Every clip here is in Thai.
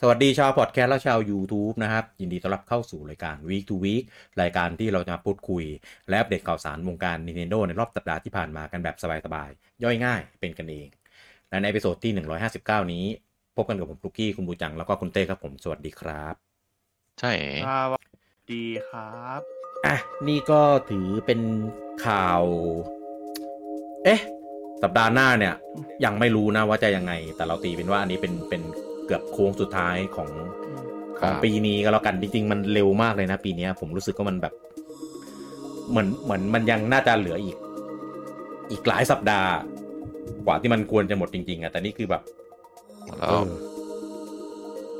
สวัสดีชาวพอดแคสต์และชาว YouTube นะครับ ยินดีต้อนรับเข้าสู่รายการ Week to Week รายการที่เราจะมาพูดคุย และอัปเดตข่าวสารวงการ Nintendo ในรอบสัปดาห์ที่ผ่านมากันแบบสบายๆ ย่อยง่ายเป็นกันเอง และใน episode ที่ 159 นี้ พบกันกับผมลูกกี้คุณบูจัง แล้วก็คุณเต้ครับผมสวัสดีครับ ใช่สวัสดีครับอะนี่ก็ถือเป็นข่าว เอ๊ะ สัปดาห์หน้าเนี่ยยังไม่รู้นะว่าจะยังไง แต่เราตีเป็นว่าอันนี้เป็นเป็น เกือบโค้งสุดท้ายของของปีนี้ก็แล้วกันจริงๆมันเร็วมากเลยนะปีเนี้ยผมรู้สึกว่ามันแบบ เหมือนเหมือนมันยังน่าจะเหลืออีก อีกหลายสัปดาห์ กว่าที่มันควรจะหมดจริงๆอะแต่นี่คือแบบแล้เอว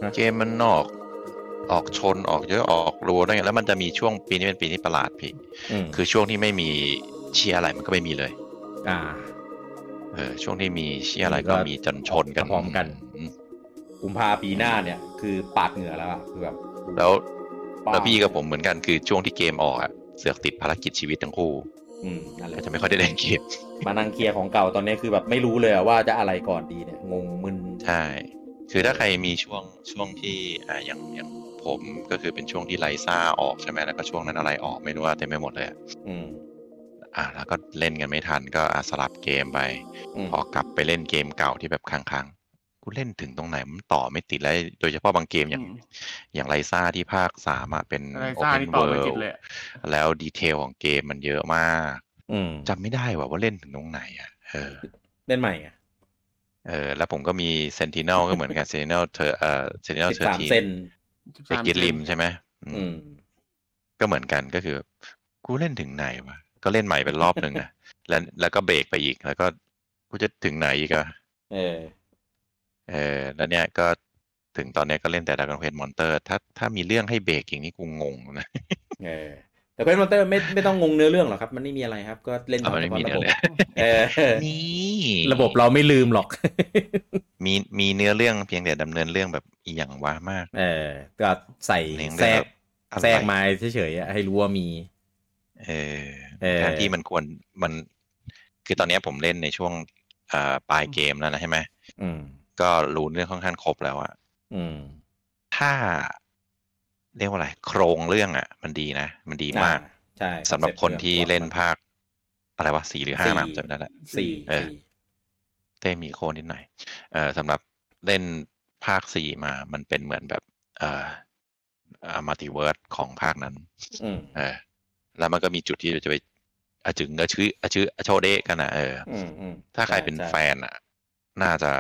อเกมมันออกออกชนออกเยอะออกรัวด้วยไงแล้วมันจะมีช่วงปีนี้เป็นปีที่ประหลาดพี่อืมคือช่วงที่ไม่มีเชียร์อะไรมันก็ไม่มีเลย อ่า เออช่วงที่มีเชียร์อะไรก็ก็มีจนชนกันพร้อมกันอืม กุมภาปีหน้าเนี่ยคือปาดเหงื่อแล้วอะคือแบบแล้วป้าแล้วพี่กับผมเหมือนกันคือช่วงที่เกมออกอะเสือกติดภารกิจชีวิตทั้งคู่อืมนั่นแหก็ละจะไม่ค่อยได้เล่นเกมมานั่งเคลียร์ของเก่าตอนนี้คือแบบไม่รู้เลยอะว่าจะอะไรก่อนดีเนี่ยงงมึนใช่คือถ้าใครมีช่วงช่วงที่อ่าอย่างอย่างผมก็คือเป็นช่วงที่ไลซ่าออกใช่ไหมแล้วก็ช่วงนั้นอะไรออกไม่รู้ว่าเต็มไปหมดเลยอะอืมอ่าแล้วก็เล่นกันไม่ทันก็อะสลับเกมไปอืมพอกลับไปเล่นเกมเก่าที่แบบค้างๆ กูเล่นถึงตรงไหนมันต่อไม่ติดแล้วโดยเฉพาะบางเกมอย่างอืมอย่างไรซ่าที่ภาคสามอะเป็นไรซ่า Open นี่ต่อไม่ติด World เลยอะแล้วดีเทลของเกมมันเยอะมากอืมจำไม่ได้ว่าว่าเล่นถึงตรงไหนอะเออ เล่นใหม่อะเออ แล้วผมก็มี Sentinel ก็เหมือนกัน Sentinel เธอเอ่อ Sentinel สิบสาม13เซนไปกิดริมใช่ไหมอืมอืมก็เหมือนกันก็คือ กูเล่นถึงไหนวะก็เล่นใหม่เป็นรอบหนึ่งอะแล้วแล้วก็เบรกไปอีกแล้วก็กูจะถึงไหนอีกอะเออ เออแล้วเนี่ยก็ถึงตอนเนี้ยก็เล่นแต่ด r a ก o n เ u นมอนเตอร์ถ้าถ้ามีเรื่องให้เบรกอย่างนี้กูงงนะเออแต่เป็นมอนเตอร์ไม่ไม่ต้องงงเนื้อเรื่องหรอกครับ มันไม่มีอะไรครับ ก็เล่นเอามันไม่มีตาเนื้อระบบเรื่องเออนี่ระบบเราไม่ลืมหรอก มีมีเนื้อเรื่องเพียงแต่ดำเนินเรื่องแบบอีหยังวะมาก เออก็ใส่เน้นแทรกอะไรแทรกมาเฉยๆอะให้รู้ว่ามี เออเออแทนที่มันควรมัน คือตอนเนี้ยผมเล่นในช่วงอ่าปลายเกมแล้วนะใช่ไหมอืม ก็รู้เรื่องค่อนข้างครบแล้วอะอืมถ้าเรียกว่าอะไร โครงเรื่องอะมันดีนะ มันดีมากอ่ใช่สำหรับคนที่เล่นภาภาคอะไรวะสี่หรือห้ามาผมจำไม่ได้ละสี่เออสี่เต้มีโคนนิดหน่อยเอ่อสำหรับเล่นภาคสี่มา มันเป็นเหมือนแบบ เอ่อมัลติเวิร์สของภาคนั้นอืมเออ แล้วมันก็มีจุดที่เราจะไปอาจึงเอชื่ออาชื่ออาโชเดะกันนะเอออืมอืมถ้าใครเป็นช่แฟนอะ น่าจะ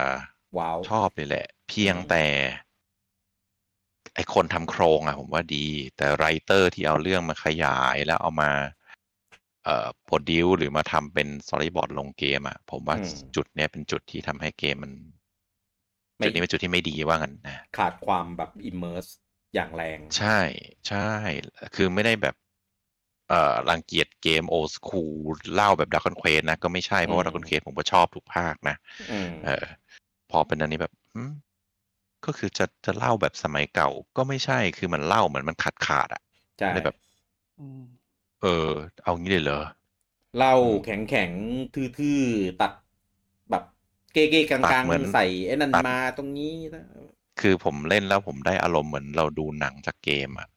ว้าวชอบเลยแหละ เพียงอืมแต่ ไอคนทำโครงอะผมว่าดี แต่ writer ที่เอาเรื่องมาขยายแล้วเอามาเอ่อ produce หรือมาทำเป็น storyboard ลงเกมอะผมว่าอืมจุดเนี้ยเป็นจุดที่ทำให้เกมมันไม่จุดนี้เป็นจุดที่ไม่ดีว่างั้นนะขาดความแบบ immerse อย่างแรง ใช่ใช่ คือไม่ได้แบบ เอ่อรังเกียจเกม old school เล่าแบบ Dragon Quest นะ ก็ไม่ใช่ เพราะว่าอืม Dragon Quest ผมก็ชอบทุกภาคนะอืมเออ พอเป็นอันนี้แบบอืมก็คือจะจะเล่าแบบสมัยเก่า ก็ไม่ใช่คือมันเล่าเหมือนมันขาดขาดๆอะใช่เลยแบบอืมเออ เอางี้เลยเหรอเล่าอืมแข็งแข็งๆทื่อๆตัดแบบเก้ๆกตัลาดงเหมือนๆใส่ไอ้นั่นตัดมาตรงนี้นะคือผมเล่นแล้วผมได้อารมณ์เหมือนเราดูหนังจากเกมอะ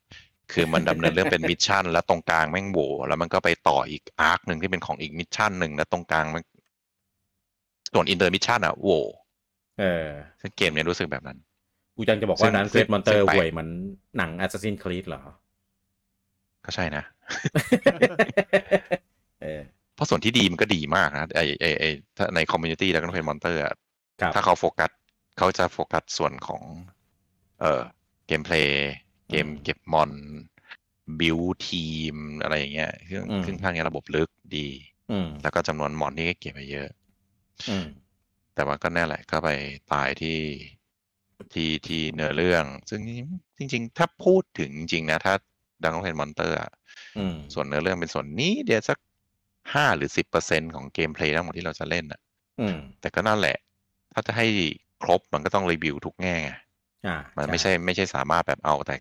คือมันดำเนินเรื่องเป็นมิชชั่น แล้วตรงกลางแม่งโหวแล้วมันก็ไปต่ออีกอาร์คหนึ่งที่เป็นของอีกมิชชั่นหนึ่งแล้วตรงกลางมันส่วนอินเตอร์มิชชั่นอะโหว เออซึ่งเกมเนี้ยรู้สึกแบบนั้น กูจังจะบอกซึ่ว่างนั้นเฟซึ่สงมอนเตอซึ่ร์งไปห่วยเหมันหนัง Assassin's Creed เหรอ ก็ใช่นะเออเพราะส่วนที่ดีมันก็ดีมากนะไอไอไอถ้าในคอมมูนิตี้แล้วก็เป็นมอนเตอร์อะครับถ้าเขาโฟกัสเขาจะโฟกัสส่วนของ เอ่อเกมเพลย์เกมอืมเก็บมอนบิวทีมอะไรอย่างเงี้ยซึ่งอืมซึ่งภาคนี้ระบบลึกดีอืมอืมแล้วก็จำนวนมอนที่เก็บไปเยอะอืม แต่ว่าก็แน่แหละก็ไปตายที่ที่ที่เนื้อเรื่อง ซึ่งจริง ๆ ถ้าพูดถึงจริง ๆ นะ ถ้า Dragon Quest Monsters อะอืมส่วนเนื้อเรื่องเป็นส่วนนี้เดียวสักห้าหรือสิบเปอร์เซ็นต์ของ gameplay ทั้งหมดที่เราจะเล่นอะอืมแต่ก็นั่นแหละ ถ้าจะให้ครบมันก็ต้องรีวิวทุกแง่ไงอ่ามันไม่ใช่ไม่ใช่สามารถแบบเอาแต่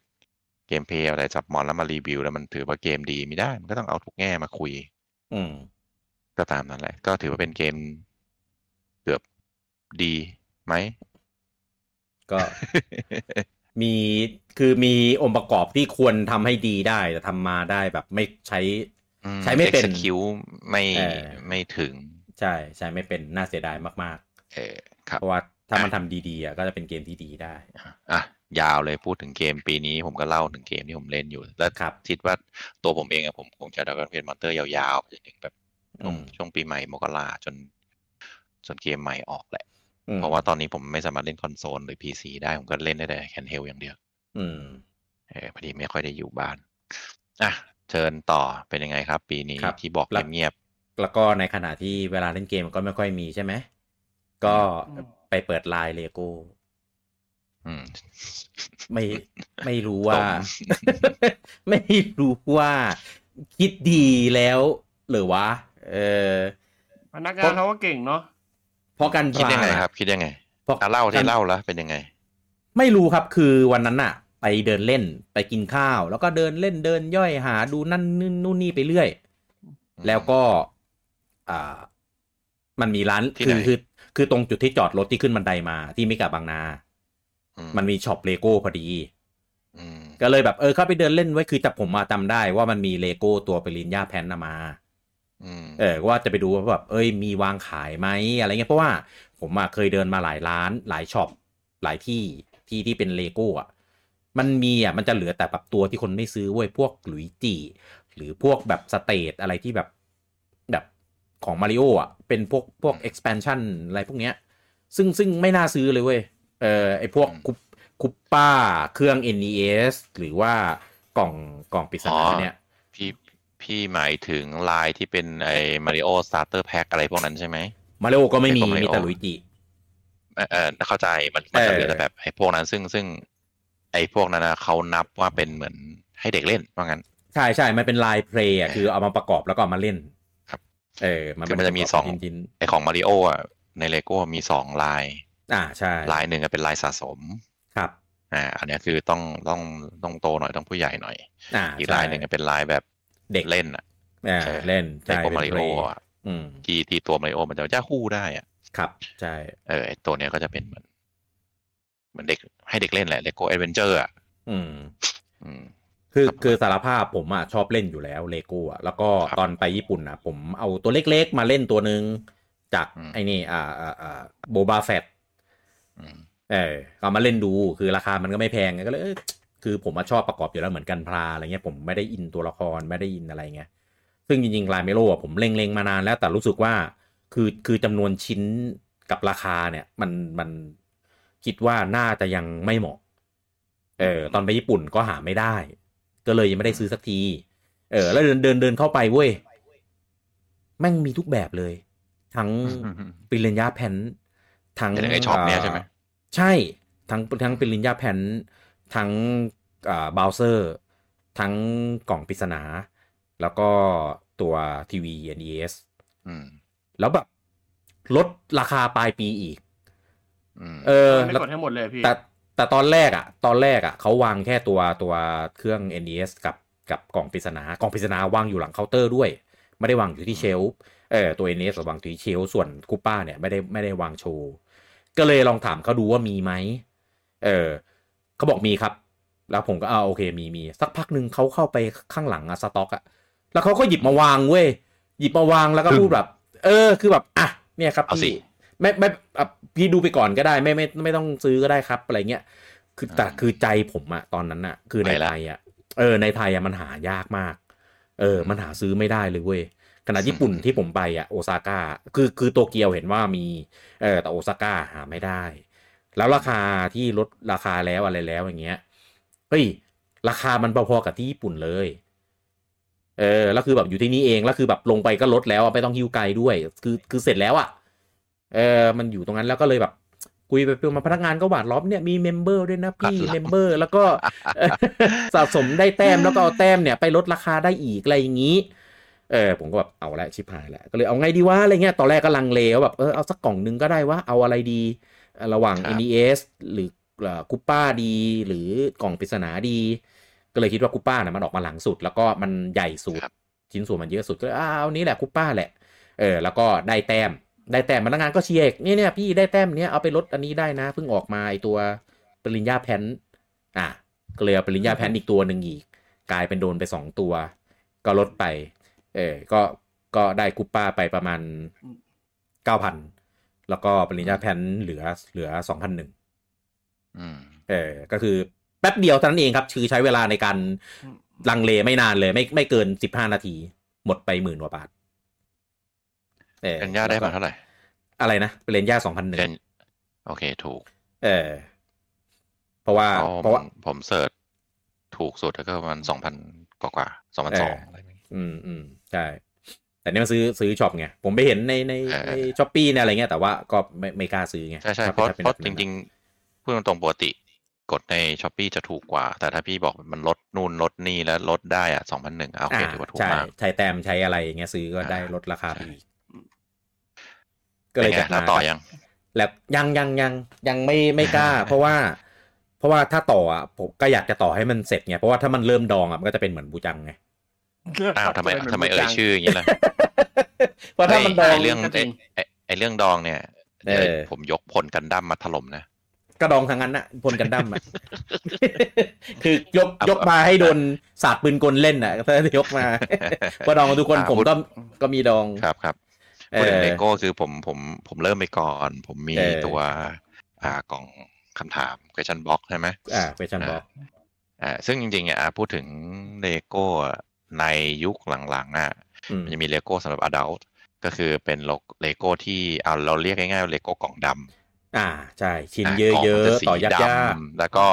เกมเพลย์เอาแต่จับมอนแล้วมารีวิว แล้วมันถือว่าเกมดีไม่ได้ มันก็ต้องเอาทุกแง่มาคุย อืมก็ตามนั้นแหละ ก็ถือว่าเป็นเกมเกือบ ดีไหม ก็มีคือมีองค์ประกอบที่ควรทำให้ดีได้ แต่ทำมาได้แบบไม่ใช้อืใช้ไม่เป็น execute ไม่เออไม่ถึง ใช่ใช้ไม่เป็นน่าเสียดายมากเออคๆรับเพราะว่าถ้ามันอะทำดีๆอะก็จะเป็นเกมที่ดีได้อะยาวเลยพูดถึงเกมปีนี้ผมก็เล่าถึงเกมที่ผมเล่นอยู่ แล้วครับคิดว่าตัวผมเองอะผมคงจะ Dragon Quest Monsters ยาวๆไปจนถึงแบบช่วงอืมช่วงปีใหม่มกราจน จนเกมใหม่ออกแหละอืม เพราะว่าตอนนี้ผมไม่สามารถเล่นคอนโซลหรือ PC ได้ผมก็เล่นได้แต่แคนเฮลอย่างเดียว อืมเออพอดีไม่ค่อยได้อยู่บ้านอะเชิญต่อเป็นยังไงครับ ปีนี้ครับที่บอกแล้วเงียบแล้วก็ในขณะที่เวลาเล่นเกมก็ไม่ค่อยมีใช่ไหมก็อืมไปเปิดไลน์เลโก้ๆอืมไม่ไม่รู้ว่าผมไม่รู้ว่าคิดดีแล้วหรือวะเออพนักงานเขาก็เก่งเนาะ เพราะกันคิดยังไงพลาครับ คิดยังไงเพราะอะเล่ากัที่นเล่าแล้วเป็นยังไง ไม่รู้ครับคือวันนั้นอะไปเดินเล่นไปกินข้าว แล้วก็เดินเล่นเดินย่อยหาดูนั่นนู่นนู่นนี่ไปเรื่อย แล้วก็อ่ามันมีร้านที่คือไหนคือ คือตรงจุดที่จอดรถที่ขึ้นบันไดมาที่เมกาบางนาอืมันมี shop เลโก้พอดีอืมก็เลยแบบเออเข้าไปเดินเล่นไว้คือแต่ผมมาจำได้ว่ามันมีเลโก้ตัว Piranha Plant นะมาอืม เออว่าจะไปดูว่าแบบเอ้ยมีวางขายไหมอะไรเงี้ยเพราะว่าผมอะเคยเดินมาหลายร้านหลาย shop หลายที่ที่ที่เป็นเลโก้อะมันมีอะมันจะเหลือแต่แบบตัวที่คนไม่ซื้อเว้ยพวกหลุยจีหรือพวกแบบสเตทอะไรที่แบบแบบของมาริโออะเป็นพวกพวก expansion อะไรพวกเนี้ย ซึ่งซึ่งไม่น่าซื้อเลยเว้ยเออไอพวกคุปคูปป้าเครื่อง NES หรือว่ากล่องกล่องปริศนาเนี่ย พี่พี่หมายถึงลายที่เป็นไอ้มาริโอ starter pack อะไรพวกนั้นใช่ไหมมาริโอก็ไม่มีไอ้พวก Mario มีแต่ลุยจิเออเออเข้าใจมันมันจะเออเหลือแต่แบบไอ้พวกนั้นซึ่งซึ่ง ไอ้พวกนั้นนะเขานับว่าเป็นเหมือนให้เด็กเล่นว่างั้น ใช่ใช่มันเป็นลายเพลย์อะคือเอามาประกอบแล้วก็เอามาเล่น ครับ เออ มันคือมันจะมีปรกบสองเป็นชิ้นไอ้ของมาริโออะในเลโก้มีสองลายๆอ่าใช่ลายหนึ่งอะเป็นลายสะสมครับอ่าอันเนี้ยคือต้องต้องต้องโตหน่อยต้องผู้ใหญ่หน่อยอ่าอีกใช่ลายหนึ่งอะเป็นลายแบบ เด็กเล่นอะอ่าเออเล่นในใช่พวกมาเป็นริเพโอลย์อะอืมที่ที่ตัวมาริโอมันจะจะคู่ได้อะครับใช่เออไอ้ตัวเนี้ยก็จะเป็นเหมือนเหมือนเด็กให้เด็กเล่นแหละเลโก้ adventure อะอืมอืมคือครับคือสารภาพผมอะชอบเล่นอยู่แล้วเลโก้อะแล้วก็ครับตอนไปญี่ปุ่นอะ ผมเอาตัวเล็กๆมาเล่นตัวหนึ่งจากอืมไอ้นี่อ่าอ่าอ่า Boba Fett อืมเออเอามาเล่นดูคือราคามันก็ไม่แพงไงก็เลยเอ้ย คือผมมาชอบประกอบอยู่แล้วเหมือนกันพลาอะไรเงี้ยผมไม่ได้อินตัวละครไม่ได้อินอะไรเงี้ยซึ่งจริงๆ line Mario อะผมเล็งๆมานานแล้วแต่รู้สึกว่าคือคือจำนวนชิ้นกับราคาเนี่ยมันมันคิดว่าน่าจะยังไม่เหมาะ เออตอนไปญี่ปุ่นก็หาไม่ได้ ก็เลยยังไม่ได้ซื้อสักที เออ แล้วเดินเดินเดินเข้าไปเว้ยแม่งมีทุกแบบเลย ทั้ง Piranha Plant ทั้งเดี๋ยวไอ้ shop เนี้ยใช่ไหมใช่ ทั้งทั้ง Piranha Plant ทั้งอ่า Bowser ทั้งกล่องปริศนา แล้วก็ตัวทีวี NES อืมแล้วแบบลดราคาปลายปีอีกอืมเออไม่แล้วกดให้หมดเลยพี่ แต่แต่ตอนแรกอะตอนแรกอะเขาวางแค่ตัวตัวเครื่อง NES กับกับกล่องปริศนากล่องปริศนาวางอยู่หลังเคาน์เตอร์ด้วย ไม่ได้วางอยู่ที่ shelf เออตัว NES วางอยู่ที่ shelf ส่วน Koopa เนี่ยไม่ได้ไม่ได้วางโชว์ ก็เลยลองถามเขาดูว่ามีไหมเออ เขาบอกมีครับ แล้วผมก็เอาโอเคมีมีสักพักหนึ่งเขาเข้าไปข้างหลังอะสต็อกอะแล้วเขาก็หยิบมาวางเว้ยหยิบมาวางแล้วก็พูดแบบ เออคือแบบอะเนี่ยครับเอาสิพี่ไม่ไม่อะพี่ดูไปก่อนก็ได้ไม่ไม่ไม่ต้องซื้อก็ได้ครับอะไรเงี้ยคือแต่อ่าคือใจผมอะตอนนั้นอะคือในไปละไทยอะเออในไทยอะมันหายากมาก เออ มันหาซื้อไม่ได้เลยเว้ยขณะญี่ปุ่นที่ผมไปอะโอซาก้าคือคือโตเกียวเห็นว่ามีเออแต่โอซาก้าหาไม่ได้ แล้วราคาที่ลดราคาแล้วอะไรแล้วอย่างเงี้ยเฮ้ยราคามันพอๆกับที่ญี่ปุ่นเลย เออแล้วคือแบบอยู่ที่นี่เองแล้วคือแบบลงไปก็ลดแล้วอะไม่ต้องหิ้วไกลด้วย คือคือเสร็จแล้วอะเออมันอยู่ตรงนั้นแล้วก็เลยแบบคุยไปคุยมาพนักงานก็หว่านล้อมเนี่ยมี member ด้วยนะพี่หวาดล้อม member แล้วก็สะสมได้แต้มแล้วก็เอาแต้มเนี่ยไปลดราคาได้อีกอะไรอย่างนี้ เออผมก็แบบเอาละชิบหายแล้วก็เลยเอาไงดีวะอะไรเงี้ยตอนแรกก็ลังเลว่าแบบเออเอาสักกล่องหนึงก็ได้วะเอาอะไรดีเอ่อ ระหว่างครับ NES หรือคุปป้าดี หรือกล่องปริศนาดี ก็เลยคิดว่าคุปป้าเนี่ยมันออกมาหลังสุด แล้วก็มันใหญ่สุดครับชิ้นส่วนมันเยอะสุดก็เลยอ้าวนี้แหละคุปป้าแหละ เออ แล้วก็ได้แต้ม ได้แต้มพนักงานก็เชียร์อีกเนี่ยเนี่ยพี่ได้แต้มเนี้ยเอาไปลดอันนี้ได้นะเพิ่งออกมาไอตัวปริญญาแพนอะก็เลยเอาปริญญาแพนอีกตัวหนึ่งอีก กลายเป็นโดนไปสองตัว ก็ลดไป เออก็ก็ได้กุปป้าไปประมาณเก้าพัน แล้วก็ปริญญาแพนเหลือเหลือสองพันหนึ่งอืมเออ ก็คือแป๊บเดียวเท่านั้นเองครับ คือใช้เวลาในการลังเลไม่นานเลย ไม่ไม่เกินสิบห้านาที หมดไปหมื่นกว่าบาทเออเป็นย่าได้มาเท่าไหร่ อะไรนะเป็นเลนย่าสองพันหนึ่งเรียนโอเคถูก เออ เพราะว่า เพราะเพราะว่าผมผม search ถูกสุดแล้วก็ประมาณสองพันกว่าสองพันสองเออออะไรแบบนี้อืมอืมใช่ แต่นี่มันซื้อซื้อ shop ไง ผมไปเห็นในในเออใน Shopee เนี่ยอะไรเงี้ยแต่ว่าก็ไม่ไม่กล้าซื้อไง ใช่ใช่ถ้าเพราะถ้าเป็นเพราะแบบจนั้นจริงๆพูดตรงๆปกติ กดใน Shopee จะถูกกว่า แต่ถ้าพี่บอกมันลดนู่นลดนี่แล้วลดได้อะสองพันหนึ่งโอเคอ่าถือว่าถูกใช่มาก ใช้แต้มใช้อะไรอย่างเงี้ยซื้อก็ได้อ่าลดราคาไปใช่อีกก็เลยป็นไงจัดแล้วมาต่อยัง แล้วยังยังยังยังไม่ไม่กล้า เพราะว่า เพราะว่าถ้าต่ออะผมก็อยากจะต่อให้มันเสร็จไงเพราะว่าถ้ามันเริ่มดองอะมันก็จะเป็นเหมือนบูจังไง อ้าวทำไมทำไมเอ่ยชื่ออย่างนี้ล่ะเพราะถ้ามันดองไอ้เรื่องก็จริไอ้งไอ้ไอ้เรื่องดองเนี่ยเออเดี๋ยวผมยกผลกันดั้มมาถล่มนะก็ดองทางนั้นน่ะพลกันดั้มอะคือยกเอายกมาให้โดนสาดปืนกลเล่นอะถ้ายกมาเพราะดองทุกคนอ่าผมพูดก็ก็มีดองครับครับเอพูดถึงอเลโก้คือผมผมผมเริ่มไปก่อน ผมมีเออตัวอ่ากล่องคำถาม question box ใช่ไหมอ่า question block อ่าซึ่งจริงๆอะพูดถึงเลโก้ ในยุคหลังๆอะอืมมันจะมีเลโก้สำหรับ adult ก็คือเป็นเลโก้ที่เอาเราเรียกง่ายๆว่าเลโก้กล่องดำอ่าใช่ชิ้นอะเยอะกล่องเยอะมันอะจะสีต่อยากดำยากแล้วก็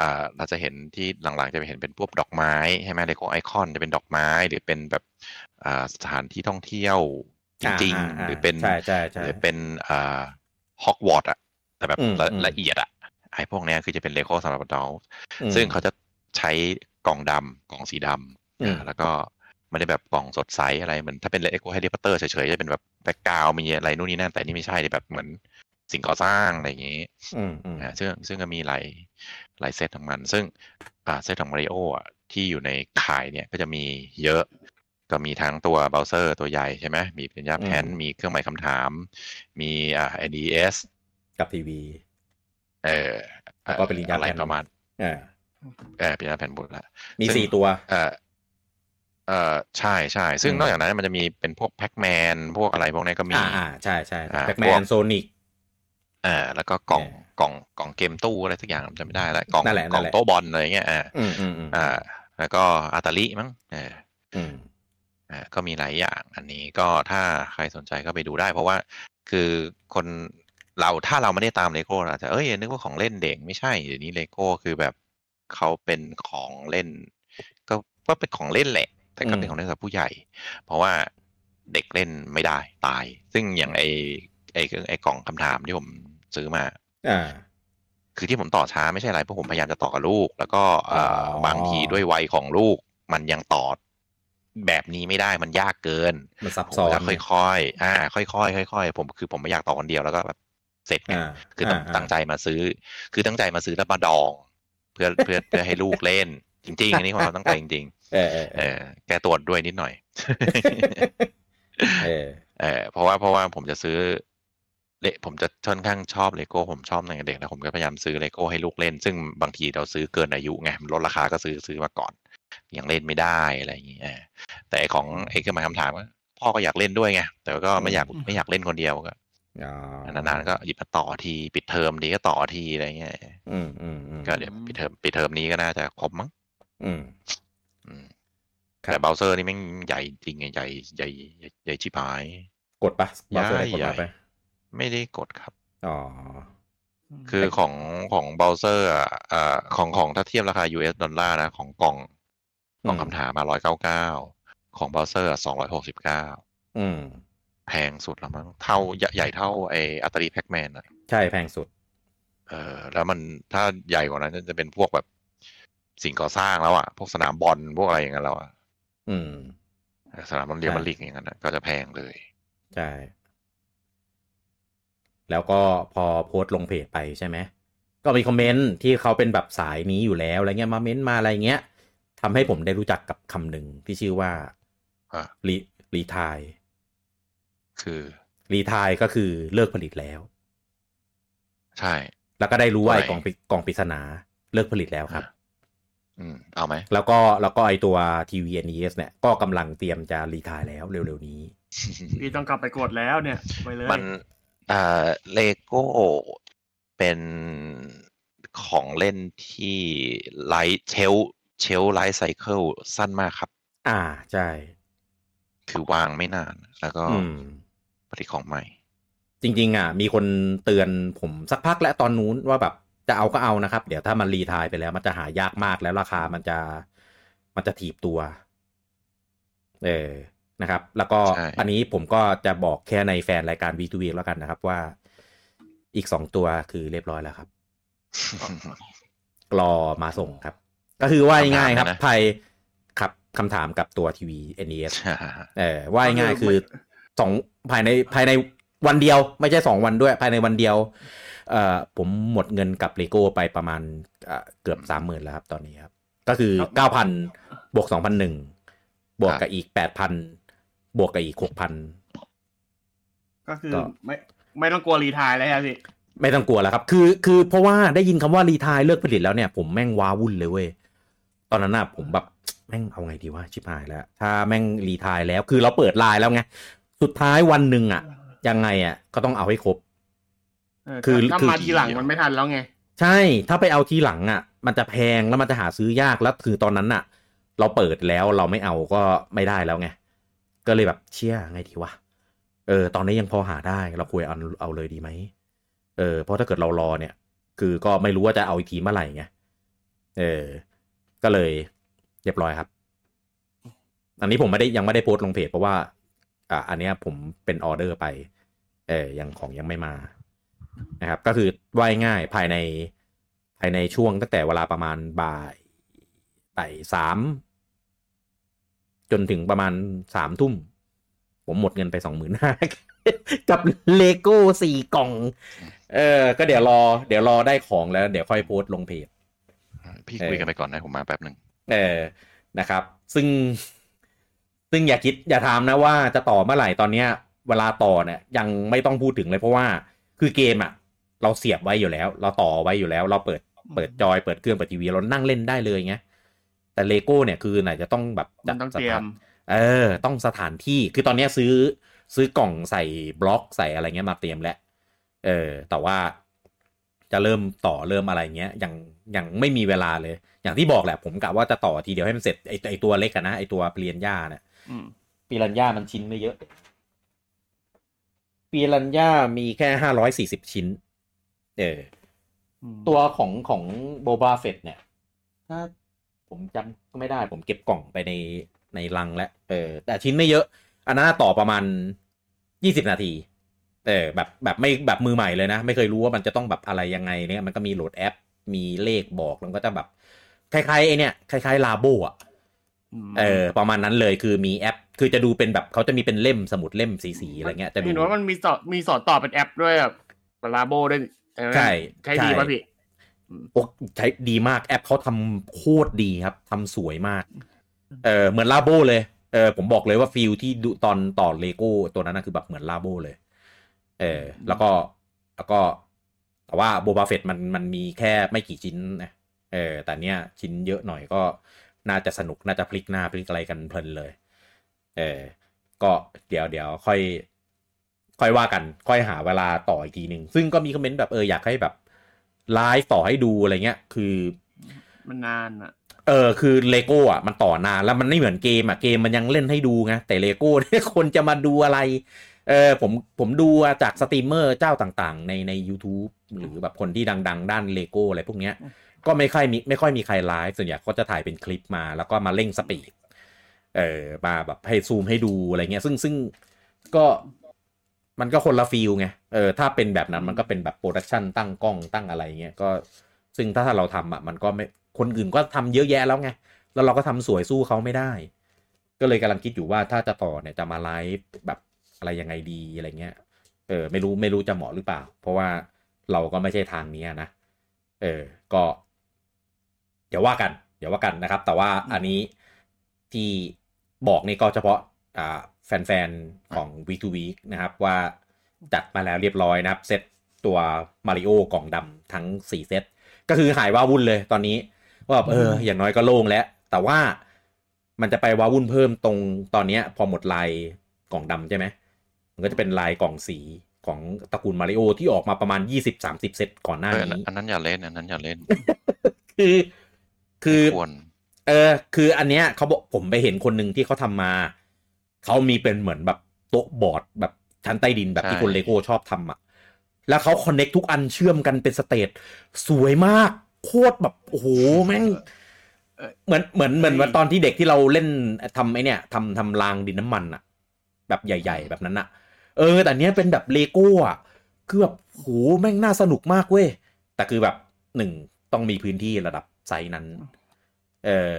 อ่าเราจะเห็นที่หลังๆจะไปเห็นเป็นพวกดอกไม้ใช่ไหมเลโก้ Icons จะเป็นดอกไม้หรือเป็นแบบอ่าสถานที่ท่องเที่ยวจริงๆหรือเป็นใช่ใช่ใช่หรือเป็นอ่าฮอกวอตส์อะแต่แบบอืมละอืมละเอียดอะไอ้พวกเนี้ยคือจะเป็นเลโก้สำหรับ adult อืมซึ่งเขาจะใช้กล่องดำกล่องสีดอืม แล้วก็ไม่ได้แบบกล่องสดใสอะไรเหมือนถ้าเป็นเลโก้แฮร์รี่พอตเตอร์เฉยๆจะเป็นแบบ background มีอะไรนู่นนี่นั่นแต่นี่ไม่ใช่แบบเหมือนสิ่งก่อสร้างอะไรอย่างงี้อืมอืมอ่าซึ่งซึ่งก็มีหลายหลายเซตของมัน ซึ่งอ่าเซตของมาริโออะที่อยู่ในขายเนี่ยก็จะมีเยอะ ก็มีทั้งตัวเบราว์เซอร์ตัวใหญ่ใช่ไหมมีเป็นยาแพนมีเครื่องหมายคำถาม มีอ่า NES กับทีวีเออแล้วก็เป็นลิ้นยาอะไรแผ่นประมาณอ่าเออเป็นยาแผ่นบุญละมีซึ่งสี่ตัว เออ เออใช่ใช่ซึ่งอืมนอกจากนั้นมันจะมีเป็นพวกแพ็กแมนพวกอะไรพวกนี้ก็มีอ่าอ่าใช่ใช่อ่า Pac-Man พวก Sonic อ่าแล้วก็กล่องเออกล่องกล่องเกมตู้อะไรสักอย่างจำไม่ได้แล้วกล่องนั่นแหละกล่องนั่นแหละโต๊ะบอลอะไรเงี้ยอ่าอืมอืมอืมอ่า แล้วก็ Atari มั้งเอออืมอ่าก็มีหลายอย่างอันนี้ก็ถ้าใครสนใจก็ไปดูได้ เพราะว่าคือคนเราถ้าเราไม่ได้ตามเลโก้เราอาจจะเอ้ยนึกว่าของเล่นเด็กไม่ใช่เดี๋ยวนี้เลโก้คือแบบเขาเป็นของเล่น ก็ก็เป็นของเล่นแหละ แต่ก็เป็นของเล่นสำหรับผู้ใหญ่ เพราะว่าเด็กเล่นไม่ได้ตาย ซึ่งอย่างไอไอเครื่องไอกล่องคำถามที่ผมซื้อมา อ่า คือที่ผมต่อช้าไม่ใช่อะไรเพราะผมพยายามจะต่อกับลูก แล้วก็เอ่ออ๋อบางทีด้วยวัยของลูกมันยังต่อแบบนี้ไม่ได้มันยากเกิน มันซับผมซ้อนจะค่อยๆอ่า ค่อยๆค่อยๆผมคือผมไม่อยากต่อคนเดียวแล้วก็แบบเสร็จไงอ่าคือตั้งตั้งใจมาซื้อ คือตั้งใจมาซื้อแล้วมาดอง เพื่อเพื่อเพื่อให้ลูกเล่น จริง ๆ อันนี้ความตั้งใจจริง เออเออๆเอเอออแกตรวจด้วยนิดหน่อย เออเออเพราะว่าเพราะว่าผมจะซื้อเลผมจะค่อนข้างชอบเลโก้ ผมชอบในเด็กแล้วผมก็พยายามซื้อเลโก้ให้ลูกเล่น ซึ่งบางทีเราซื้อเกินอายุไงมันลดราคาก็ซื้อซื้อมาก่อนยังเล่นไม่ได้อะไรอย่างเงี้ยเออแต่ไอ้ของไอ้เครื่องหมายคำถามว่าพ่อก็อยากเล่นด้วยไงแต่ก็ไม่อยากไม่อยากเล่นคนเดียวก็อ๋อนานๆก็หยิบมาต่อทีปิดเทอมดีก็ต่อทีอะไรเงี้ยอืมอืมอืมก็เดี๋ยวปิดเทอมปิดเทอมนี้ก็น่าจะครบมั้งอืมอืมครับ แต่ Bowser นี่แม่งใหญ่จริงไงใหญ่ใหญ่ใหญ่ใหญ่ชิบหาย กดปะบอสอะไรกดใหญ่มาไปไม่ได้กดครับ อ๋อ คือของของ Bowser อะอ่าของของถ้าเทียบราคา US ดอลลาร์นะ ของกล่องกล่องอืมคำถามมาร้อยเก้าเก้าของ Bowser สองร้อยหกสิบเก้าอืมแพงสุดแล้วมั้งเท่าใหญ่ใหญ่เท่าไอ้ Atari Pac-Man อะ ใช่แพงสุด เออแล้วมันถ้าใหญ่กว่านั้นจะเป็นพวกแบบ สิ่งก่อสร้างแล้วอะพวกสนามบอลพวกอะไรอย่างเงี้ยแล้วอะอืม สนามบอลเรียลใช่ Madrid อย่างนั้นอะก็จะแพงเลย ใช่ แล้วก็พอโพสต์ลงเพจไปใช่ไหม ก็มีคอมเมนต์ที่เขาเป็นแบบสายนี้อยู่แล้วอะไรเงี้ยมาเม้นต์มาอะไรเงี้ยทำให้ผมได้รู้จักกับคำหนึ่งที่ชื่อว่าอะรีรีทาย คือรีทายก็คือเลิกผลิตแล้ว ใช่ แล้วก็ได้รู้ว่าไอ้ทำไมกล่องปริกล่องปริศนาเลิกผลิตแล้วครับอืม เอาไหม แล้วก็แล้วก็ไอตัวทีวี NES เนี่ยก็กำลังเตรียมจะรีทายแล้วเร็วๆนี้ พี่ต้องกลับไปกดแล้วเนี่ย ไปเลย มันอ่าเลโก้เป็นของเล่นที่ life shelf shelf life cycle สั้นมากครับ อ่า ใช่ คือวางไม่นาน แล้วก็อืมผลิตของใหม่ จริง ๆ อะ มีคนเตือนผมสักพักแล้วตอนนู้นว่าแบบ จะเอาก็เอานะครับ เดี๋ยวถ้ามัน retire ไปแล้วมันจะหายากมากแล้วราคามันจะมันจะถีบตัว เออนะครับ แล้วก็ใช่อันนี้ผมก็จะบอกแค่ในแฟนรายการ W2W แล้วกันนะครับ ว่าอีกสองตัวคือเรียบร้อยแล้วครับรอมาส่งครับ ก็คือว่าง่ายๆครับคำถามนะภายครับคำถามกับตัวทีวี NES เออว่าง่ายๆคือสองภายในภายในวันเดียว ไม่ใช่สองวันด้วย ภายในวันเดียว เอ่อผมหมดเงินกับเลโก้ไปประมาณเอ่อเกือบสามหมื่นแล้วครับตอนนี้ครับ ก็คือเก้าพันบวกสองพันหนึ่งบวกกับอีกแปดพันบวกกับอีกหกพันก็คือก็ไม่ไม่ต้องกลัว retire แล้วครับพี่ไม่ต้องกลัวแล้วครับ คือ คือเพราะว่าได้ยินคำว่า retire เลิกผลิตแล้วเนี่ย ผมแม่งว้าวุ่นเลยเว้ย ตอนนั้นน่ะผมแบบแม่งเอาไงดีวะชิบหายแล้ว ถ้าแม่ง retire แล้ว คือเราเปิดไลน์แล้วไง สุดท้ายวันหนึ่งอะ ยังไงอะ ก็ต้องเอาให้ครบเออ คือถ้าคือมาทีหลังมันไม่ทันแล้วไง ใช่ถ้าไปเอาทีหลังอะ มันจะแพงแล้วมันจะหาซื้อยากแล้วคือตอนนั้นอะ เราเปิดแล้วเราไม่เอาก็ไม่ได้แล้วไง ก็เลยแบบเชี่ยไงดีวะเออตอนนี้ยังพอหาได้เราควรเอาเอาเลยดีไหมเออเพราะถ้าเกิดเรารอเนี่ย คือก็ไม่รู้ว่าจะเอาอีกทีเมื่อไหร่ไงเออ ก็เลยเรียบร้อยครับ อันนี้ผมไม่ได้ยังไม่ได้โพสต์ลงเพจเพราะว่า อ่า อันเนี้ยผมเป็นออเดอร์ไป เออยังของยังไม่มา นะครับ ก็คือว่ายง่ายภายในภายในช่วงตั้งแต่เวลาประมาณบ่ายบ่ายสามจนถึงประมาณสามทุ่ม ผมหมดเงินไปสองหมื่นห้ากับเลโก้สี่กล่อง เออ ก็เดี๋ยวรอ เดี๋ยวรอได้ของแล้ว เดี๋ยวค่อยโพสต์ลงเพจ พี่คุยกันไปก่อนนะผมมาแป๊บหนึ่งเออนะครับ ซึ่ง ซึ่งอย่าคิดอย่าถามนะว่าจะต่อเมื่อไหร่ตอนเนี้ย เวลาต่อเนี่ยยังไม่ต้องพูดถึงเลยเพราะว่า คือเกมอะเราเสียบไว้อยู่แล้ว เราต่อไว้อยู่แล้ว เราเปิดเปิดจอยเปิดเครื่องเปิดทีวีเรานั่งเล่นได้เลยไงแต่เลโก้เนี่ยคือไหนจะต้องแบบมันต้องเตรียมเออ ต้องสถานที่คือตอนเนี้ยซื้อซื้อกล่องใส่บล็อกใส่อะไรเงี้ยมาเตรียมแล้วเออ แต่ว่าจะเริ่มต่อเริ่มอะไรเงี้ยยังยังไม่มีเวลาเลย อย่างที่บอกแหละผมกะว่าจะต่อทีเดียวให้มันเสร็จไอไอตัวเล็กอะนะไอตัวเปลี่ยนย่าเนี่ยอืมปีรัญญามันชิ้นไม่เยอะ ปีรัญญามีแค่ห้าร้อยสี่สิบชิ้น เอออืมตัวของของโบบาเฟตเนี่ย ถ้าผมจำไม่ได้ ผมเก็บกล่องไปในในลังแล้วเออ แต่ชิ้นไม่เยอะ อันนั้นต่อประมาณยี่สิบนาที เออ แบบแบบไม่แบบมือใหม่เลยนะ ไม่เคยรู้ว่ามันจะต้องแบบอะไรยังไงเนี่ย มันก็มีโหลดแอป มีเลขบอก แล้วก็จะแบบ คล้ายๆไอ้เนี่ย คล้ายๆ Labo อะ เออประมาณนั้นเลยคือมีแอป คือจะดูเป็นแบบเขาจะมีเป็นเล่มสมุดเล่มสีๆอะไรเงี้ยจะดูเห็นว่ามันมีสอนมีสอนต่อเป็นแอปด้วยแบบ Labo ด้วยเออใช่ใช้ดีใช่ป่ะพี่โอ้ใช้ดีมากแอปเขาทำโคตรดีครับทำสวยมาก เออเหมือน Labo เลยเออผมบอกเลยว่า feel ที่ดูตอนต่อเลโก้ตัวนั้นนะคือแบบเหมือน Labo เลยเออแล้วก็แล้วก็ แต่ว่า Boba Fett มันมันมีแค่ไม่กี่ชิ้นนะเออแต่เนี้ยชิ้นเยอะหน่อยก็ น่าจะสนุกน่าจะพลิกหน้าพลิกอะไรกันเพลินเลย เออก็เดี๋ยวเดี๋ยวค่อย ค่อยว่ากัน ค่อยหาเวลาต่ออีกทีหนึ่งซึ่งก็มีคอมเมนต์แบบเอออยากให้แบบไลฟ์ต่อให้ดูอะไรเงี้ย คือมันนานอะเออคือเลโก้อะมันต่อนานแล้วมันไม่เหมือนเกมอะเกมมันยังเล่นให้ดูไงแต่เลโก้เนี่ยคนจะมาดูอะไรเออผมผมดูจากสตรีมเมอร์เจ้าต่างๆ ในใน u t u b e หรือแบบคนที่ดัง ๆ ด้านเลโก้อะไรพวกเนี้ย ก็ไม่ค่อยมีไม่ค่อยมีใครไลฟ์ส่วนใหญ่ก็จะถ่ายเป็นคลิปมาแล้วก็มาเร่ง speed เออมาแบบให้ซูมให้ดูอะไรเงี้ย ซึ่งซึ่งก็มันก็คนละ feel ไงเออถ้าเป็นแบบนั้นมันก็เป็นแบบ production ตั้งกล้องตั้งอะไรเงี้ยก็ซึ่งถ้าถ้าเราทำอะมันก็ไม่คนอื่นก็ทำเยอะแยะแล้วไงแล้วเราก็ทำสวยสู้เขาไม่ได้ ก็เลยกำลังคิดอยู่ว่าถ้าจะต่อเนี่ยจะมาไลฟ์แบบอะไรยังไงดีอะไรเงี้ยเออไม่รู้ไม่รู้จะเหมาะหรือเปล่า เพราะว่าเราก็ไม่ใช่ทางนี้นะ เออ ก็ เดี๋ยวว่ากัน เดี๋ยวว่ากันนะครับ แต่ว่าอันนี้ที่บอกนี่ก็เฉพาะอ่าแฟนๆ ของ Week to Week นะครับ ว่าจัดมาแล้วเรียบร้อยนะครับ เซตตัวมาริโอกล่องดำทั้ง 4 เซต ก็คือหายว้าวุ่นเลยตอนนี้ ว่าแบบเออ อย่างน้อยก็โล่งแล้ว แต่ว่ามันจะไปว้าวุ่นเพิ่มตรงตอนเนี้ยพอหมดลายกล่องดำใช่ไหม มันก็จะเป็นลายกล่องสีของตระกูลมาริโอที่ออกมาประมาณ 20-30 เซตก่อนหน้าเอออันนั้นนี้ อันนั้นอย่าเล่น อันนั้นอย่าเล่น คือ คือควรเออ คืออันเนี้ยเขาบอกผมไปเห็นคนหนึ่งที่เขาทำมา เขามีเป็นเหมือนแบบโต๊ะบอร์ดแบบชั้นใต้ดินแบบที่คนเลโก้ชอบทำอะ แล้วเขา connect ทุกอันเชื่อมกันเป็น stage สวยมาก โคตรแบบโอ้โหแม่งเออเหมือนเหมือนเหมือนวันตอนที่เด็กที่เราเล่นทำไอเนี่ยทำทำรางดินน้ำมันอะ แบบใหญ่ ๆ แบบนั้นอะ เออ แต่อันเนี้ยเป็นแบบเลโก้อะคือแบบโหแม่งน่าสนุกมากเว้ยแต่คือแบบหนึ่งต้องมีพื้นที่ระดับ ไซส์นั้น เออ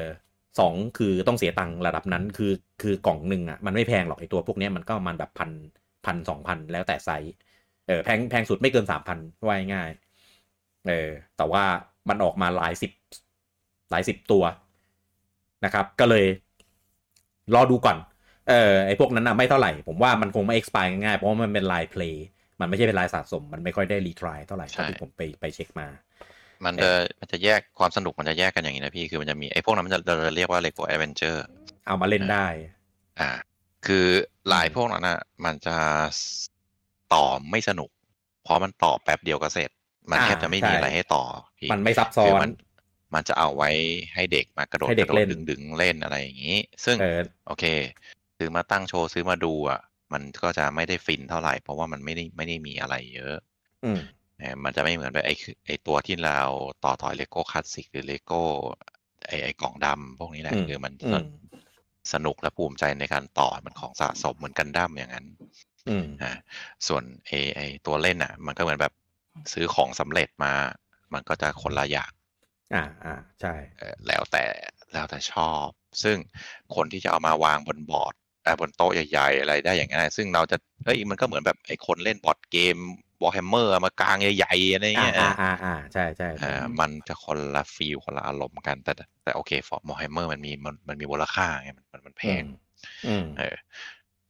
สองคือต้องเสียตังค์ระดับนั้นคือคือกล่องหนึ่งอะมันไม่แพงหรอกไอตัวพวกเนี้ยมันก็ประมันแบบพันพันสองพันแล้วแต่ไซส์เออแพงแพงสุดไม่เกินสามพันว่าง่ายๆเออแต่ว่ามันออกมาหลายสิบหลายสิบตัวนะครับ ก็เลยรอดูก่อน เออไอพวกนั้นอะไม่เท่าไหร่ ผมว่ามันคงไม่ expire ง่ายๆเพราะว่ามันเป็น line play มันไม่ใช่เป็นลายสะสม มันไม่ค่อยได้ retire เท่าไหร่ใช่เท่าที่ผมไปไปเช็คมา มันจะมันจะแยกความสนุกมันจะแยกกันอย่างนี้นะพี่ คือมันจะมีไอ้พวกนั้นมันจะเราจะเรียกว่า Lego Adventure เอามาเล่นได้ อ่า คือลายพวกนั้นอะมันจะต่อไม่สนุก เพราะมันต่อแป๊บเดียวก็เสร็จ มันอ่าแทบจะไม่มีใช่อะไรให้ต่อพี่มันไม่ซับซ้อคือมันมันจะเอาไว้ให้เด็กมากระโดดให้เด็กกระโดเล่นดึงดึงๆเล่นอะไรอย่างนี้ ซึ่งเออโอเค ซื้อมาตั้งโชว์ซื้อมาดูอะ มันก็จะไม่ได้ฟินเท่าไหร่ เพราะว่ามันไม่ได้ไม่ได้มีอะไรเยอะอื มเออมันจะไม่เหมือนแบบไอ้คือไอ้ตัวที่เราต่อถอยเลโก้คลาสสิกหรือเลโก้ไอ้ไอ้กล่องดำพวกนี้แหละอืมคือมันอืมสนุกและภูมิใจในการต่อมันของสะสมเหมือนกันดั้มอย่างนั้นอืมอ่าส่วนไอ้ไอ้ตัวเล่นอะ มันก็เหมือนแบบซื้อของสำเร็จมา มันก็จะคนละอย่างอ่าอ่าใช่เออแล้วแต่แล้วแต่ชอบ ซึ่งคนที่จะเอามาวางบนบอร์ดเอ่อบนโต๊ะใหญ่ๆ อะไรได้อย่างนั้นซึ่งเราจะเฮ้ยมันก็เหมือนแบบไอ้คนเล่นบอร์ดเกม Warhammer มากลางใหญ่ๆอะไรอ่าเงี้ยอ่าอ่าอ่าใช่ใช่เออมันจะคนละ feel คนละอารมณ์กัน แต่แต่โอเค for Warhammer มันมีมันมันมีมูลค่าไงมันมันมันแพงอืมเออ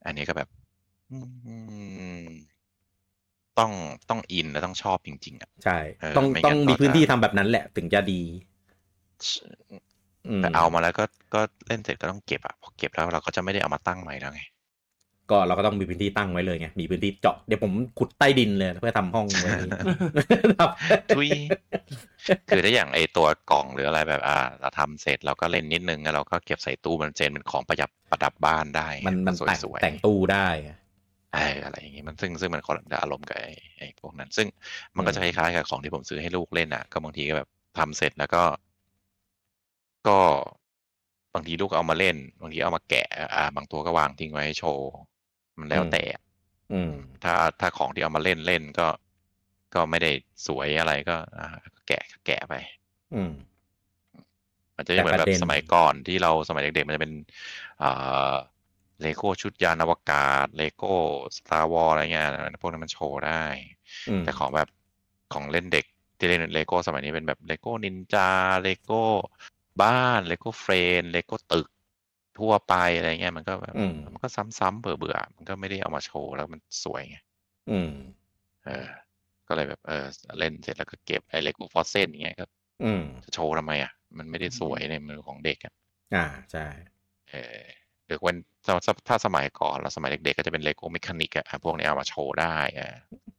อันนี้ก็แบบอืมต้องต้องอินและต้องชอบจริง ๆอะใช่เออต้องไม่งั้นต้องมีก็จะพื้นที่ทำแบบนั้นแหละถึงจะดีอืมแต่เอามาแล้วก็ก็เล่นเสร็จก็ต้องเก็บอะพอเก็บแล้วเราก็จะไม่ได้เอามาตั้งใหม่แล้วไง ก็เราก็ต้องมีพื้นที่ตั้งไว้เลยไง มีพื้นที่เจาะ เดี๋ยวผมขุดใต้ดินเลยเพื่อทำห้องไว้ครับทุยคือถ้าอย่างไอตัวกล่องหรืออะไรแบบอ่า เราทำเสร็จเราก็เล่นนิดนึงแล้วเราก็เก็บใส่ตู้มันเจนเป็นของประหยัดประดับบ้านได้ มันมันสแต่งวยๆแต่งตู้ได้เอออะไรอย่างงี้มันซึ่งซึ่งมันคนละอารมณ์กับไอ้ไอ้พวกนั้น ซึ่งมันก็จะคล้ายๆกับของที่ผมซื้อให้ลูกเล่นอะ ก็บางทีก็แบบทำเสร็จแล้วก็ ก็บางทีลูกเอามาเล่น บางทีเอามาแกะ อ่า บางตัวก็วางทิ้งไว้ให้โชว์ มันแล้วแต่ อืม ถ้าถ้าของที่เอามาเล่นเล่นก็ ก็ไม่ได้สวยอะไรก็อ่าก็แกะแกะไป อืมมันจะไม่เหมือนแต่แบบประเด็นสมัยก่อนที่เราสมัยเด็กๆมันจะเป็นอ่าเลโก้ชุดยานอวกาศเลโก้ Star Wars อะไรเงี้ยพวกนั้นมันโชว์ได้อืมแต่ของแบบของเล่นเด็กที่เล่นเลโก้สมัยนี้เป็นแบบเลโก้นินจาเลโก้บ้านเลโก้เฟรนเลโก้ตึก ทั่วไปอะไรเงี้ยมันก็แบบอืม มันก็ซ้ำๆเบื่อๆมันก็ไม่ได้เอามาโชว์แล้วมันสวยไงอืม เออ ก็เลยแบบเออเล่นเสร็จแล้วก็เก็บไอ้เลโก้ Frozen อย่างเงี้ยก็อืม จะโชว์ทำไมอะมันไม่ได้สวยในมือของเด็กอะอ่า ใช่ เออหรือ when ถ้าถ้าสมัยก่อนเราสมัยเด็กๆก็จะเป็นเลโก้ mechanic อะพวกนี้เอามาโชว์ได้อะ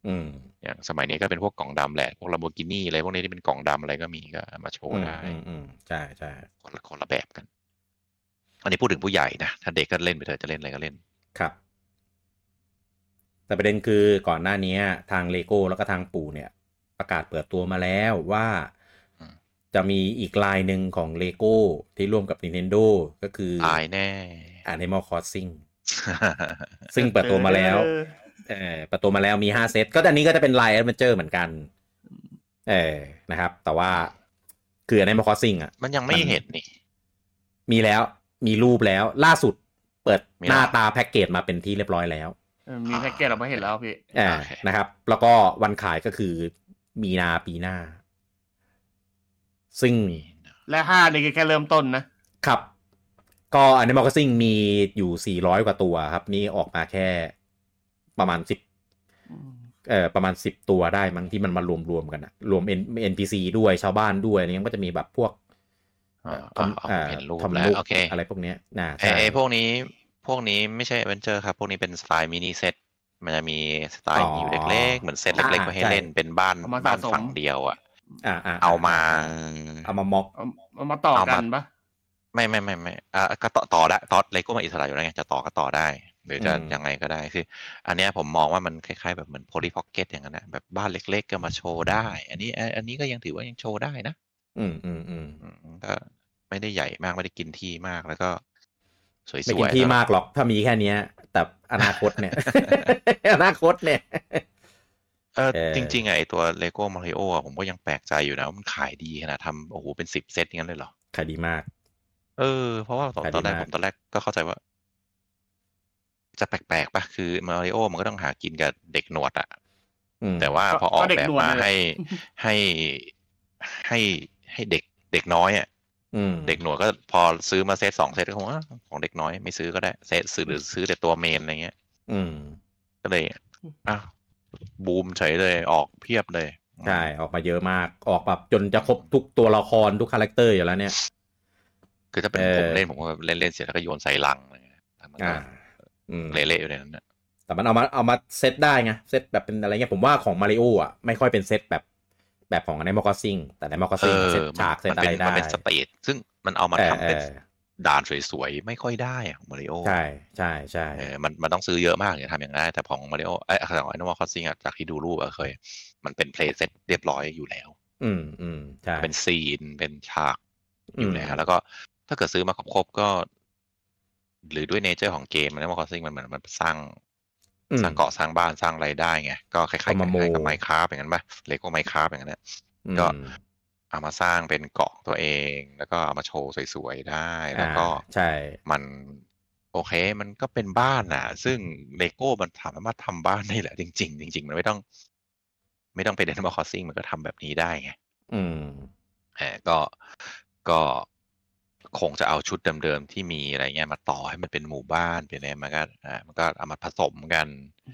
อืมอย่างสมัยนี้ก็เป็นพวกกล่องดำแหละ พวก Lamborghini อะไรพวกนี้ที่เป็นกล่องดำอะไรก็มีก็เอามาโชอืว์ได้อืมอืมใช่ใช่คนละคนละแบบกัน อันนี้พูดถึงผู้ใหญ่นะถ้าเด็กก็เล่นไปเถอะจะเล่นอะไรก็เล่นครับ แต่ประเด็นคือก่อนหน้านี้ทางเลโก้แล้วก็ทางปู่เนี่ย ประกาศเปิดตัวมาแล้วว่าอืมจะมีอีกลายหนึ่งของเลโก้ที่ร่วมกับ Nintendo ก็คือตายแน่ Animal Crossing ซึ่งเปิดตัวมาแล้วเออเปิดตัวมาแล้วมีห้าเซต ก็อันนี้ก็จะเป็นลาย Adventure เหมือนกัน เออนะครับ แต่ว่าคือ Animal Crossing อะ มันยังไม่มันเห็นนี่ มีแล้ว มีรูปแล้ว ล่าสุดเปิดมีหน้าแล้วตาแพ็กเกจมาเป็นที่เรียบร้อยแล้วเออมีแพ็กเกจเราไม่เห็นแล้วพี่อ่าโอเคนะครับ แล้วก็วันขายก็คือมีนาปีหน้า ซึ่งและห้านี่คือแค่เริ่มต้นนะ ครับ ก็ Animal Crossing มีอยู่ 400 กว่าตัวครับ นี่ออกมาแค่ประมาณ 10เอ่อประมาณสิบตัวได้มั้งที่มันมารวมรวมๆกันอะรวม N NPC ด้วยชาวบ้านด้วยอะไรเงี้ยมันก็จะมีแบบพวก เห็นรูปทอมแล้วลูกโอเคอะไรพวกเนี้ยนะไอ้ใช่ไอ้พวกนี้พวกนี้ไม่ใช่ a อ v e n เจอร์ครับ พวกนี้เป็นสไตล์มินิเซตมันจะมีสไตล์อยู่เล็กๆ เหมือนเซตเล็กๆไว้ให้เล่นเป็นบ้านเอามาบ้านสะสมฝั่งเดียวอะอ่าอ่าเอามา เอามาม็อกเอาเอามาต่อเอากัมานปะไม่ไม่ไม่ไม่อ่าก็ต่อต่อได้ต่อเลโก้มาอิสระอยู่แล้วไงจะต่อก็ต่อได้ หรือจะอืมยังไงก็ได้คือ อันเนี้ยผมมองว่ามันคล้ายๆ แบบเหมือน Polly Pocket อย่างนั้นนะแบบบ้านเล็ก ๆ ก็มาโชว์ได้ อันนี้ อันอันนี้ก็ยังถือว่ายังโชว์ได้นะ อืมอืมอืมอืมก็ไม่ได้ใหญ่มากไม่ได้กินที่มากแล้วก็ สวยๆไม่กินที่แล้วมากหรอกถ้ามีแค่เนี้ย แต่อนาคตเนี่ย อนาคตเนี่ยเออเออจริงๆอะไอตัวเลโก้มาริโอะผมก็ยังแปลกใจอยู่นะว่ามันขายดีขนาดทำโอ้โหเป็นสิบเซตอย่างนั้นเลยเหรอ ขายดีมาก เออ เพราะว่าตอนขายดีตอนแรกมากผมตอนแรกก็เข้าใจว่า จะแปลกๆปะคือมาริโอมันก็ต้องหากินกับเด็กหนวดอะอืมแต่ว่าพอออกเด็กแบบหนวดมาเลยให้ให้ให้ ให้เด็กเด็กน้อยอะอืมเด็กหนวดก็พอซื้อมาเซตสองเซตก็คงว่าของเด็กน้อยไม่ซื้อก็ได้เซตซื้อหรือซื้อแต่ตัว main อะไรเงี้ย อืม ก็เลยอ้าวบูมเฉยเลยออกเพียบเลยใช่ออกมาเยอะมากออกแบบจนจะครบทุกตัวละครทุก character อยู่แล้วเนี่ย คือถ้าเป็นเออผมเล่นผมก็เล่นเล่นเสร็จแล้วก็โยนใส่ลังอะไรเงี้ยแต่มันก็อ่าอืมเละๆอยู่ในนั้นนะแต่มันเอามาเอามาเซตได้ไงเซตแบบเป็นอะไรเงี้ยผมว่าของมาริโออะไม่ค่อยเป็นเซตแบบ แบบของในมอคอซิงแต่ในมอคอเอซิงอเซตฉากเซตมันอะเป็ไรนได้มันเป็นสเตจซึ่งมันเอามาเออทำเป็นเออด่านสวยๆ ไม่ค่อยได้อะของมาริโอใช่ใช่ใช่เออมันมันต้องซื้อเยอะมากถึงจะทำอย่างนั้นได้แต่ของมาริโอไอ้ยของไอ้นวคอสซิงอะจากที่ดูรูปอะเคย มันเป็นเพลย์เซตเรียบร้อยอยู่แล้ว อืมอืมใช่เป็น scene เป็นฉากอยู่แล้วอืมแล้วก็ถ้าเกิดซื้อมาครบๆก็ หรือด้วยเนเจอร์ของเกมมันนวคอสซิงมันเหมือนมันสร้างอืม สร้างเกาะสร้างบ้านสร้างอะไรได้ไงก็คล้ายๆเอามาคล้ายๆกับ Minecraft อย่างนั้นป่ะเลโก้ Minecraft อย่างนั้นนะอืมก็เอามาสร้างเป็นเกาะตัวเอง แล้วก็เอามาโชว์สวยๆได้แล้วก็อ่าใช่มันโอเค มันก็เป็นบ้านน่ะ ซึ่งเลโก้มันสามารถทำบ้านได้แหละจริงๆจริงๆ มันไม่ต้อง ไม่ต้องเป็น Animal Crossing มันก็ทำแบบนี้ได้ไง อืมเออก็ก็ คงจะเอาชุดเดิมๆที่มีอะไรเงี้ยมาต่อให้มันเป็นหมู่บ้านเป็นอะไรมันก็อ่ามันก็เอามาผสมกัน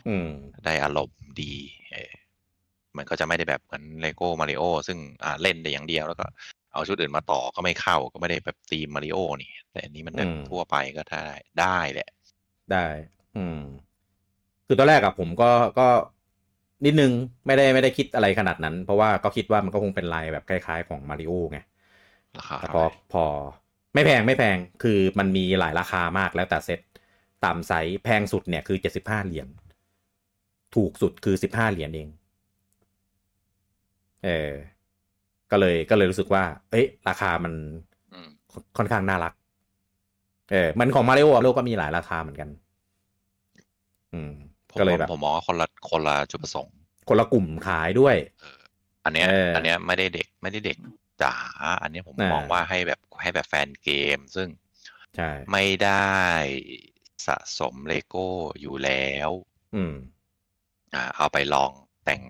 อืมได้อารมณ์ดีเออมันก็จะไม่ได้แบบเหมือนเลโก้มาริโอซึ่งอ่าเล่นได้อย่างเดียวแล้วก็เอาชุดอื่นมาต่อก็ไม่เข้าก็ไม่ได้แบบตีมมาริโอนี่ แต่อันนี้มันแบบอืมทั่วไปก็ได้ได้แหละ ได้ อืม คือตอนแรกอะผมก็ก็นิดนึงไม่ได้ไม่ได้คิดอะไรขนาดนั้น เพราะว่าก็คิดว่ามันก็คงเป็นลายแบบคล้าย ๆ ของมาริโอไงราคาแต่เท่าพอไหร่พอ ไม่แพงไม่แพงคือมันมีหลายราคามากแล้วแต่เซ็ตตามไซส์แพงสุดเนี่ยคือเจ็ดสิบห้าเหรียญถูกสุดคือสิบห้าเหรียญเองเออก็เลยก็เลยรู้สึกว่า เอ้ยราคามันอืมค่อนข้างน่ารัก เออมันของมาริโอโลก็มีหลายราคาเหมือนกัน อืมผมก็เลยว่าแบบผมมองว่าคนละคนละจุดประสงค์ คนละกลุ่มขายด้วยอันเนี้ยเอออัอันเนี้ยไม่ได้เด็กไม่ได้เด็ก จ๋าอันเนี้ยผมอ่ามมองว่าให้แบบให้แบบแฟนเกม ซึ่งใช่ไม่ได้สะสมเลโก้อยู่แล้ว อืม อ่า เอาไปลองแต่ง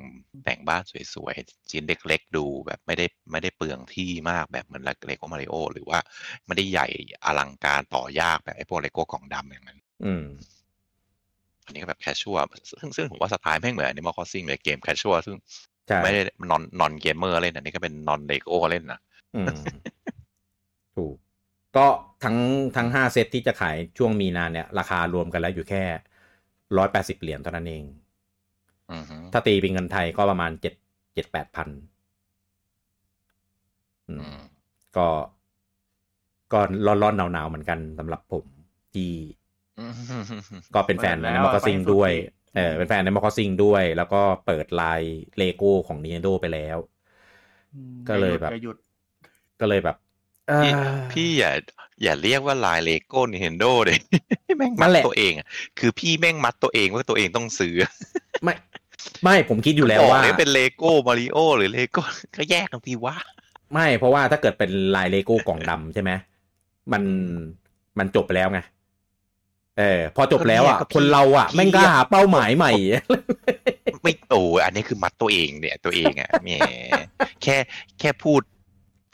แต่งบ้านสวยๆชิ้นเล็ก ๆ ดูแบบไม่ได้ไม่ได้เปลืองที่มากแบบเหมือนเลโก้มาริโอหรือว่าไม่ได้ใหญ่อลังการต่อยากแบบไอ้พวกเลโก้กล่องดำอย่างนั้น อืม อันนี้ก็แบบ casual ซึ่งซึ่งผมว่าสไตล์แม่งเหมือน Animal Crossing เลยเกม casual ซึ่งใช่ ไม่ได้ non non gamer เล่นอันนี้ก็เป็น non เลโก้เล่นนะอืมถูก ก็ทั้งทั้งห้าเซตที่จะขายช่วงมีนาเนี่ย ราคารวมกันแล้วอยู่แค่ร้อยแปดสิบเหรียญเท่านั้นเองอือฮึถ้าตีเป็นเงินไทยก็ประมาณเจ็ดเจ็ดแปดพันอืมก็ก็ร้อนร้อนหนาวหนาวๆเหมือนกันสำหรับผมที่อืมก็เป็นแฟน Animal Crossing เปิในดแล้วไปสุดด้วยที่ เออเป็นแฟน Animal Crossing ด้วย แล้วก็เปิดไลน์เลโก้ของ Nintendo ไปแล้ว ก็เลยแบบอย่าหยุดก็เลยแบบพี่เอ่อพี่อย่าอย่าเรียกว่าลายเลโก้ Nintendo เลยแม่งมัดนั่มัดนแหละตัวเองอะคือพี่แม่งมัดตัวเองว่าตัวเองต้องซื้อ ไม่ ไม่ผมคิดอยู่แล้วบอกว่าเลยเป็นเลโก้มาริโอหรือเลโก้ก็แยกกันทีวะไม่เพราะว่าถ้าเกิดเป็นลายเลโก้กล่องดำใช่ไหมมันมันจบไปแล้วไง เออพอจบแล้วอะก็เนี่ยคนเราอะพี่แม่งก็หาเป้าหมายใหม่ ไม่โอ้อันนี้คือมัดตัวเองเนี่ย ตัวเองอะแหมแค่แค่พูด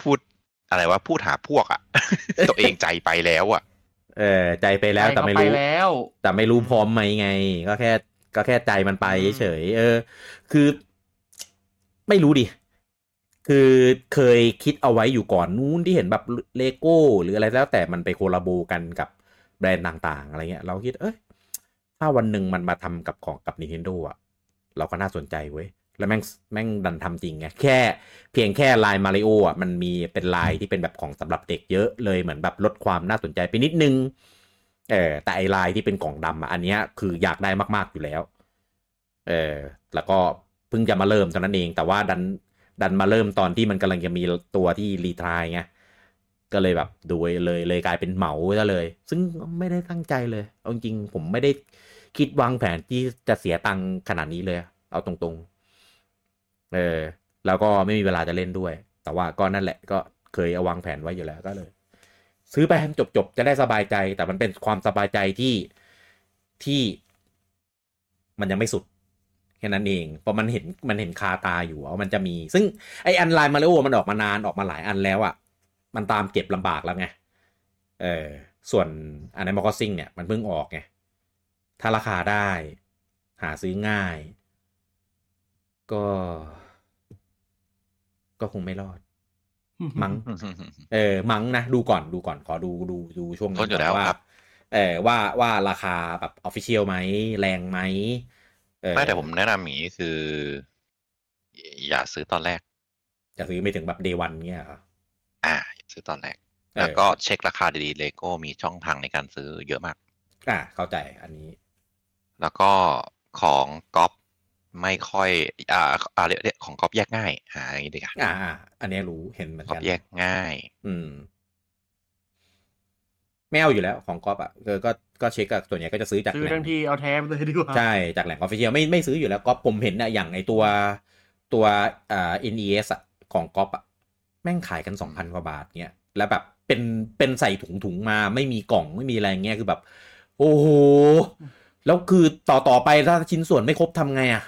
พูดอะไรวะพูดหาพวกอะ ตัวเองใจไปแล้วอะ เออใจไปแล้วแต่ไม่รู้ปแล้วแต่ไม่รู้พร้อมไหมไง ก็แค่ ก็แค่ใจมันไปเฉยๆเออ คือ ไม่รู้ดิคือเคยคิดเอาไว้อยู่ก่อนนู้นที่เห็นแบบเลโก้ หรืออะไรแล้วแต่มันไปโคลาโบกันกับแบ รนด์ต่างๆ อะไรเงี้ย เราคิด เอ้ย ถ้าวันหนึ่งมันมาทำกับของกับ Nintendo อะ เราก็น่าสนใจเว้ย แล้วแม่งแม่งดันทำจริงไง แค่เพียงแค่ลายมาริโออะ มันมีเป็นลายที่เป็นแบบของสำหรับเด็กเยอะเลยเหมือนแบบลดความน่าสนใจไปนิดนึง เออ แต่ไอลายที่เป็นกล่องดำอะอันเนี้ยคืออยากได้มากๆอยู่แล้ว เออ แล้วก็เพิ่งจะมาเริ่มเท่านั้นเอง แต่ว่าดันดันมาเริ่มตอนที่มันกำลังจะมีตัวที่รีทรายไง ก็เลยแบบดูเลยเลยกลายเป็นเหมาซะเลย ซึ่งไม่ได้ตั้งใจเลยเอาจริงผมไม่ได้คิดวางแผนที่จะเสียตังค์ขนาดนี้เลย เอาตรงๆ เออ แล้วก็ไม่มีเวลาจะเล่นด้วย แต่ว่าก็นั่นแหละก็เคยเอาวางแผนไว้อยู่แล้วก็เลย ซื้อไปให้จบๆ จะได้สบายใจ แต่มันเป็นความสบายใจที่ที่ มันยังไม่สุดแค่นั้นเองเพราะมันเห็นมันเห็นคาตาอยู่ว่ามันจะมี ซึ่งไออันไลน์มาริโอมันออกมานานออกมาหลายอันแล้วอะ่ะ มันตามเก็บลำบากแล้วไง เออ ส่วน Animal Crossing เนี่ยมันเพิ่งออกไง ถ้าราคาได้ หาซื้อง่าย ก็ ก็คงไม่รอด มั้ง เออ มั้งนะ ดูก่อนดูก่อน ขอดูดูดูช่วงต้นอยู่แล้วว่าครับเออว่าว่าราคาแบบ official ไหม แรงไหมเออไม่แต่ผมแนะนำอย่างนี้คือ อย่าซื้อตอนแรกจะซื้อไม่ถึงแบบ day one เงี้ยเหรออ่าอย่า ซื้อตอนแรกเออแล้วก็เช็คราคาดีๆเลโก้มีช่องทางในการซื้อเยอะมาก อ่า เข้าใจอันนี้ แล้วก็ของก๊อปไม่ค่อย อ่าอ่าเรียกเรียกของก๊อปแยกง่ายอ่าอย่างนี้ดีกว่าอ่าอ่าอันนี้รู้เห็นเหมือนกันก๊อกัปแยกง่าย อืมไม่เอาอยู่แล้วของก๊อปอะเออก็ก็เช็คอะส่วนใหญ่ก็จะซื้อจากซื้อแหล่งทั้งทีเอาแท้ไปเลยดีกว่าใช่จากแหล่ง official ไม่ไม่ซื้ออยู่แล้วก๊อปผมเห็นอะอย่างไอตัวตัวอ่า NES อะของก๊อฟอะ แม่งขายกันสองพันกว่าบาทเนี้ยแล้วแบบเป็นเป็นใส่ถุงถุงมาไม่มีกล่องไม่มีอะไรเงี้ยคือแบบ โอ้โหแล้วคือต่อต่อไปถ้าชิ้นส่วนไม่ครบทำไงอะ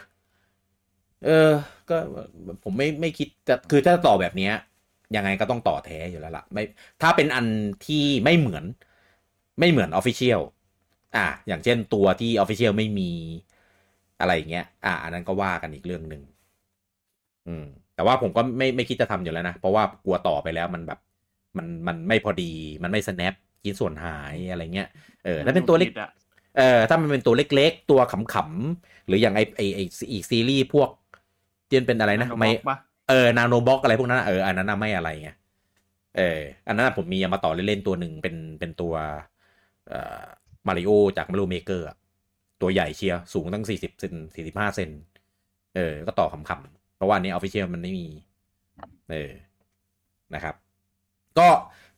เออ ก็ผมไม่ไม่คิดจะคือถ้าต่อแบบเนี้ยยังไงก็ต้องต่อแท้อยู่แล้วล่ะ ไม่ถ้าเป็นอันที่ไม่เหมือน ไม่เหมือนออฟฟิเชียลอะอย่างเช่นตัวที่ออฟฟิเชียลไม่มีอะไรเงี้ย อะอันนั้นก็ว่ากันอีกเรื่องหนึ่งอืม แต่ว่าผมก็ไม่ไม่คิดจะทำอยู่แล้วนะ เพราะว่ากลัวต่อไปแล้วมันแบบมันมันไม่พอดีมันไม่ snap ชิ้นส่วนหายอะไรเงี้ยเออถ้าเป็นตัวเล็กอะเออถ้ามันเป็นตัวเล็กๆ ตัวขำๆ หรืออย่างไอไอไออีกซีรีส์พวกเตียนเป็นอะไรนะ Nano ไม่ Box ปะเออนาโนบ็อกอะไรพวกนั้นอะเอออันนั้นน่ะไม่อะไรไงเอออันนั้นนะผมมีเอามาต่อเล่นๆตัวหนึ่งเป็นเป็นตัวเอ่อมาริโอจาก Mario Maker ตัวใหญ่เชียร์สูงตั้งสี่สิบเซนสี่สิบห้าเซนเออ ก็ต่อขำๆ เพราะว่าอันนี้ official มันไม่มีเออนะครับ ก็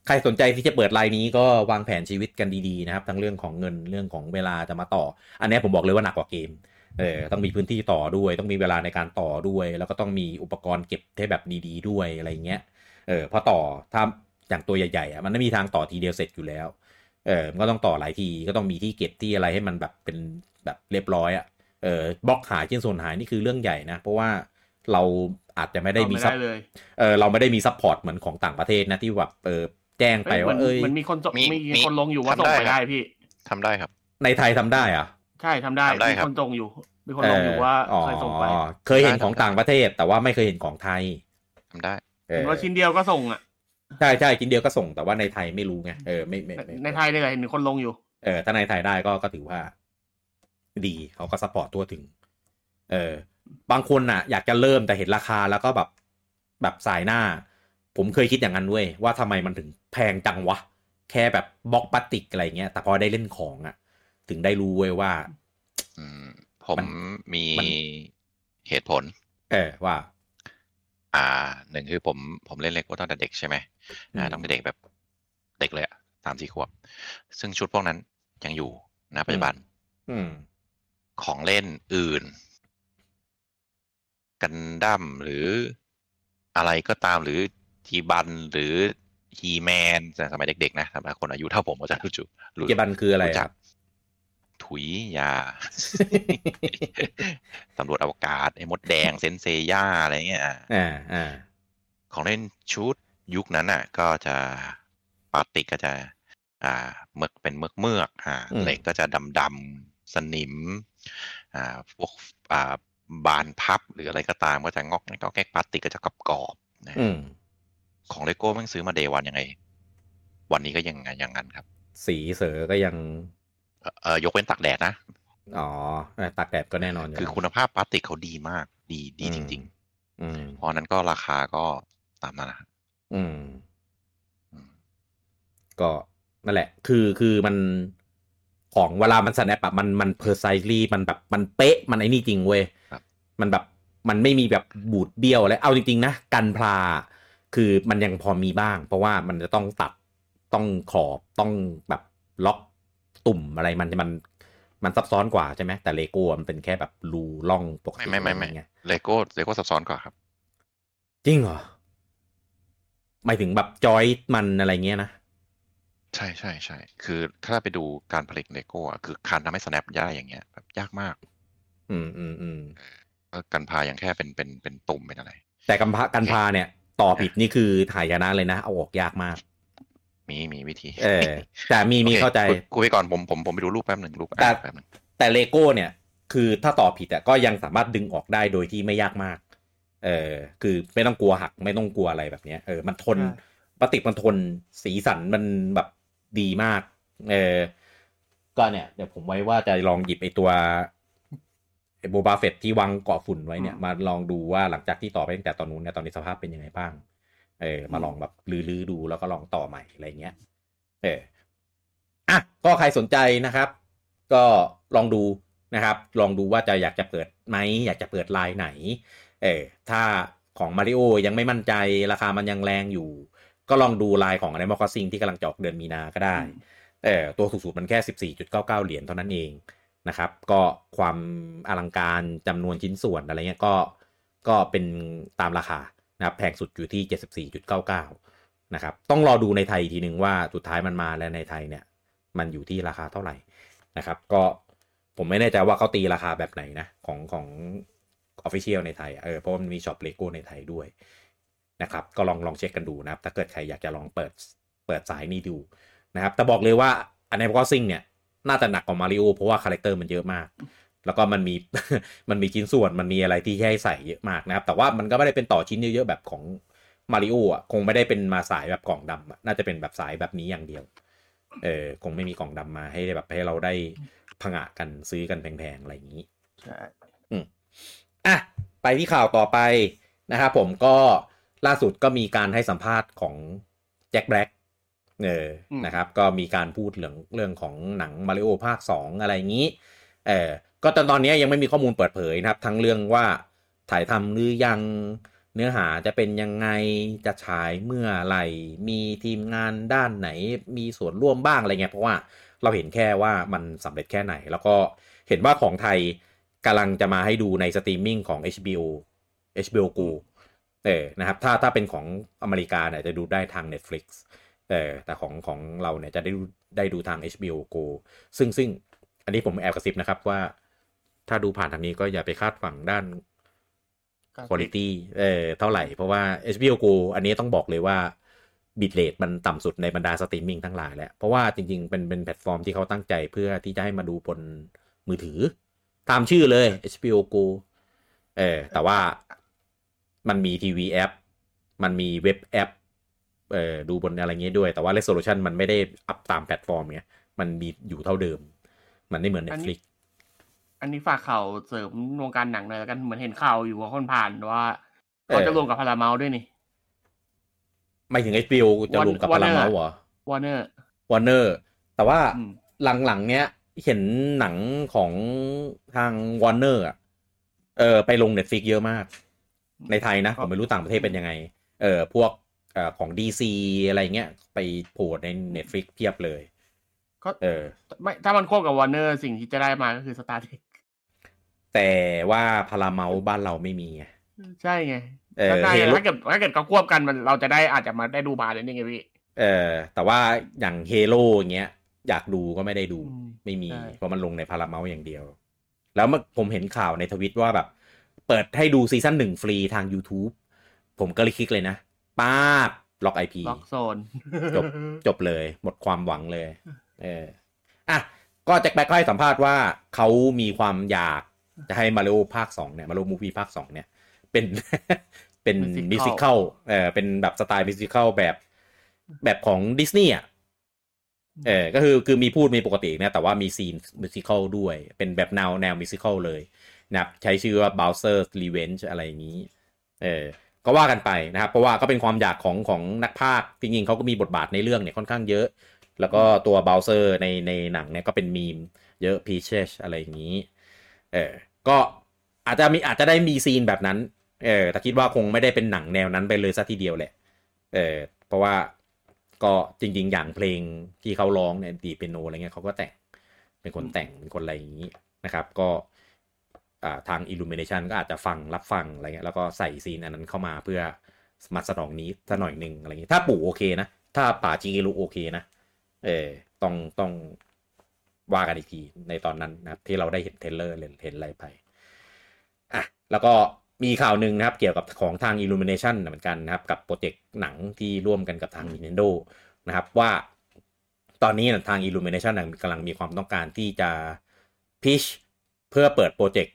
ใครสนใจที่จะเปิดไลน์นี้ก็วางแผนชีวิตกันดีๆนะครับ ทั้งเรื่องของเงินเรื่องของเวลาจะมาต่อ อันนี้ผมบอกเลยว่าหนักกว่าเกมเออต้องมีพื้นที่ต่อด้วย ต้องมีเวลาในการต่อด้วย แล้วก็ต้องมีอุปกรณ์เก็บให้แบบดี ๆ ด้วยอะไรเงี้ยเออพอต่อถ้าอย่างตัวใหญ่ๆอะมันไม่มีทางต่อทีเดียวเสร็จอยู่แล้วเออมันก็ต้องต่อหลายทีก็ต้องมีที่เก็บที่อะไรให้มันแบบเป็นแบบเรียบร้อยอะเออบล็อกหายชิ้นส่วนหายนี่คือเรื่องใหญ่นะ เพราะว่า เราอาจจะไม่ได้มีเอาซับได้เลยเออเราไม่ได้มี support เหมือนของต่างประเทศนะที่แบบเออแจ้งไปว่าเอ้ยมันมีคนส่งมีมีมีคนลงอยู่ว่าทำส่งได้ไปครับได้พี่ทำได้ครับ ในไทยทำได้อะใช่ทำได้ทำได้มีครับคนส่งอยู่มีคนลงอยู่ว่าอ๋อเคยส่งไปเคยเห็นของทำได้ต่างประเทศ แต่ว่าไม่เคยเห็นของไทยทำได้เออเห็นว่าชิ้นเดียวก็ส่งอะใช่ใช่ชิ้นเดียวก็ส่งแต่ว่าในไทยไม่รู้ไงเออไม่ไม่ไม่ในไทยเนี่ยเห็นคนลงอยู่เออถ้าในไทยได้ก็ก็ถือว่า ดีเขาก็ support ทั่วถึง เออ บางคนน่ะ อยากจะเริ่มแต่เห็นราคาแล้วก็แบบแบบส่ายหน้า ผมเคยคิดอย่างนั้นเว้ยว่าทำไมมันถึงแพงจังวะ แค่แบบบล็อกพลาสติกอะไรเงี้ย แต่พอได้เล่นของอะ ถึงได้รู้เว้ยว่าอืมผมมันมีมันเหตุผล เออว่า อ่าหนึ่งคือผมผมเล่นเลโก้ตั้งแต่เด็กใช่ไหมอ่าอืมต้องเป็นเด็กแบบเด็กเลยอะสามสี่ขวบ ซึ่งชุดพวกนั้นยังอยู่ณปัจจุบันอืมของเล่นอื่น กันดั้มหรืออะไรก็ตามหรือทีบันหรือฮีแมนสมัยเด็กๆนะสำหรับคนอายุเท่าผมก็จะรู้จุรู้เกบันคืออะไรรู้จัคกรับถุยยาตำรวจอวกาศไอ้มดแดงเซนเซย่าอะไรเงี้ยอะอ่าอ่าของเล่นชุดยุคนั้นอะ ก็จะปกติก็จะ อ่าเมือกเป็นเมือกเมือกอ่าอืมเหล็กก็จะดำดำสนิม อ่าพวกอ่า บานพับหรืออะไรก็ตามก็จะงอกแงกงอกแงกพลาสติกก็จะกรอบกรอบๆนะอืมของเลโก้แม่งซื้อมา day one ยังไง วันนี้ก็ยังไงอย่างนั้นครับ สีเสือก็ยัง เอ่อเอ่อยกเว้นตากแดดนะ อ๋อเออตากแดดก็แน่นอนอยู่คือแล้วคุณภาพพลาสติกเขาดีมาก ดีดีอืมจริงอืมๆเพราะฉะนั้นก็ราคาก็ตามนั้นนะอืมอืม ก็นั่นแหละ คือคือมันของเวลามัน snap อะมันมัน precisely มันแบบมันเป๊ะมันไอ้นี่จริงเว้ยครับ มันแบบมันไม่มีแบบบูดเบี้ยวอะไรเอาจริงๆนะกันพลาคือมันยังพอมีบ้าง เพราะว่ามันจะต้องตัดต้องขอบต้องแบบล็อกตุ่มอะไรมันมันมันซับซ้อนกว่าใช่ไหมแต่เลโก้มันเป็นแค่แบบรูล่องปกไม่ติไม่ไม่ไม่อะรเงี้ยเลโก้เลโก้ซับซ้อนกว่าครับ จริงเหรอหมายถึงแบบจอยมันอะไรเงี้ยนะ ใช่ใช่ใช่คือถ้าไปดูการผลิตเลโก้อะคือการทำให้ snap ได้อย่างเงี้ยแบบยากมาก อืมอืมอืม ก็กันพายังแค่เป็นเป็นเป็นตุ่มเป็นอะไร แต่กันพากันพาเนี่ย ต่อผิดนี่คือถ่ายยนะเลยนะ เอาออกยากมาก มีมีวิธี เออแต่มีมีโอคเข้าใจคุยคุยไปก่อนผมผมผมไปดูรูปแป๊บหนึ่งรูปแต่แป๊บหนึ่งแต่เลโก้เนี่ย คือถ้าต่อผิดอะก็ยังสามารถดึงออกได้โดยที่ไม่ยากมาก เออคือไม่ต้องกลัวหักไม่ต้องกลัวอะไรแบบเนี้ยเออมันทนใช่พลาสติกมันทนสีสันมันแบบดีมาก เออก็เนี่ยเดี๋ยวผมไว้ว่าจะลองหยิบไอตัวไอ โบบาเฟตที่วางเกาะฝุ่นไว้เนี่ยมาลองดูว่าหลังจากที่ต่อไปตั้งแต่ตอนนู้นเนี่ยตอนนี้สภาพเป็นยังไงบ้าง เออ มาลองแบบลื้อๆดูแล้วก็ลองต่อใหม่อะไรเงี้ย เอออะก็ใครสนใจนะครับ ก็ลองดูนะครับ ลองดูว่าจะอยากจะเปิดไหมอยากจะเปิดลายไหน เออถ้าของมาริโอยังไม่มั่นใจราคามันยังแรงอยู่ ก็ลองดูลายของ Animal Crossing ที่กำลังจะออกเดือนมีนาก็ได้ เออตัวถูกสุดมันแค่ 14.99 เหรียญเท่านั้นเอง นะครับ ก็ความอลังการจำนวนชิ้นส่วนอะไรเงี้ยก็ก็เป็นตามราคานะครับแพงสุดอยู่ที่ 74.99 นะครับ ต้องรอดูในไทยทีหนึ่งว่าสุดท้ายมันมาแล้วในไทยเนี่ย มันอยู่ที่ราคาเท่าไหร่นะครับ ก็ผมไม่แน่ใจว่าเขาตีราคาแบบไหนนะ ของของ Official ในไทยเออเพราะมันมีช็อปเลโก้ในไทยด้วยนะครับ ก็ลองลองเช็คกันดูนะครับ ถ้าเกิดใครอยากจะลองเปิดเปิดสายนี้ดูนะครับ แต่บอกเลยว่าอันใน c r o s s i n g เนี่ย น่าจะหนักกว่ามาริโอเพราะว่า character มันเยอะมาก แล้วก็มันมีมันมีชิ้นส่วนมันมีอะไรที่ให้ใส่เยอะมากนะครับ แต่ว่ามันก็ไม่ได้เป็นต่อชิ้นเยอะๆแบบของมาริโออะคงไม่ได้เป็นมาสายแบบกล่องดำอะน่าจะเป็นแบบสายแบบนี้อย่างเดียว เออคงไม่มีกล่องดำมาให้แบบให้เราได้ผงะกันซื้อกันแพงๆอะไรอย่างนี้ใช่อะไปที่ข่าวต่อไปนะครับผมก็ล่าสุดก็มีการให้สัมภาษณ์ของแจ็คแบล็ก เอออนะครับ ก็มีการพูดเรื่องเรื่องของหนังมาริโอภาค 2 อะไรอย่างนี้เออก็ตอนตอนนี้ยังไม่มีข้อมูลเปิดเผยนะครับ ทั้งเรื่องว่าถ่ายทำหรือยังเนื้อหาจะเป็นยังไงจะฉายเมื่อไหร่มีทีมงานด้านไหน มีส่วนร่วมบ้างอะไรเงี้ยเพราะว่าเราเห็นแค่ว่ามันสำเร็จแค่ไหน แล้วก็เห็นว่าของไทยกำลังจะมาให้ดูในสตรีมมิ่งของ HBO HBO Go เออนะครับถ้าถ้าเป็นของอเมริกาเนี่ยจะดูได้ทาง Netflix เออแต่ของของเราเนี่ยจะได้ดูได้ดูทาง HBO Go ซึ่งซึ่งอันนี้ผมแอบกระซิบนะครับว่า ถ้าดูผ่านทางนี้ก็อย่าไปคาดหวังด้าน quality เออเท่าไหร่ เพราะว่า HBO Go อันนี้ต้องบอกเลยว่า bitrate มันต่ำสุดในบรรดาสตรีมมิ่งทั้งหลายแล้ว เพราะว่าจริงๆ เป็นเป็นแพลตฟอร์มที่เขาตั้งใจเพื่อที่จะให้มาดูบนมือถือ ตามชื่อเลย HBO Go เออแต่ว่ามันมีทีวีแอป มันมีเว็บแอป เอ่อดูบนอะไรเงี้ยด้วย แต่ว่า resolution มันไม่ได้อัพตามแพลตฟอร์มไงมันมีอยู่เท่าเดิม มันไม่เหมือนอันนี้ Netflix อันนี้ฝากข่าวเสริมวงการหนังหน่อยแล้วกันเหมือนเห็นข่าวอยู่ว่าคนผ่านว่าเออเขาจะรวมกับ Paramount ด้วยนี่ไม่ถึง HBO จะรวมกับ Warner Paramount เหรอWarner Warner แต่ว่าอืมหลังๆเนี้ยเห็นหนังของทาง Warner อะเออไปลง Netflix เยอะมาก ในไทยนะ ผมไม่รู้ต่างประเทศเป็นยังไง เออพวกเอ่อของ DC อะไรเงี้ยไปโผล่ใน Netflix เพียบเลย ก็เออไม่ถ้ามันควบกับวอร์เนอร์สิ่งที่จะได้มาก็คือ Star Trekแต่ว่า Paramount บ้านเราไม่มีไงใช่ไงเออถ้าได้ Halo ถ้าเกิดถ้าเกิดเขาควบกันมันเราจะได้อาจจะมาได้ดูบาร์นี่ไงพี่เออแต่ว่าอย่างเฮโ o อย่างเงี้ยอยากดูก็ไม่ได้ดูอืมไม่มีใช่เพราะมันลงใน Paramount อย่างเดียว แล้วเมื่อผมเห็นข่าวในทวิตว่าแบบ เปิดให้ดู season หนึ่งฟรีทาง YouTube ผมก็เลยคลิกเลยนะ ป้าบล็อก IP ล็อกโซนจบจบเลยหมดความหวังเลย เอออะก็ Jack Black ก็ให้สัมภาษณ์ว่าเขามีความอยากจะให้มาริโอภาคสองเนี่ยมาริโอ movie ภาคสองเนี่ย เป็นเป็น musical เออเป็นแบบสไตล์ musical แบบแบบของดิสนีย์อะเออก็คือคือมีพูดมีปกตินะแต่ว่ามีซีน musical ด้วย เป็นแบบแนวแนว musical เลยนะครับใช้ชื่อว่า Bowser's Revenge อะไรอย่างนี้ เออ ก็ว่ากันไปนะครับ เพราะว่าก็เป็นความอยากของของนักพากย์จริงๆเขาก็มีบทบาทในเรื่องเนี่ยค่อนข้างเยอะ แล้วก็ตัว Bowser ในในหนังเนี่ยก็เป็นมีมเยอะ Peaches อะไรอย่างนี้ เออ ก็อาจจะมีอาจจะได้มีซีนแบบนั้น เออแต่คิดว่าคงไม่ได้เป็นหนังแนวนั้นไปเลยซะทีเดียวแหละ เออ เพราะว่าก็จริง ๆ อย่างเพลงที่เขาร้องเนี่ยดีเปียโนอะไรเงี้ยเขาก็แต่งเป็นคนแต่งเป็นคนอะไรอย่างนี้นะครับ ก็ ทาง Illumination ก็อาจจะฟังรับฟังอะไรเงี้ยแล้วก็ใส่ซีนอันนั้นเข้ามาเพื่อมาสนองนี้สักหน่อยหนึ่งอะไรเงี้ยถ้าปู่โอเคนะ ถ้าปู่จิเกรุโอเคนะ เออต้องต้องว่ากันอีกทีในตอนนั้นนะครับที่เราได้เห็น trailer เห็นอะไรไปอะแล้วก็มีข่าวหนึ่งนะครับ เกี่ยวกับของทาง Illumination เหมือนกันนะครับ กับโปรเจกต์หนังที่ร่วมกันกับทาง Nintendo นะครับ ว่าตอนนี้นะทาง Illumination กำลังมีความต้องการที่จะ pitch เพื่อเปิดโปรเจกต์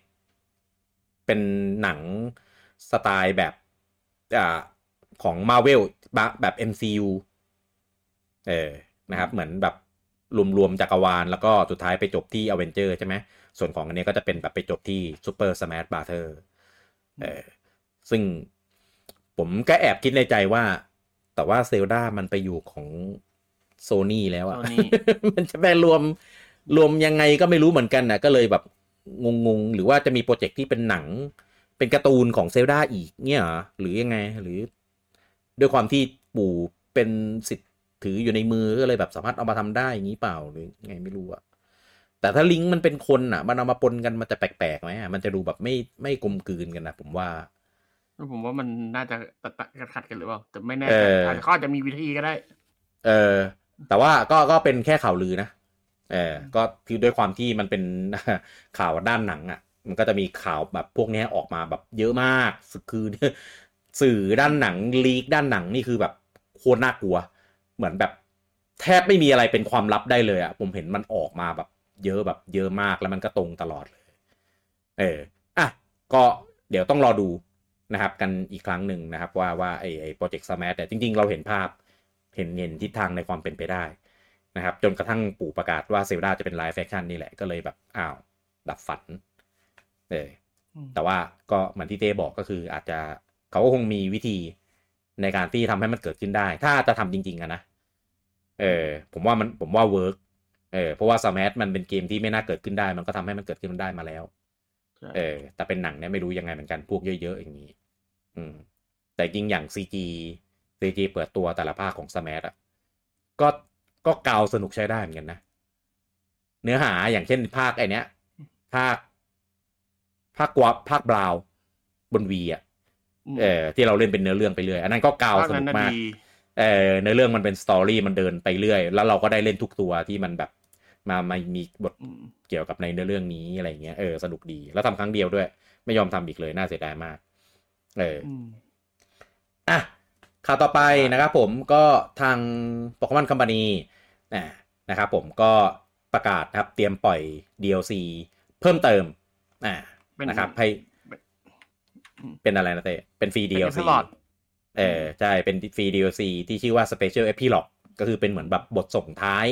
เป็นหนังสไตล์แบบอ่าของ Marvel แบบ MCU เออนะครับ เหมือนแบบรวมๆจักรวาล แล้วก็สุดท้ายไปจบที่อเวนเจอร์ใช่ไหม ส่วนของอันนี้ก็จะเป็นแบบไปจบที่ Super Smash Brothers เออซึ่งผมก็แอบคิดในใจว่า แต่ว่าเซลดามันไปอยู่ของโซนี่แล้วอะ Sony มันจะไปรวมรวมยังไงก็ไม่รู้เหมือนกันนะก็เลยแบบ งงๆ หรือว่าจะมีโปรเจกต์ที่เป็นหนัง เป็นการ์ตูนของเซลดาอีกเนี่ยเหรอหรือยังไงหรือ ด้วยความที่ปู่เป็นสิทธิ์ถืออยู่ในมือก็เลยแบบสามารถเอามาทำได้อย่างนี้เปล่าหรือไงไม่รู้อะแต่ถ้าลิงก์มันเป็นคนอะมันเอามาปนกันมันจะแปลกๆไหมอะมันจะดูแบบไม่ไม่กลมกลืนกันนะผมว่าผมว่ามันน่าจะตัดตัดขัดๆกันหรือเปล่าแต่ไม่แน่เอใจอออาจจะเขาอาจจะมีวิธีก็ได้ เออ แต่ว่าก็ก็เป็นแค่ข่าวลือนะ เออก็คือด้วยความที่มันเป็นข่าวด้านหนังอะ่ะ มันก็จะมีข่าวแบบพวกนี้ออกมาแบบเยอะมากคือสื่อด้านหนัง leak ด้านหนังนี่คือแบบโคตรน่ากลัว เหมือนแบบแทบไม่มีอะไรเป็นความลับได้เลยอะ่ะผมเห็นมันออกมาแบบ เยอะแบบเยอะมากแล้วมันก็ตรงตลอดเลย เอออะก็เดี๋ยวต้องรอดูนะครับ กันอีกครั้งหนึ่งนะครับ ว่าว่าไอไอโปรเจกต์ Smash แต่จริง ๆ เราเห็นภาพเห็นเห็นทิศทางในความเป็นไปได้ นะครับจนกระทั่งปู่ประกาศว่าเซลดาจะเป็น live action นี่แหละก็เลยแบบอ้าวดับฝันเอออืมแต่ว่าก็เหมือนที่เต้บอกก็คืออาจจะเขาก็คงมีวิธีในการที่ทำให้มันเกิดขึ้นได้ ถ้าจะทำจริง ๆอะนะเออผมว่ามันผมว่า work เออเพราะว่า Smash มันเป็นเกมที่ไม่น่าเกิดขึ้นได้ มันก็ทำให้มันเกิดขึ้นได้มาแล้วใช่เออแต่เป็นหนังเนี่ยไม่รู้ยังไงเหมือนกันพวกเยอะๆอย่างนี้ อืม แต่จริงอย่าง CG CG เปิดตัวแต่ละภาคของสมาร์ทอะก็ ก็เกาสนุกใช้ได้เหมือนกันนะ เนื้อหาอย่างเช่นภาคไอเนี้ย ภาค ภาคกวาภาคบราวน์บนวีอะมเออที่เราเล่นเป็นเนื้อเรื่องไปเรื่อย อันนั้นก็เกาภาคสนั้นุนกน่ะมากดีเออเนื้อเรื่องมันเป็นสตอรี่มันเดินไปเรื่อย แล้วเราก็ได้เล่นทุกตัวที่มันแบบ มามามีบทอืมเกี่ยวกับในเนื้อเรื่องนี้อะไรเงี้ยเออสนุกดีแล้วทำครั้งเดียวด้วย ไม่ยอมทำอีกเลยน่าเสียดายมาก เอออืมอะข่าวต่อไปนะครับผมก็ทางโปเกมอนคัม p า นีนะครับผมก็ประกาศนะครับเตรียมปล่อย DLC เพิ่มเติมอ่าเป็นนะครับให้อืมเป็นอะไรนะเต้เป็นฟรีเป็น DLC Epilogue เออใช่เป็นฟรี DLC ที่ชื่อว่า Special Epilogue ก็คือเป็นเหมือนแบบบทส่งท้าย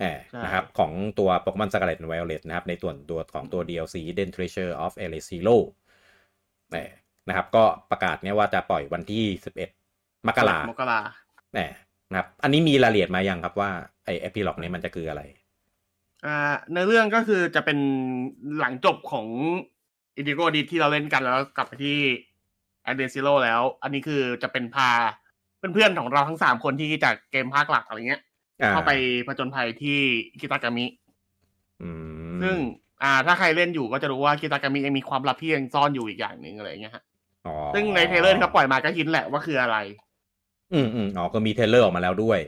เออใช่นะครับของตัว Pokemon Scarlet and Violet นะครับ ในตัวตัวของตัว DLC Hidden Treasure of Area Zero เออนะครับ ก็ประกาศเนี่ยว่าจะปล่อยวันที่ 11 มกรามกราเออ นะครับ อันนี้มีรายละเอียดมายังครับว่าไอ Epilogue นี้มันจะคืออะไร อ่าในเรื่องก็คือจะเป็นหลังจบของ Indigo Disk ที่เราเล่นกันแล้วกลับไปที่ Area Zero แล้ว อันนี้คือจะเป็นพาเพื่อนๆของเราทั้งสามคนที่จากเกมภาคหลักอะไรเงี้ยอ่าเข้าไปผจญภัยที่คิตากามิอืมซึ่งอ่าถ้าใครเล่นอยู่ก็จะรู้ว่าคิตากามิยังมีความลับที่ยังซ่อนอยู่อีกอย่างหนึ่งอะไรเงี้ยฮะอ๋อซึ่งใน trailer ที่เขาปล่อยมาก็ hint แหละว่าคืออะไร อืมอืมอ๋อก็มี trailer ออกมาแล้วด้วย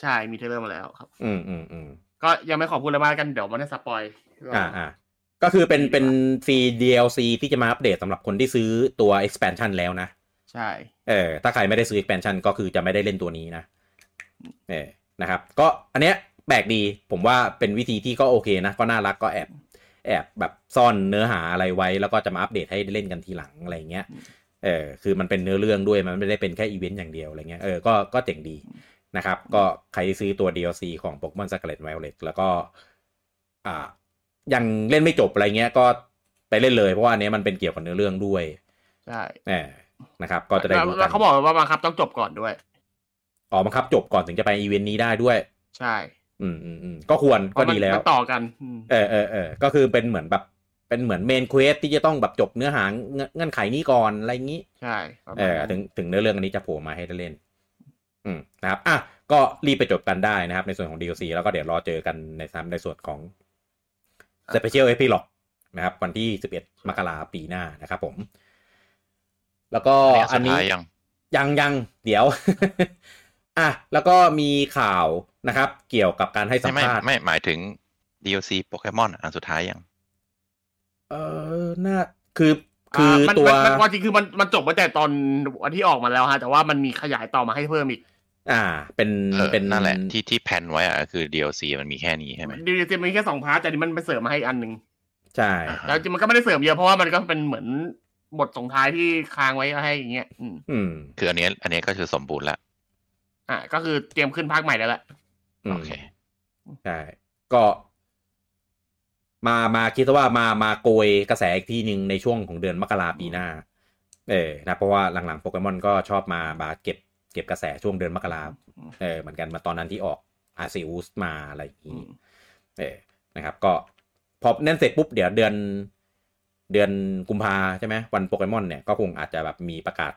ใช่มี trailer มาแล้วครับ อืมอืมอืมก็ยังไม่ขอพูดอะไรมากกันเดี๋ยวมันจะ spoil อ่าอ่าก็คือเป็นเป็นฟรี DLC ที่จะมาอัปเดตสำหรับคนที่ซื้อตัว expansion แล้วนะ ใช่ เออ ถ้าใครไม่ได้ซื้อ expansion ก็คือจะไม่ได้เล่นตัวนี้นะ เออนะครับ ก็อันเนี้ยแปลกดี ผมว่าเป็นวิธีที่ก็โอเคนะ ก็น่ารักก็แอบ แอบแบบซ่อนเนื้อหาอะไรไว้ แล้วก็จะมาอัปเดตให้เล่นกันทีหลังอะไรเงี้ย เออคือมันเป็นเนื้อเรื่องด้วยมันไม่ได้เป็นแค่อีเวนต์อย่างเดียวอะไรเงี้ยเออก็ก็เจ๋งดีนะครับ ก็ใครซื้อตัว DLC ของ Pokemon Scarlet Violet แล้วก็อ่ายังเล่นไม่จบอะไรเงี้ยก็ไปเล่นเลยเพราะว่าอันนี้มันเป็นเกี่ยวกับเนื้อเรื่องด้วยใช่เออนะครับ ก็จะได้แล้วรู้แล้กัวนเขาบอกว่าบังคับต้องจบก่อนด้วยอ๋อบังคับจบก่อนถึงจะไปอีเวนต์นี้ได้ด้วย ใช่ อืมอืมอืมก็ควรก็ดีแล้วมันต่อกันอืมเออเออเออก็คือเป็นเหมือนแบบ เป็นเหมือน main quest ที่จะต้องแบบจบเนื้อหาเงื่อนเงื่อนไขนี้ก่อนอะไรอย่างนี้ ใช่ประมาณเออนั้นถึงถึงเนื้อเรื่องอันนี้จะโผล่มาให้ได้เล่น อืมนะครับ อะก็รีบไปจบกันได้นะครับ ในส่วนของ DLC แล้วก็เดี๋ยวรอเจอกันในซ้ำในส่วนของ Special Epilogue นะครับ วันที่ 11 มกราปีหน้านะครับผม แล้วก็อัอันนนี้นี้สุดท้ายยังยังยังเดี๋ยว อะแล้วก็มีข่าวนะครับ เกี่ยวกับการให้สัไม่มไม่ภาษณ์ไม่หมายถึง DLC โปเกมอนอันสุดท้ายยัง เออน่าคือคือมันตัวมันมันความจริงคือมันมันจบมาแต่ตอนวันที่ออกมาแล้วฮะแต่ว่ามันมีขยายต่อมาให้เพิ่มอีก อ่า เป็นเออเป็นนั่นแหละที่ที่แพลนไว้อะคือ DLC มันมีแค่นี้ใช่ไหมDLC มีแค่สอง part แต่นี่มันไปเสริมมาให้อีกอันหนึ่งใช่อ่าแล้วจริงมันก็ไม่ได้เสริมเยอะเพราะว่ามันก็เป็นเหมือนบทส่งท้ายที่ค้างไว้ให้อย่างเงี้ยอืมอืมคืออันเนี้ยอันเนี้ยก็คือสมบูรณ์แล้วอะก็คือเตรียมขึ้นภาคใหม่แล้วแหละอืมโอเคใช่ก็ มามาคิดว่ามามาโกยกระแสอีกทีหนึ่งในช่วงของเดือนมกราปีหน้า เออนะเพราะว่าหลังๆโปเกมอนก็ชอบมาบาเก็บเก็บกระแสช่วงเดือนมกราเออเหมือนกันมาตอนนั้นที่ออกอาซิอุสมาอะไรอย่างอืนี้มเออนะครับ ก็พอนั่นเสร็จปุ๊บเดี๋ยวเดือนเดือนกุมภาใช่ไหมวันโปเกมอนเนี่ยก็คงอาจจะแบบมีประกาศ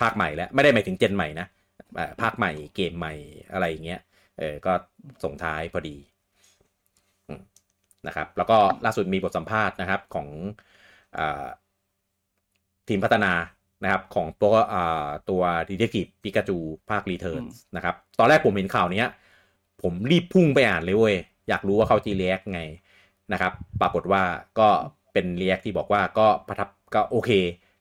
ภาคใหม่แล้วไม่ได้หมายถึงเจนใหม่นะเอ่อภาคใหม่เกมใหม่อะไรอย่างเงี้ยเออก็ส่งท้ายพอดีอืม นะครับ แล้วก็ล่าสุดมีบทสัมภาษณ์นะครับของอาทีมพัฒนานะครับของตัวอ่าตัวดีเทคทีฟปิกาจูภาครีเทิร์นนะครับ ตอนแรกผมเห็นข่าวเนี้ยผมรีบพุ่งไปอ่านเลยเว้ย อยากรู้ว่าเขาจีเรียกไงนะครับ ปรากฏว่าก็เป็นเรียกที่บอกว่าก็ประทับก็โอเค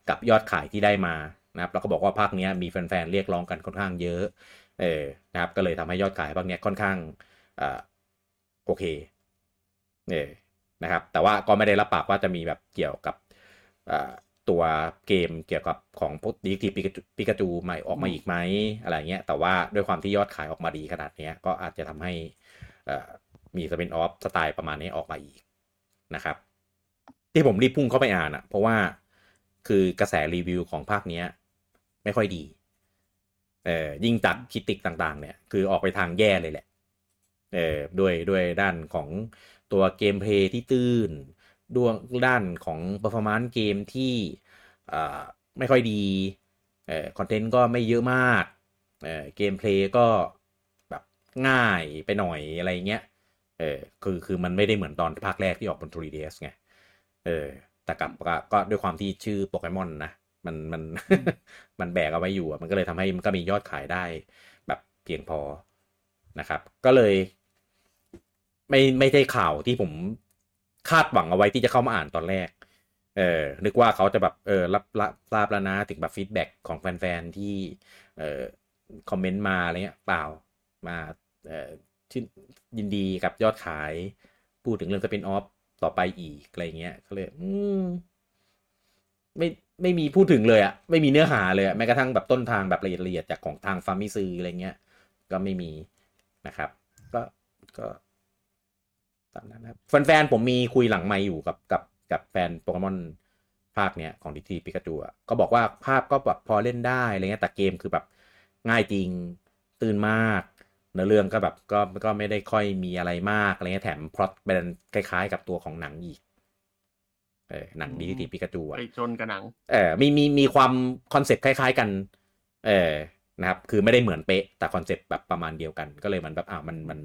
กับยอดขายที่ได้มานะครับแล้วก็บอกว่าภาคเนี้ยมีแฟนๆเรียกร้องกันค่อนข้างเยอะ เออนะครับ ก็เลยทำให้ยอดขายภาคเนี้ยค่อนข้างอ่าโอเค เออนะครับ แต่ว่าก็ไม่ได้รับปากว่าจะมีแบบเกี่ยวกับตัวเกมเกี่ยวกับของพวกดีทีปิกาจูใหม่ออกมาอีกไหมอะไรเงี้ย แต่ว่าด้วยความที่ยอดขายออกมาดีขนาดนี้ก็อาจจะทำให้มีสเปนออฟสไตล์ประมาณนี้ออกมาอีกนะครับ ที่ผมรีบพุ่งเข้าไปอ่านอะ่ะ เพราะว่าคือกระแสรีวิวของภาคเนี้ยไม่ค่อยดีเอ่อยิ่งจากคิติกต่าง ๆ เนี่ย คือออกไปทางแย่เลยแหละเอ่อด้วยด้วยด้านของ ตัว gameplay ที่ตื้นด้วยด้านของ performance เกมที่ไม่ค่อยดีเอ่อ content ก็ไม่เยอะมากเอ่อ gameplay ก็แบบง่ายไปหน่อยอะไรเงี้ยเออคือคือมันไม่ได้เหมือนตอนภาคแรกที่ออกบน 3DS ไงเออแต่กลับก็ก็ด้วยความที่ชื่อโปเกมอนนะมันมันมันแบกเอาไว้อยู่มันก็เลยทำให้มันก็มียอดขายได้แบบเพียงพอนะครับ ก็เลย ไม่ไม่ได้ข่าวที่ผมคาดหวังเอาไว้ที่จะเข้ามาอ่านตอนแรก เออนึกว่าเขาจะแบบเออรับรับทราบแล้วนะถึงแบบ feedback ของแฟนๆที่เอ่อ comment มาอะไรเงี้ยเปล่ามาเอ่อชื่นยินดีกับยอดขาย พูดถึงเรื่อง spin-off ต่อไปอีกอะไรเงี้ยก็เลย อืมไม่ไม่มีพูดถึงเลยอะไม่มีเนื้อหาเลยอะแม้กระทั่งแบบต้นทางแบบละเอียดละเอียดจากของทาง Famitsu อะไรเงี้ย ก็ไม่มีนะครับ ก็ก็ ตามนั้นนะครับแฟนๆผมมีคุยหลังไม่อยู่กับกับกับแฟนโปเกมอนภาคเนี้ยของดิทีปิกาจูอะก็บอกว่าภาพก็แบบพอเล่นได้อะไรเงี้ยแต่เกมคือแบบง่ายจริงตื่นมากเนื้อเรื่องก็แบบก็ก็ไม่ได้ค่อยมีอะไรมากอะไรเงี้ยแถมพล็อตเป็นคล้ายๆ กับตัวของหนังอีกเออหนังดิทีปิกาจูอะไปชนกับหนังเออมีมีมีความconcept คล้าย ๆกัน เออนะครับ คือไม่ได้เหมือนเป๊ะ แต่ concept แบบประมาณเดียวกัน ก็เลยมันแบบอ่ามันมัน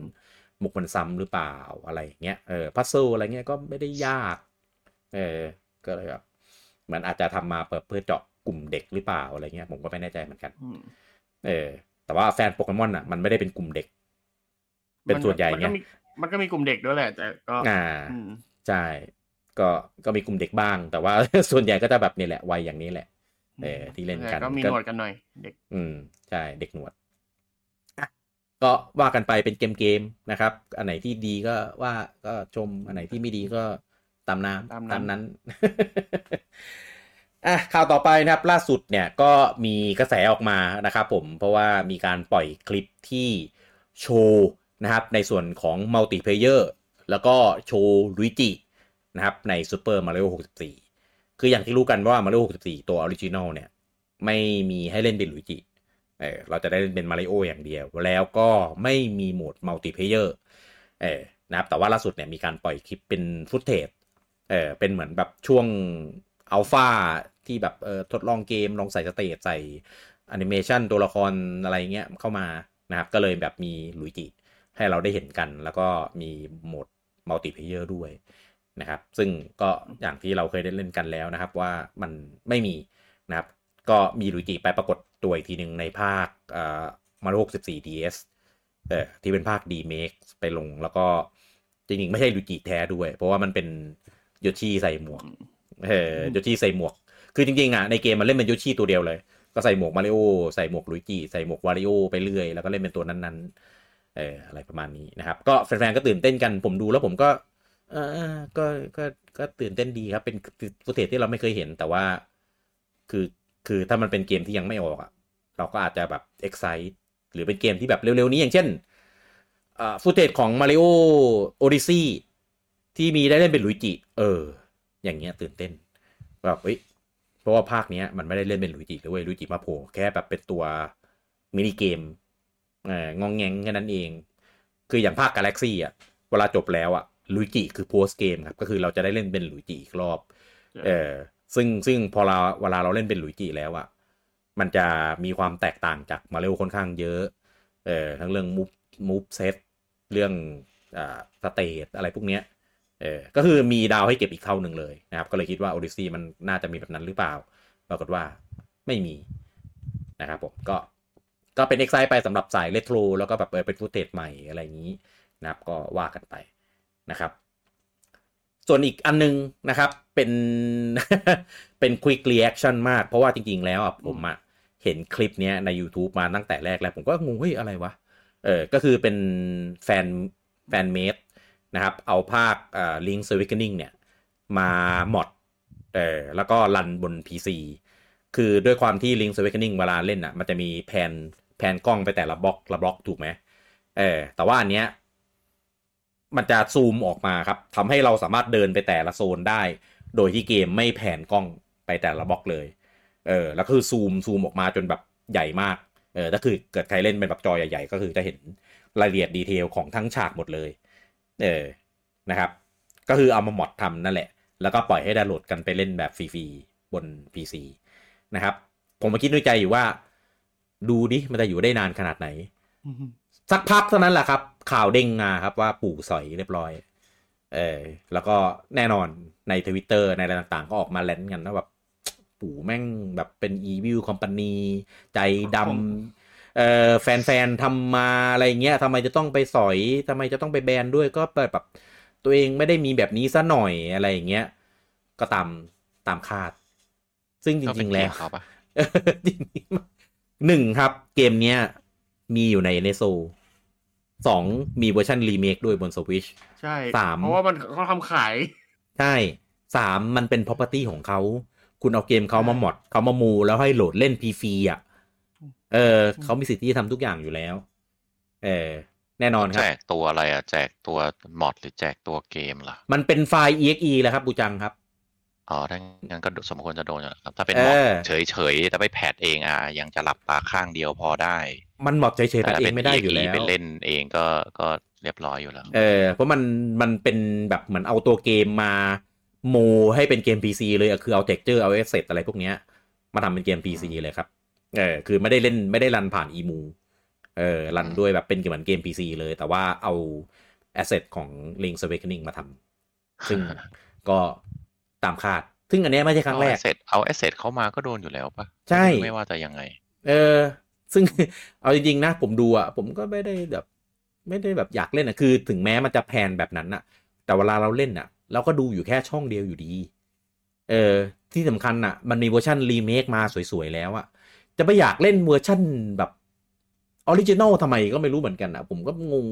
มุกมันซ้ำหรือเปล่าอะไรอย่างเงี้ยเออ puzzle อะไรเงี้ยก็ไม่ได้ยากเออก็เลยแบบเหมือนอาจจะทำมาเปิดเพื่อเจาะกลุ่มเด็กหรือเปล่าอะไรเงี้ยผมก็ไม่แน่ใจเหมือนกันอืมเออ แต่ว่าแฟนโปเกมอนอะมันไม่ได้เป็นกลุ่มเด็ก เป็นส่วนใหญ่มันไงก็มีมันก็มีกลุ่มเด็กด้วยแหละแต่ก็อ่าอืมใช่ก็ก็มีกลุ่มเด็กบ้าง แต่ว่าส่วนใหญ่ก็จะแบบนี่แหละวัยอย่างนี้แหละเออที่เล่นกันแต่ก็มีก็หนวดกันหน่อย เด็ก อืมใช่เด็กหนวดอะ ก็ว่ากันไปเป็นเกมเกมๆนะครับ อันไหนที่ดีก็ว่าก็ชม อันไหนที่ไม่ดีก็ตามน้ำตามนั้นตามนั้นอะข่าวต่อไปนะครับล่าสุดเนี่ยก็มีกระแสออกมานะครับผมเพราะว่ามีการปล่อยคลิปที่โชว์นะครับในส่วนของ multiplayer แล้วก็โชว์ลุยจินะครับใน Super Mario 64 คืออย่างที่รู้กันว่า Mario 64 ตัว original เนี่ย ไม่มีให้เล่นเป็นลุยจิ เออเราจะได้เล่นเป็นมาริโออย่างเดียว แล้วก็ไม่มีโหมด multiplayer เออนะครับแต่ว่าล่าสุดเนี่ยมีการปล่อยคลิปเป็น footage เออเป็นเหมือนแบบช่วงอัลฟาที่แบบเออทดลองเกมลองใส่ stage ใส่แอนิเมชันตัวละครอะไรเงี้ยเข้ามานะครับก็เลยแบบมีลุยจิให้เราได้เห็นกัน แล้วก็มีโหมด multiplayer ด้วยนะครับ ซึ่งก็อย่างที่เราเคยได้เล่นกันแล้วนะครับว่ามันไม่มีนะครับ ก็มีลุยจิไปปรากฏตัวอีกทีหนึ่งในภาคเอ่อมาริโอ64 DS เออที่เป็นภาค Remake ไปลงแล้วก็จริงๆ ไม่ใช่ลุยจิแท้ด้วย เพราะว่ามันเป็นโยชิใส่หมวกเออโยชิใส่หมวก คือจริงๆอะในเกมมันเล่นเป็นโยชิตัวเดียวเลย ก็ใส่หมวกมาริโอใส่หมวกลุยจิใส่หมวกวาริโอไปเรื่อยแล้วก็เล่นเป็นตัวนั้นๆเอออะไรประมาณนี้นะครับ ก็แฟนๆก็ตื่นเต้นกันผมดูแล้วผมก็เออก็ก็ก็ตื่นเต้นดีครับ เป็นฟุตเทจที่เราไม่เคยเห็นแต่ว่า คือ คือถ้ามันเป็นเกมที่ยังไม่ออกอะเราก็อาจจะแบบ excite หรือเป็นเกมที่แบบเร็วๆนี้อย่างเช่นอ่าฟุตเทจของ Mario Odyssey ที่มีได้เล่นเป็นลุยจิเออ อย่างเงี้ยตื่นเต้นแบบเอ้ยเพราะว่าภาคเนี้ยมันไม่ได้เล่นเป็นลุยจิเลยเว้ยลุยจิมาโผล่แค่แบบเป็นตัวมินิเกมเอององแงงแค่นั้นเอง คืออย่างภาค Galaxy อะเวลาจบแล้วอะลุยจิคือ post game ครับก็คือเราจะได้เล่นเป็นลุยจิอีกรอบ เออ ซึ่งซึ่งพอเราเวลาเราเล่นเป็นลุยจิแล้วอะมันจะมีความแตกต่างจากมาเร็วค่อนข้างเยอะ เออทั้งเรื่อง move move set เรื่องอ่า stage อะไรพวกเนี้ยเออก็คือมีดาวให้เก็บอีกเท่าหนึ่งเลยนะครับ ก็เลยคิดว่า Odyssey มันน่าจะมีแบบนั้นหรือเปล่า ปรากฏว่าไม่มีนะครับผมก็ก็เป็นเอ็กไซไปสำหรับสายเรโทรแล้วก็แบบเออเป็น footage ใหม่อะไรอย่างนี้นะครับก็ว่ากันไปนะครับ ส่วนอีกอันนึงนะครับเป็นเป็น quick reaction มาก เพราะว่าจริง ๆ แล้วอะผมอะเห็นคลิปเนี้ยใน YouTube มาตั้งแต่แรกแล้ว ผมก็งงเฮ้ยอะไรวะเออก็คือเป็นแฟนแฟนเมดนะครับ เอาภาคอ่า Link's Awakening เนี่ย มาหมดเออแล้วก็รันบน PC คือด้วยความที่ Link's Awakening เวลาเล่นอะมันจะมีแผนแผนกล้องไปแต่ละบล็อกละบล็อกถูกไหมเออแต่ว่าอันเนี้ย มันจะซูมออกมาครับทำให้เราสามารถเดินไปแต่ละโซนได้ โดยที่เกมไม่แผ่นกล้องไปแต่ละบล็อกเลย เออแล้วคือซูมซูมออกมาจนแบบใหญ่มาก เออถ้าคือเกิดใครเล่นเป็นแบบจอใหญ่ๆ ก็คือจะเห็นรายละเอียดดีเทลของทั้งฉากหมดเลย เออนะครับ ก็คือเอามาหมอดทำนั่นแหละ แล้วก็ปล่อยให้ดาวน์โหลดกันไปเล่นแบบฟรีๆบน PC นะครับ ผมมาคิดในใจอยู่ว่า ดูดิมันจะอยู่ได้นานขนาดไหน สักพักเท่านั้นแหละครับ ข่าวเด้งมาครับว่าปู่สอยเรียบร้อย เออ แล้วก็แน่นอนในทวิตเตอร์ในอะไรต่างๆ ก็ออกมา rant กันว่าแบบปู่แม่งแบบเป็น evil company ใจดำเอ่อแฟนๆทำมาอะไรเงี้ยทำไมจะต้องไปสอยทำไมจะต้องไปแบนด้วยก็แบบ ตัวเองไม่ได้มีแบบนี้ซะหน่อยอะไรอย่างเงี้ย ก็ตามตามคาด ซึ่งจริงๆแล้วก็เป็นเกแล้วมเขาปะจริงๆหนึ่งครับ เกมเนี้ยมีอยู่ในเนโซ สองมีเวอร์ชันรีเมคด้วยบนสวิชใช่สามเพราะว่ามันเขาทำขาย ใช่สามมันเป็น property ของเขา คุณเอาเกมเขามาหมดเขามาโมแล้วให้โหลดเล่นพีฟรีอะ เออเขามีสิทธิ์ที่จะทำทุกอย่างอยู่แล้ว เออแน่นอนครับแจกตัวอะไรอะ แจกตัว mod หรือแจกตัวเกมล่ะ มันเป็นไฟล์ exe แล้วครับบูจังครับอ๋อถ้างั้นก็สมควรจะโดนอยู่แล้วครับ ถ้าเป็นเอมอ mod เฉยๆแต่ไป patch เองอะยังจะหลับตาข้างเดียวพอได้ มัน mod เฉยๆแต่แต่ถ้าเป็นเองไม่ได้อยู่แล้วไปเล่นเองก็ก็เรียบร้อยอยู่แล้ว เออ เพราะมันมันเป็นแบบเหมือนเอาตัวเกมมาโมให้เป็นเกม PC เลยอะคือเอาเท็กเจอร์เอาเอฟเซอะไรพวกเนี้ยมาทำเป็นเกม PC เลยครับ เออ คือไม่ได้เล่นไม่ได้ run ผ่านอีมู เออ run ด้วยแบบเป็นเหมือนเกม PC เลย แต่ว่าเอา asset ของ Link's Awakening มาทำ ซึ่งก็ตามคาด ซึ่งอันเนี้ยไม่ใช่ครั้งแรก เอาแอสเซทเอา asset เข้ามาก็โดนอยู่แล้วปะใช่ ไม่ว่าจะยังไง เออ ซึ่งเอาจริงๆนะผมดูอะผมก็ไม่ได้แบบ ไม่ได้แบบอยากเล่นอะคือ ถึงแม้มันจะ pan แบบนั้นอะแต่เวลาเราเล่นอะเราก็ดูอยู่แค่ช่องเดียวอยู่ดี เออ ที่สำคัญอะมันมีเวอร์ชันรีเมคมาสวยๆแล้วอะจะไปอยากเล่นเวอร์ชันแบบ original ทำไมก็ไม่รู้เหมือนกันอะผมก็งง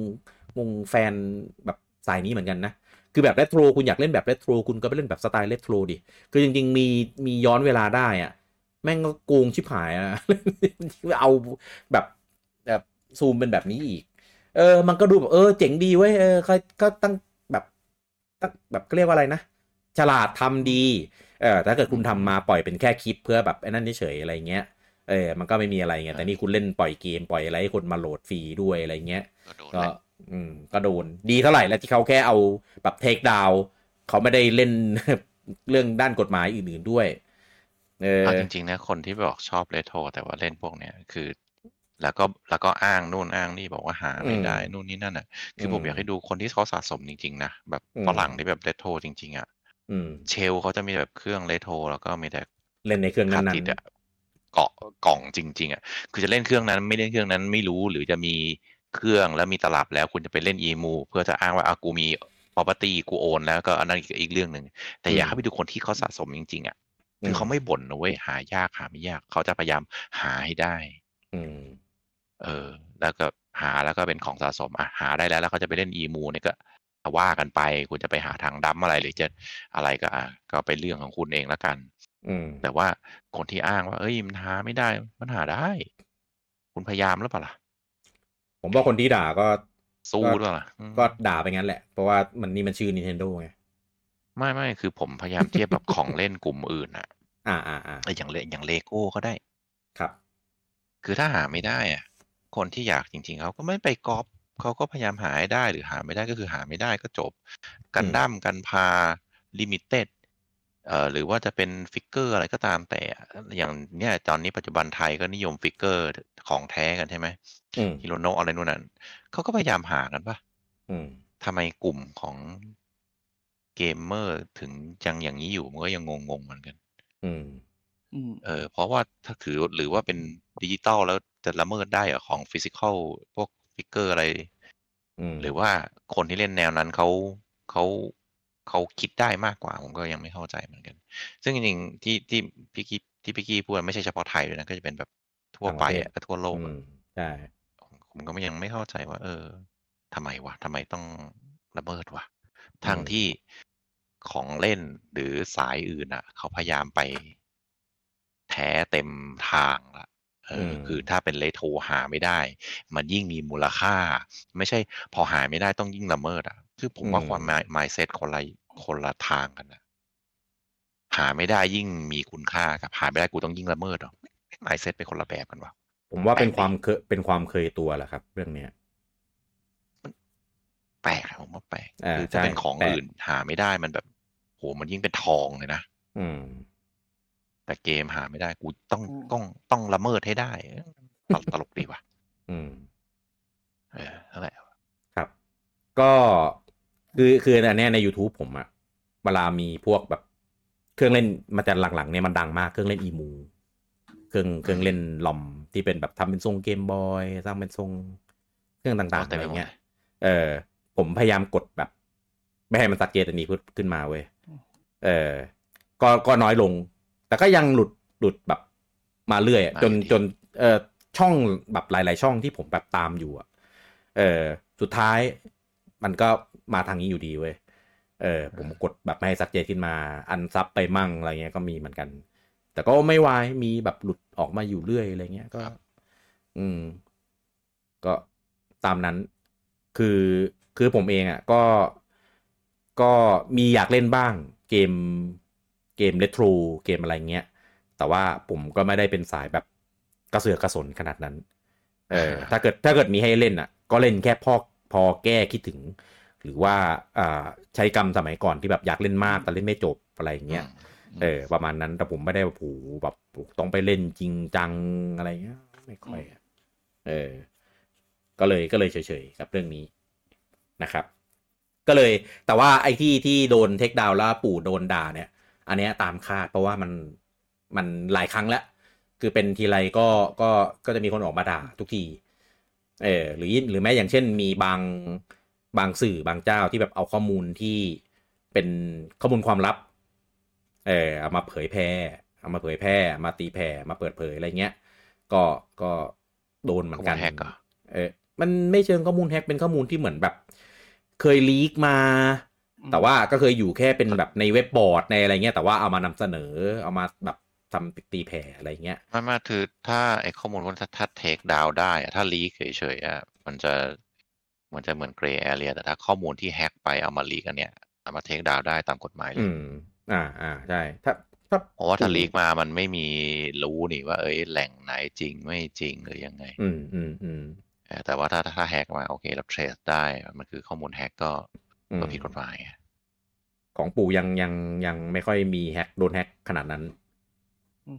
งงแฟนแบบสายนี้เหมือนกันนะคือแบบเรโทรคุณอยากเล่นแบบเรโทรคุณก็ไปเล่นแบบสไตล์เรโทรดิ คือจริง ๆ มีมีย้อนเวลาได้อะ แม่งก็โกงชิบหายอะเอาแบบแบบซูมเป็นแบบนี้อีก เออ มันก็ดูแบบเออเจ๋งดีเว้ยเออเขาก็ตั้งแบบตั้งแบบก็เรียกว่าอะไรนะฉลาดทำดีเออถ้าเกิดคุณทำมาปล่อยเป็นแค่คลิปเพื่อแบบไอ้นั่นเฉยๆอะไรเงี้ยเออมันก็ไม่มีอะไรเงี้ยแต่นี่คุณเล่นปล่อยเกมปล่อยอะไรให้คนมาโหลดฟรีด้วยอะไรเงี้ยก็โดนก็แหละอืมก็โดนดีเท่าไหร่แล้วที่เขาแค่เอาแบบเทคดาวเขาไม่ได้เล่นเรื่องด้านกฎหมายอื่นๆด้วย เออเอาจริงๆนะคนที่บอกชอบเรโทรแต่ว่าเล่นพวกเนี้ยคือ แล้วก็แล้วก็อ้างนู่นอ้างนี่บอกว่าหาไม่ได้นู่นนี่นั่นอะ คือผมอืมอยากให้ดูคนที่เขาสะสมจริงๆนะแบบอืมฝรั่งที่แบบเรโทรจริง ๆ อะอืมเชลเขาจะมีแบบเครื่องเรโทรแล้วก็มีแต่เล่นในเครื่องฮาร์ดนั้นดิสก์อะเกาะกล่องจริง ๆอะคือจะเล่นเครื่องนั้นไม่เล่นเครื่องนั้นไม่รู้หรือจะมีเครื่องแล้วมีตลับแล้วคุณจะไปเล่นอีมูเพื่อจะอ้างว่าอากูมี property กูโอนแล้วก็อันนั้นอีกอีกเรื่องหนึ่งแต่อยากให้ไปดูคนที่เขาสะสมจริงๆอะๆ คือเขาไม่บ่นนะเว้ยหายากหาไม่ยากเขาจะพยายามหาให้ได้ อืม เออ แล้วก็หาแล้วก็เป็นของสะสมอะหาได้แล้ว แล้วเขาจะไปเล่นอีมูเนี่ยก็ว่ากันไป คุณจะไปหาทางดั้มอะไรหรือจะอะไรก็อะก็เป็นเรื่องของคุณเองแล้วกัน อืม แต่ว่าคนที่อ้างว่า เอ้ยมันหาไม่ได้ มันหาได้ คุณพยายามหรือเปล่าล่ะผมว่าคนที่ด่าก็สู้ก็หรือเปล่าล่ะอืมก็ด่าไปงั้นแหละ เพราะว่ามันนี่มันชื่อ Nintendo ไง ไม่ไม่คือผมพยายามเทียบแบบของเล่นกลุ่มอื่นอะอ่าอ่าอ่าเอออย่างเลอย่างเลโก้ก็ได้ ครับ คือถ้าหาไม่ได้อะ คนที่อยากจริง ๆเขาก็ไม่ไปก๊อปเขาก็พยายามหาให้ได้หรือหาไม่ได้ก็คือหาไม่ได้ก็จบ กันดั้มกันพลา limitedเอ่อหรือว่าจะเป็น figure อะไรก็ตามแต่อะอย่างเนี้ยตอนนี้ปัจจุบันไทยก็นิยม figure ของแท้กันใช่ไหมอืมฮิโรโนะอะไรนู่นนั่นเขาก็พยายามหากันปะอืมทำไมกลุ่มของ เกมเมอร์ถึงยังอย่างนี้อยู่มันก็ยังงงๆเหมือนกันอืมอืมเออเพราะว่าถ้าถือหรือว่าเป็นดิจิตอลแล้วจะละเมิดได้เหรอของ physical พวก figure อะไรอืมหรือว่าคนที่เล่นแนวนั้นเขาเขาเขาคิดได้มากกว่า ผมก็ยังไม่เข้าใจเหมือนกัน ซึ่งจริงๆที่ที่พี่กี้ที่พี่กี้พูดไม่ใช่เฉพาะไทยด้วยนะก็จะเป็นแบบทั่วไปอะทั่วโลกอือะมใช่ผมก็ยังไม่เข้าใจว่า เออทำไมวะทำไมต้องละเมิดวะทั้งที่ ของเล่นหรือสายอื่นอะ เขาพยายามไปแท้เต็มทางละเอออมคือถ้าเป็นเลโทรหาไม่ได้ มันยิ่งมีมูลค่า ไม่ใช่พอหาไม่ได้ต้องยิ่งละเมิดอะ คือผมว่าความมายเซ็ตคนละคนละทางกันนะหาไม่ได้ยิ่งมีคุณค่ากับหาไม่ได้กูต้องยิ่งละเมิดเหรอมายเซ็ตเป็นคนละแบบกันวะผมว่าเป็นแปลกดีความเคยเป็นความเคยตัวแหละครับ เรื่องเนี้ย แปลกอะผมว่าแปลกอ่าคือถ้าใช่เป็นของแปลกอื่นหาไม่ได้มันแบบโหมันยิ่งเป็นทองเลยนะอืม แต่เกมหาไม่ได้กูต้องอืมต้องต้องละเมิดให้ได้เออตลตลกดีว่ะ อืม เออนั่นแหละครับ ก็คือคืออันเนี้ยใน YouTube ผมอะเวลามีพวกแบบ เครื่องเล่นมาแต่หลังๆเนี่ยมันดังมากเครื่องเล่นอีมู เครื่องเครื่องเล่นลอมที่เป็นแบบทำเป็นทรงเกมบอยสร้างเป็นทรงเครื่องต่างๆอะไรเงี้ย เออ ผมพยายามกดแบบไม่ให้มันสักเกตอันนี้ขึ้นมาเว้ยเออ ก็ก็น้อยลง แต่ก็ยังหลุดหลุดแบบมาเรื่อยอะจนจนเออช่องแบบหลาย ๆ ช่องที่ผมแบบตามอยู่อะเออสุดท้ายมันก็มาทางนี้อยู่ดีเว้ยเออผมกดแบบไม่ให้สักเจตขึ้นมา อันซับไปมั่งอะไรเงี้ยก็มีเหมือนกัน แต่ก็ไม่วายมีแบบหลุดออกมาอยู่เรื่อยอะไรเงี้ยก็ อืม ก็ตามนั้นคือ คือผมเองอะ่ะก็ก็มีอยากเล่นบ้างเกมเกมเรโทรเกมอะไรเงี้ย แต่ว่าผมก็ไม่ได้เป็นสายแบบกระเสือกกระสนขนาดนั้น เออ ถ้าเกิดถ้าเกิดมีให้เล่นอะ ก็เล่นแค่พอพอแก้คิดถึง หรือว่าอ่าใช้กรรมสมัยก่อนที่แบบอยากเล่นมากแต่เล่นไม่จบอะไรอย่างเงี้ยเออประมาณนั้นแต่ผมไม่ได้แบบโอ้โหแบบต้องไปเล่นจริงจังอะไรเงี้ย ไม่ค่อยอะเออ ก็เลยก็เลยเฉยๆกับเรื่องนี้ นะครับ ก็เลยแต่ว่าไอ้ที่ที่โดนเทคดาวน์แล้วปู่โดนด่าเนี่ย อันเนี้ยตามคาดเพราะว่ามันมันหลายครั้งแล้ว คือเป็นทีไรก็ก็ก็จะมีคนออกมาด่าทุกทีเออหรือหรือแม้อย่างเช่นมีบางบางสื่อบางเจ้าที่แบบเอาข้อมูลที่เป็นข้อมูลความลับ เออเอามาเผยแพร่ เอามาเผยแพร่ มาตีแผ่มาเปิดเผยอะไรเงี้ย ก็ก็โดนเหมือนกันข้อมูลแฮกเหรอเออ มันไม่เชิงข้อมูลแฮกเป็นข้อมูลที่เหมือนแบบ เคย leak มา แต่ว่าก็เคยอยู่แค่เป็นแบบในเว็บบอร์ดในอะไรเงี้ยแต่ว่าเอามานำเสนอเอามาแบบทำตีแผ่อะไรเงี้ยไม่ไม่คือถ้าไอ้ข้อมูลว่าถ้าถ้า take down ได้อะถ้า leak เฉยๆอะมันจะมันจะเหมือน grey area แต่ถ้าข้อมูลที่แฮกไปเอามา leak อันเนี้ยเอามา take down ได้ตามกฎหมายเลยอืมอ่าอ่าใช่ถ้าถ้าเพราะว่าถ้า leak มามันไม่มีรู้นี่ว่า เอ้ยแหล่งไหนจริงไม่จริงหรือยังไง อืมอืมอืมเออ แต่ว่าถ้าถ้าแฮกมาโอเคเรา trace ได้ มันคือข้อมูลแฮกก็อืมก็ผิดกฎหมายอะของปู่ยังยังยังไม่ค่อยมีแฮกโดนแฮกขนาดนั้น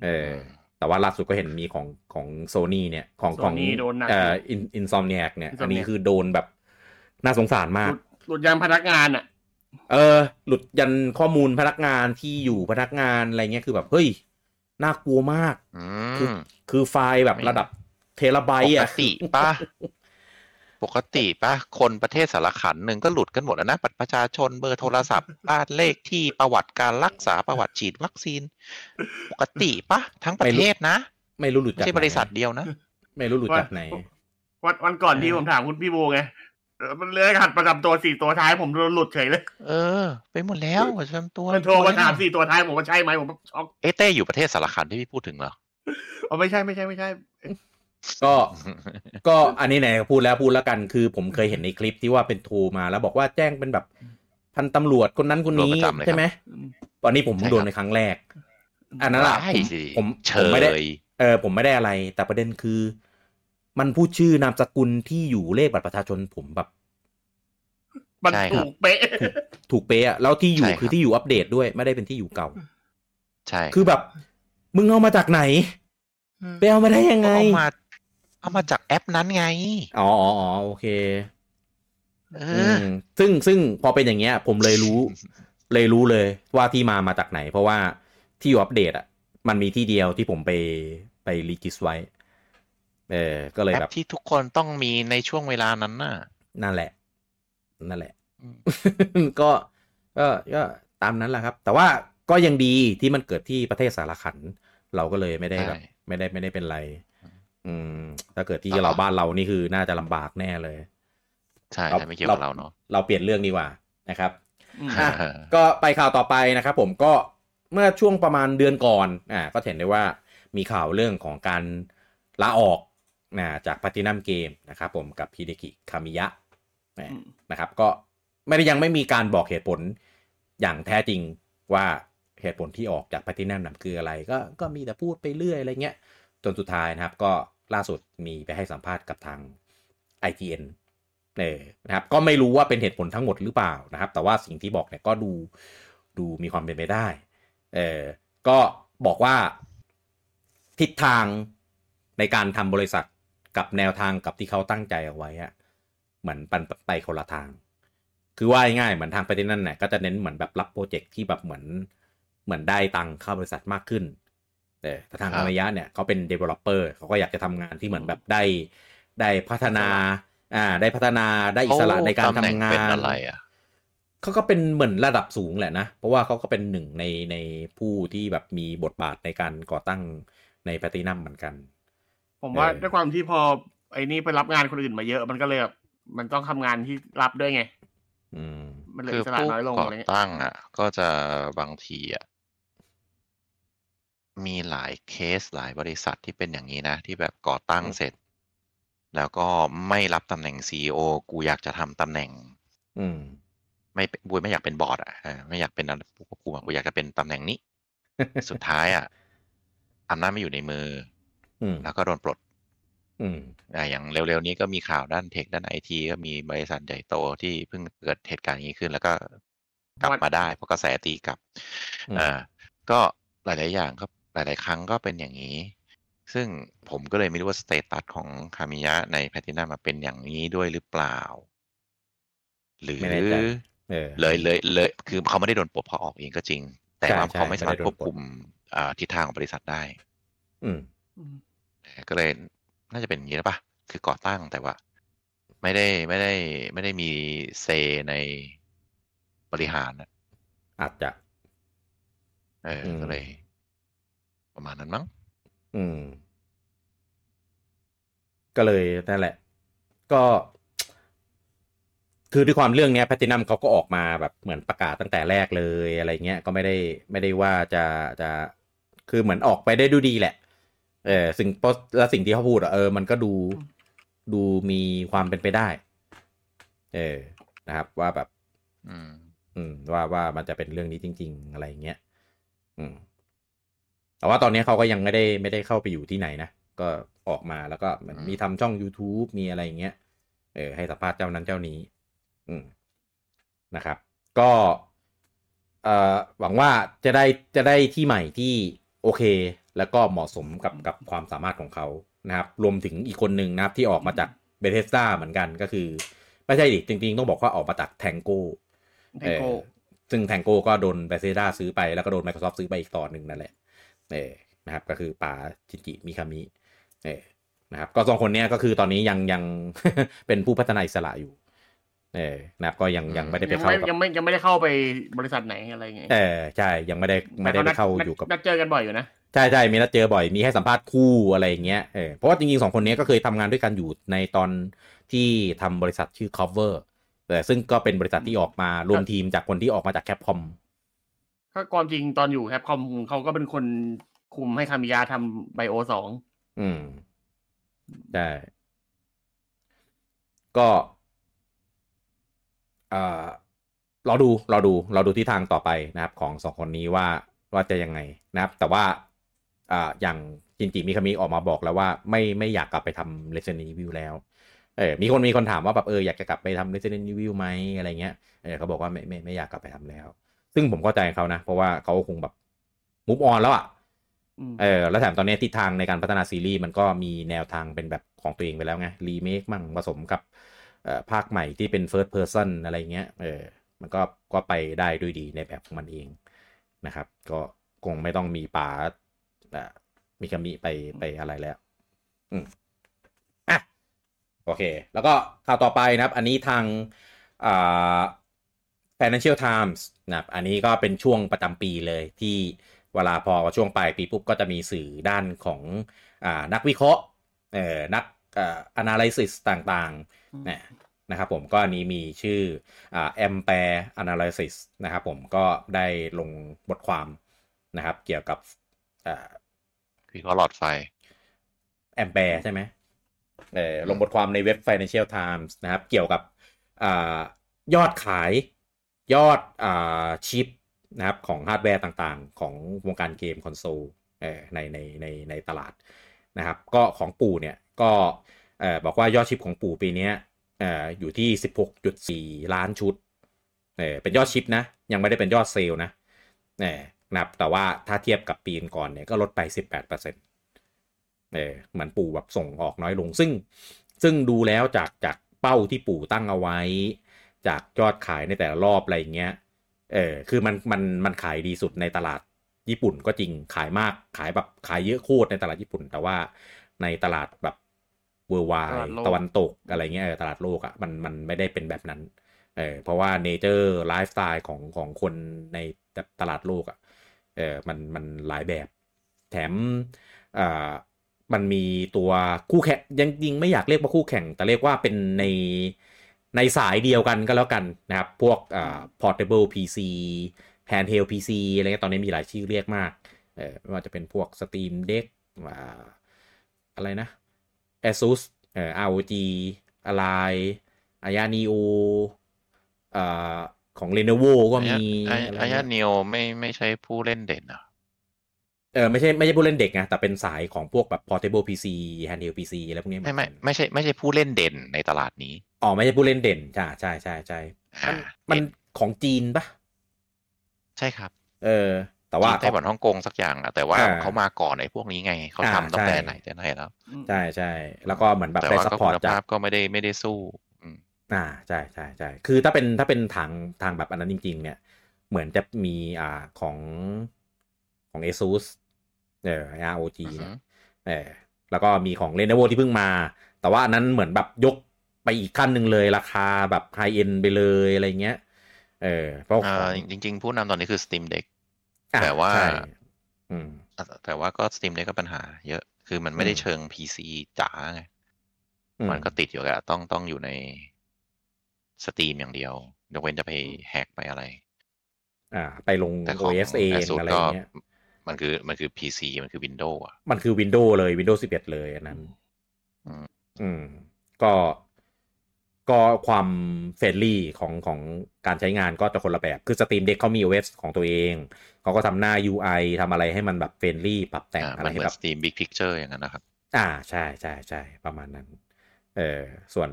เออ แต่ว่าล่าสุดก็เห็นมีของของโซนี่เนี่ย ของของ Sony โดนหนักเอ่ออินอินซอมเนียกเนี่ย Insomniac อันนี้คือโดนแบบน่าสงสารหมากลุดหลุดยังพนักงานอะ เออ หลุดยันข้อมูลพนักงานที่อยู่พนักงานอะไรเงี้ยคือแบบเฮ้ยน่ากลัวมากอืคือมคือไฟล์แบบไม่ระดับเทราไบปต์กอะติปะปกติปะคนประเทศสารขันหนึ่งก็หลุดกันหมดแล้วนะบัตรประชาชนเบอร์โทรศัพท์บ้านเลขที่ประวัติการรักษาประวัติฉีดวัคซีน ปกติปะทั้งประเทศนะ ไม่รู้หลุดไม่จากใช่บริษัทไหนเดียวนะ ไม่รู้หลุดจากไหนวันวันก่อนที่ผมถามคุณพี่โบไงเออมันเลื่อนหัดประจำตัวสี่ตัวท้ายผมโดนหลุดเฉยเลย เออ ไปหมดแล้วประจำตัวมันโทรมาถามสี่ตัวท้ายผมว่าใช่ไหมผมก็ช็อกเอะเต้อยู่ประเทศสารขันที่พี่พูดถึงเหรออ๋อไม่ใช่ไม่ใช่ไม่ใช่ ก็ก็อันนี้ไหนพูดแล้วพูดแล้วกันคือผมเคยเห็นในคลิปที่ว่าเป็นโทรมาแล้วบอกว่าแจ้งเป็นแบบพันตำรวจคนนั้นคนนี้โดนประจำเลยครับใช่ไหมตอนนี้ผมใช่ครับโดนในครั้งแรก อันนั้นแหละได้ผมสิผมเฉผมไม่ได้ยเออผมไม่ได้อะไร แต่ประเด็นคือ มันพูดชื่อนามสกุลที่อยู่เลขบัตรประชาชนผมแบบ มันใช่ครับถูกเป๊ะถูกเป๊ะอะแล้วที่อยู่ใช่ครับคือที่อยู่อัปเดตด้วยไม่ได้เป็นที่อยู่เก่า ใช่ คือแบบ มึงเอามาจากไหนไปเอามาได้ยังไงเอามา เอามาจากแอปนั้นไง อ๋ออ๋ออ๋อโอเคเออือมซึ่งซึ่งพอเป็นอย่างเงี้ย ผมเลยรู้ เลยรู้เลยว่าที่มามาจากไหน เพราะว่าที่อยู่อัปเดตอะ มันมีที่เดียวที่ผมไปไปรีจิสไว้ เออ ก็เลยแอปแบบที่ทุกคนต้องมีในช่วงเวลานั้นน่ะ นั่นแหละ นั่นแหละอืมก็ก็ก็ตามนั้นแหละครับ แต่ว่าก็ยังดีที่มันเกิดที่ประเทศสารขัน เราก็เลยไม่ได้แบบใช่ไม่ได้ไม่ได้เป็นไร อืม ถ้าเกิดที่อ่าเราบ้านเรานี่คือน่าจะลำบากแน่เลยใช่เราใช่ไม่เกี่ยวกับเราเนาะเราเปลี่ยนเรื่องดีกว่านะครับอืมอะก็ไปข่าวต่อไปนะครับ ผมก็เมื่อช่วงประมาณเดือนก่อนอ่าก็เห็นได้ว่ามีข่าวเรื่องของการลาออกนะจากพัตินัมเกมนะครับผมกับฮิเดกิคามิยะนะอืมนะครับ ก็ไม่ได้ยังไม่มีการบอกเหตุผลอย่างแท้จริงว่าเหตุผลที่ออกจากพัตินัมนั้นคืออะไร ก็ก็มีแต่พูดไปเรื่อยอะไรเงี้ยจนสุดท้ายนะครับ ก็ ล่าสุดมีไปให้สัมภาษณ์กับทาง IGN เออนะครับ ก็ไม่รู้ว่าเป็นเหตุผลทั้งหมดหรือเปล่านะครับ แต่ว่าสิ่งที่บอกเนี่ยก็ดูดูมีความเป็นไปได้ เออก็บอกว่าทิศทางในการทำบริษัทกับแนวทางกับที่เขาตั้งใจเอาไว้อะเหมือนปันไปคนละทาง คือว่าง่ายเหมือนทางไปที่นั่นเนี่ยก็จะเน้นเหมือนแบบรับโปรเจกต์ที่แบบเหมือนเหมือนได้ตังค์เข้าบริษัทมากขึ้น แต่แต่ทางครับคามายะเนี่ยเขาเป็น developer เขาก็อยากจะทำงานที่เหมือนแบบได้ได้พัฒนาอ่าได้พัฒนาได้อิสระในการตำแหทำน่งาเป็นนอะไรอะเขาก็เป็นเหมือนระดับสูงแหละนะ เพราะว่าเขาก็เป็นหนึ่งในในผู้ที่แบบมีบทบาทในการก่อตั้งในแพตินัมเหมือนกัน ผมว่าเออด้วยความที่พอไอ้นี่ไปรับงานคนอื่นมาเยอะมันก็เลยแบบมันต้องทำงานที่รับด้วยไง อืม มันเลยคืออิสระผู้น้อยลงก่ออะไรเงี้ยตั้งอะ ก็จะบางทีอะ มีหลายเคสหลายบริษัทที่เป็นอย่างนี้นะ ที่แบบก่อตั้งเสร็จ แล้วก็ไม่รับตำแหน่งซีอกูอยากจะทำตำแหน่ง อืม ไม่เป็นบุยไม่อยากเป็นบอร์ดอะเออไม่อยากเป็นอะไรกูกูอะกูอยากจะเป็นตำแหน่งนี้ สุดท้ายอะอำนาจไม่อยู่ในมืออืมแล้วก็โดนปลดอืมอ่าอย่างเร็วๆนี้ก็มีข่าวด้านเทคด้านไอทีก็มีบริษัทใหญ่โตที่เพิ่งเกิดเหตุการณ์อย่างนี้ขึ้น แล้วก็กลับมาได้เพราะกระแสตีกลับอืมอ่าก็หลายๆอย่างก็ หลาย ๆ ครั้งก็เป็นอย่างนี้ ซึ่งผมก็เลยไม่รู้ว่าสเตตัสของคามิยะในแพทินัมมาเป็นอย่างนี้ด้วยหรือเปล่า หรือไม่แน่ใจเออเลยเลยเลยคือเขาไม่ได้โดนปลดเพราะออกเองก็จริง แต่ใช่ว่าใช่เขาไม่สามารถไม่ได้โดควนบปลดคุมอ่าทิศทางของบริษัทได้อืมอืมก็เลยน่าจะเป็นอย่างนี้แล้วปะคือก่อตั้งแต่ว่า ไม่ได้ไม่ได้ไม่ได้มีเซในบริหารอะอาจจะ เอออมก็เลย ประมาณนั้นมั้ง อืม ก็เลยนั่นแหละ ก็ คือด้วยความเรื่องเนี้ยแพตินัมเขาก็ออกมาแบบเหมือนประกาศตั้งแต่แรกเลยอะไรเงี้ย ก็ไม่ได้ไม่ได้ว่าจะจะ คือเหมือนออกไปได้ดูดีแหละ เออสิ่งแล้วสิ่งที่เขาพูดอะเออ มันก็ดูดูมีความเป็นไปได้ เออ นะครับ ว่าแบบ อืม อืม ว่าว่ามันจะเป็นเรื่องนี้จริง ๆ อะไรเงี้ย อืม แต่ว่าตอนนี้เขาก็ยังไม่ได้ไม่ได้เข้าไปอยู่ที่ไหนนะ ก็ออกมาแล้วก็เหมือนมีทำช่อง YouTube มีอะไรอย่างเงี้ย เออ ให้สัมภาษณ์เจ้านั้นเจ้านี้ อืมนะครับ ก็ เอ่อ หวังว่าจะได้จะได้ที่ใหม่ที่โอเค แล้วก็เหมาะสมกับกับความสามารถของเขานะครับ รวมถึงอีกคนหนึ่งนะครับที่ออกมาจากเบเ e สตาเหมือนกันก็คือ ไม่ใช่ดิจริงๆ ต้องบอกว่าออกมาจากแทงโกแทงโกซึ่งแทงโกก็โดนเบเ e สตาซื้อไปแล้วก็โดน Microsoft ซื้อไปอีกต่อหนึ่งนั่นแหละ เออนะครับก็คือป่าจิจิมิคามิเออนะครับก็สองคนเนี้ยก็คือตอนนี้ยังยังเป็นผู้พัฒนาอิสระอยู่เออนะครับก็ยังยังไม่ได้ไปยังเข้าไม่กับยังไม่ยังไม่ได้เข้าไปบริษัทไหนอะไรไงเออใช่ยังไม่ได้ไม่ได้ไปเข้าอยู่กับนัดเจอกันบ่อยอยู่นะใช่ใช่มีนัดเจอบ่อยมีให้สัมภาษณ์คู่อะไรอย่างเงี้ยเออเพราะว่าจริงๆสองคนนี้ก็เคยทำงานด้วยกันอยู่ในตอนที่ทำบริษัทชื่อ cover แต่ซึ่งก็เป็นบริษัทที่ออกมารวมทีมจากคนที่ออกมาจากแคปคอม ถ้าความจริงตอนอยู่แคปคอมเขาก็เป็นคนคุมให้คามิยาทำไบโอสองอืมใช่ก็เอ่อราดูราดูราดูที่ทางต่อไปนะครับ ของสองคนนี้ว่าว่าจะยังไงนะครับ แต่ว่าอ่าอย่างจินจิมิคามิออกมาบอกแล้วว่าไม่ไม่อยากกลับไปทำ Resident Evil แล้วเออมีคนมีคนถามว่าแบบเอออยากจะกลับไปทำ Resident Evil ไหมอะไรเงี้ยเออเขาบอกว่าไม่ไม่ไม่อยากกลับไปทำแล้ว ซึ่งผมเข้าใจเขานะ เพราะว่าเขาคงแบบมุฟออนแล้วอะอืมเออแล้วแถมตอนนี้ทิศทางในการพัฒนาซีรีส์มันก็มีแนวทางเป็นแบบของตัวเองไปแล้วไงรีเมคมั่งผสมกับเอ่อภาคใหม่ที่เป็น first person อะไรเงี้ยเออมันก็ก็ไปได้ด้วยดีในแบบของมันเองนะครับ ก็คงไม่ต้องมีป่าเอ่อมิคามิไปไปอะไรแล้ว อืมอะโอเค แล้วก็ข่าวต่อไปนะครับ อันนี้ทางอ่า Financial Times นะครับอันนี้ก็เป็นช่วงประจำปีเลยที่เวลาพอช่วงปลายปีปุ๊บก็จะมีสื่อด้านของอานักวิเคราะห์เอ่อนักเอ่อ analysis ต่างๆนะนะครับผมก็อันนี้มีชื่ออ่า Ampere Analysis นะครับผมก็ได้ลงบทความนะครับ เกี่ยวกับอ่าวิเคราะห์หลอดไฟแอมแปร์ใช่ไหมเออลงบทความในเว็บ Financial Times นะครับ เกี่ยวกับอายอดขาย ยอดอ่า ship นะครับของฮาร์ดแวร์ต่างๆ ของวงการเกมคอนโซลในในในในตลาดนะครับ ก็ของปู่เนี่ยก็บอกว่ายอด ship ของปู่ปีนี้อยู่ที่ 16.4 ล้านชุดเป็นยอด ship นะ ยังไม่ได้เป็นยอดเซลล์นะ นะครับแต่ว่าถ้าเทียบกับปีก่อนเนี่ยก็ลดไป 18%เออเหมือนปู่แบบส่งออกน้อยลง ซึ่งซึ่งดูแล้วจากจากเป้าที่ปู่ตั้งเอาไว้ จากยอดขายในแต่ละรอบอะไรอย่างเงี้ย เออคือมันมันมันขายดีสุดในตลาดญี่ปุ่นก็จริงขายมากขายแบบขายเยอะโคตรในตลาดญี่ปุ่น แต่ว่าในตลาดแบบ worldwide ตลาดโลกตะวันตกอะไรเงี้ยเออตลาดโลกอะ่ะมันมันไม่ได้เป็นแบบนั้น เออเพราะว่า nature ไลฟ์สไตล์ของของคนในตลาดโลกอะ่ะ เออมันมันหลายแบบ แถมอ่ามันมีตัวคู่แข่งยังจริงไม่อยากเรียกว่าคู่แข่ง แต่เรียกว่าเป็นใน ในสายเดียวกันก็แล้วกันนะครับ พวกอ่า portable PC handheld PC อะไรเงี้ยตอนนี้มีหลายชื่อเรียกมากเออไม่ว่าจะเป็นพวก Steam Deck อ่าอะไรนะ ASUS เอ่อ ROG Ally Aya Neo อ่าของ Lenovo ก็มีอาอะไรอาเงี้ยายเนียวไม่ไม่ใช่ผู้เล่นเด่นอะ เออไม่ใช่ไม่ใช่ผู้เล่นเด็กไงแต่เป็นสายของพวกแบบ portable PC handheld PC อะไรพวกนี้เหไม่อนไม่กันไม่ใช่ไม่ใช่ผู้เล่นเด่นในตลาดนี้อ๋อไม่ใช่ผู้เล่นเด่นใช่ใช่ใช่ใช่อ่ามันของจีนปะใช่ครับ เออ แต่ว่าจีนไต้หวันฮ่องกงสักอย่างอะแต่ว่าอ่าเขามาก่อนไอ้พวกนี้ไงเขาอ่าทำตั้งแต่ใช่ไหนแต่ไหนแล้วใช่ใช่แล้วก็เหมือนแบบแต่ได้ว่าซัพก็พอร์คุตณจากภาพก็ไม่ได้ไม่ได้สู้อืมอ่าใช่ใช่ใช่คือถ้าเป็นถ้าเป็นทางทางแบบอันนั้นจริง ๆ เนี่ย เหมือนจะมีอ่าของของ ASUS เออ ROG เนี่ยเออแล้วก็มีของ Lenovo ที่เพิ่งมา แต่ว่าอันนั้นเหมือนแบบยกไปอีกขั้นหนึ่งเลยราคาแบบไฮเอ็นไปเลยอะไรเงี้ย เออเพราะขอ่าองจริง ๆ ผู้นำตอนนี้คือ Steam Deck อะแต่ว่าใช่อืมอะแต่ว่าก็ Steam Deck ก็ปัญหา เยอะคือมันไม่ได้อืมเชิง PC จ๋าไงอืมมันก็ติดอยู่อะต้องต้องอยู่ใน Steam อย่างเดียวยกเว้นจะไปแฮกไปอะไร อ่า ไปลงแต่ของ OS เอง Asus อะไรก็เงี้ย มันคือมันคือ PC มันคือ Windows อะมันคือ Windows เลย Windows 11 เลยอันนั้น อืมอืมก็ก็ความ friendly ของของการใช้งานก็จะคนละแบบ คือ Steam Deck เขามี OS ของตัวเอง เขาก็ทำหน้า UI ทำอะไรให้มันแบบ friendly ปรับแต่งอ่าอะไรมันเหให้มือนแบบ Steam Big Picture อย่างนั้นนะครับ อ่าใช่ใช่ใช่ประมาณนั้น เออส่วน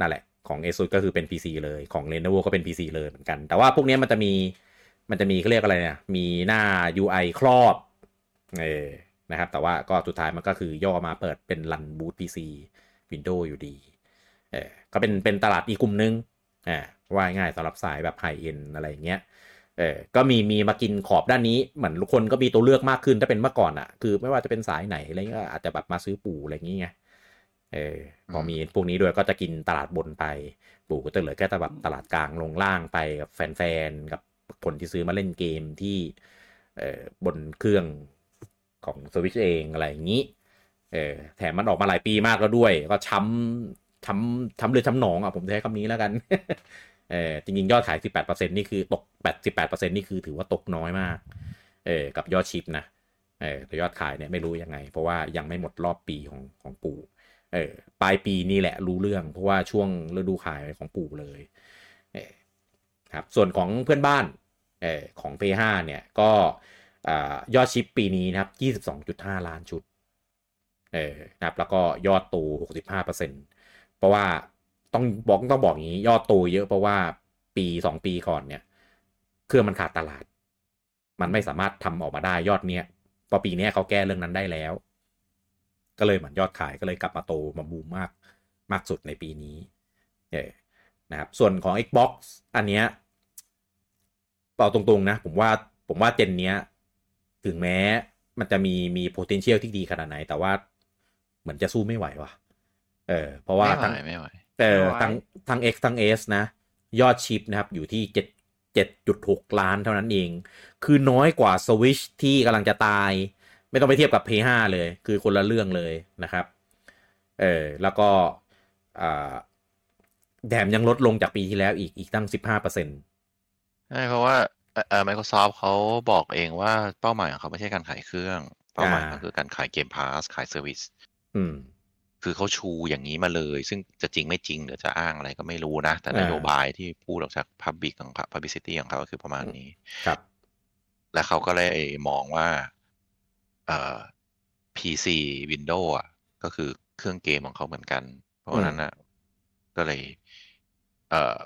นั่นแหละ ของ ASUS ก็คือเป็น PC เลยของ Lenovo ก็เป็น PC เลยเหมือนกัน แต่ว่าพวกเนี้ยมันจะมี มันจะมีเขาเรียกอะไรเนี่ยมีหน้า UI ครอบเออนะครับ แต่ว่าก็สุดท้ายมันก็คือย่อมาเปิดเป็น Run Boot PC Windows อยู่ดีเออก็เป็นเป็นตลาดอีกกลุ่มนึงอ่าว่าง่ายสำหรับสายแบบไฮเอ็นอะไรอย่างเงี้ยเออก็มีมีมากินขอบด้านนี้เหมือนทุกคนก็มีตัวเลือกมากขึ้นถ้าเป็นเมื่อก่อนอะ่ะ คือไม่ว่าจะเป็นสายไหนอะไรเงี้ยอาจจะแบบมาซื้อปู่อะไรอย่างเงี้ยเออพอมีพวกนี้ด้วยก็จะกินตลาดบนไป ปู่ก็จะเหลือแค่แต่แบบตลาดกลางลงล่างไปกับแฟนๆกับ คนที่ซื้อมาเล่นเกมที่เออบนเครื่องของสวิชเองอะไรอย่างนี้เออแถมมันออกมาหลายปีมากแล้วด้วย ก็ช้ำช้ำช้ำเลือดช้ำหนองอะผมใช้คำนี้แล้วกันเออจริงๆ ยอดขาย 18%นี่คือตก18%นี่คือถือว่าตกน้อยมากเออกับยอดชิปนะเออแต่ยอดขายเนี่ยไม่รู้ยังไง เพราะว่ายังไม่หมดรอบปีของของปู่เออปลายปีนี่แหละรู้เรื่อง เพราะว่าช่วงฤดูขายของปู่เลย ครับส่วนของเพื่อนบ้านเออของ P5 เนี่ยก็อยอดชิปปีนี้นะครับ 22.5 ล้านชุดเออนะครับแล้วก็ยอดโต65%เพราะว่าต้องบอกต้องบอกอย่างนี้ยอดโตเยอะเพราะว่าปีสองปีก่อนเนี่ยเครื่องมันขาดตลาด มันไม่สามารถทำออกมาได้ยอดเนี้ยพอปีนี้เขาแก้เรื่องนั้นได้แล้ว ก็เลยเหมือนยอดขายก็เลยกลับมาโตมาบูมมากมากสุดในปีนี้เออนะครับส่วนของ Xbox อันเนี้ย เอาตรงๆนะ ผมว่าผมว่าเจนเนี้ย ถึงแม้มันจะมีมี potential ที่ดีขนาดไหน แต่ว่าเหมือนจะสู้ไม่ไหวว่ะ เออ เพราะว่าไม่ไหวทั้งไม่ไหวเออไม่ไหวทั้งทั้ง X ทั้ง S นะ ยอด ship นะครับ อยู่ที่เจ็ดเจ็ดจุดหกล้านเท่านั้นเอง คือน้อยกว่า Switch ที่กำลังจะตาย ไม่ต้องไปเทียบกับ PS5 เลย คือคนละเรื่องเลยนะครับ เออ แล้วก็อ่าแถมยังลดลงจากปีที่แล้วอีกอีกตั้งสิบห้าเปอร์เซ็นต์ ใช่เพราะว่าเอ่อเอ่อ Microsoft เขาบอกเองว่าเป้าหมายของเขาไม่ใช่การขายเครื่อง เป้าหมายก็คือการขาย Game Pass ขาย serviceอืม คือเขาชูอย่างนี้มาเลย ซึ่งจะจริงไม่จริง หรือจะอ้างอะไรก็ไม่รู้นะ แต่อ่านโยบายที่พูดออกจาก Public ของเขา Publicity ของเขาก็คือประมาณนี้ครับ และเขาก็เลยมองว่า เอ่อ PC Windows อะก็คือเครื่องเกมของเขาเหมือนกัน เพราะฉะนั้นอะก็เลย เอ่อ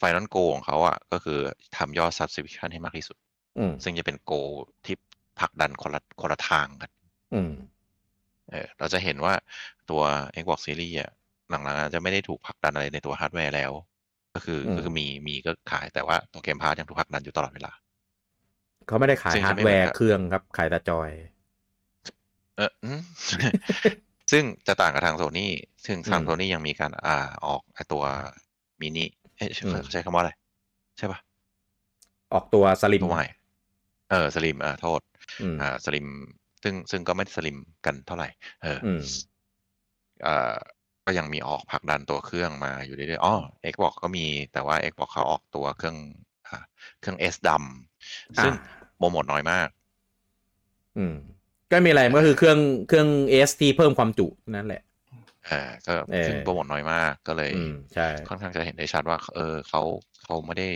Final Goal ของเขาอะก็คือทำยอด Subscription ให้มากที่สุดอืมซึ่งจะเป็น Goal ที่ผลักดันคนละคนละทางกันอืมเออเราจะเห็นว่าตัว Xbox Series อะหลังๆอาจจะไม่ได้ถูกผลักดันอะไรในตัวฮาร์ดแวร์แล้ว ก็คืออืมก็คือมีมีก็ขายแต่ว่าตัวเกมพาร์ยังถูกผลักดันอยู่ตลอดเวลา เขาไม่ได้ขายซึ่งฮาจะร์ดไม่แวเหมือนร์กับเครื่องครับ ขายแต่จอย เอออืมซึ่งจะต่างกับทางโซนี่ซึ่งทางอืมโซนี่ยังมีการอ่าออกไอตัวมินิ เอ๊ะอืมเขาใช้คำว่าอะไร ใช่ปะออกตัวสลิมตัวใหม่เออสลิมอ่าโทษอืมอ่าสลิม ซึ่งซึ่งก็ไม่ได้สลิมกันเท่าไหร่ เออออืมอ่าก็ยังมีออกผลักดันตัวเครื่องมาอยู่เรื่อยๆอ๋อ Xbox ก็มีแต่ว่า Xbox เขาออกตัวเครื่องอ่าเครื่อง S ดำซึ่งอ่าโปรโมทน้อยมาก อืม ก็มีอะไรมันก็คือเครื่องเครื่องเอสที่เพิ่มความจุนั่นแหละ อ่าก็เออซึ่งโปรโมทน้อยมากก็เลยอืมใช่ค่อนข้างจะเห็นได้ชัดว่า เออเขาเขาไม่ได้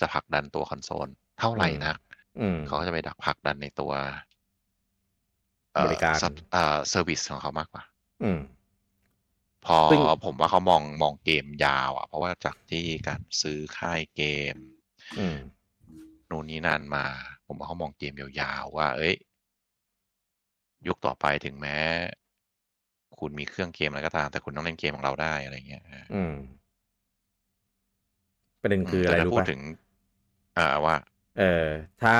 จะผลักดันตัวคอนโซลเท่าไหร่นักอืมเขาก็จะไปดักผลักดันในตัวเอ่อบริการซับอ่าเซอร์วิสของเขามากกว่า อืม พอซึ่งผมว่าเขามองมองเกมยาว อะ เพราะว่าจากที่การซื้อค่ายเกมอืมนู่นนี่นั่นมา ผมว่าเขามองเกมยาวๆว่า เอ้ย ยุคต่อไปถึงแม้ คุณมีเครื่องเกมอะไรก็ตาม แต่คุณต้องเล่นเกมของเราได้อะไรเงี้ยอืมประเด็นคืออะไรแต่ถ้ารู้พูดป่ะถึง อ่าว่า เออถ้า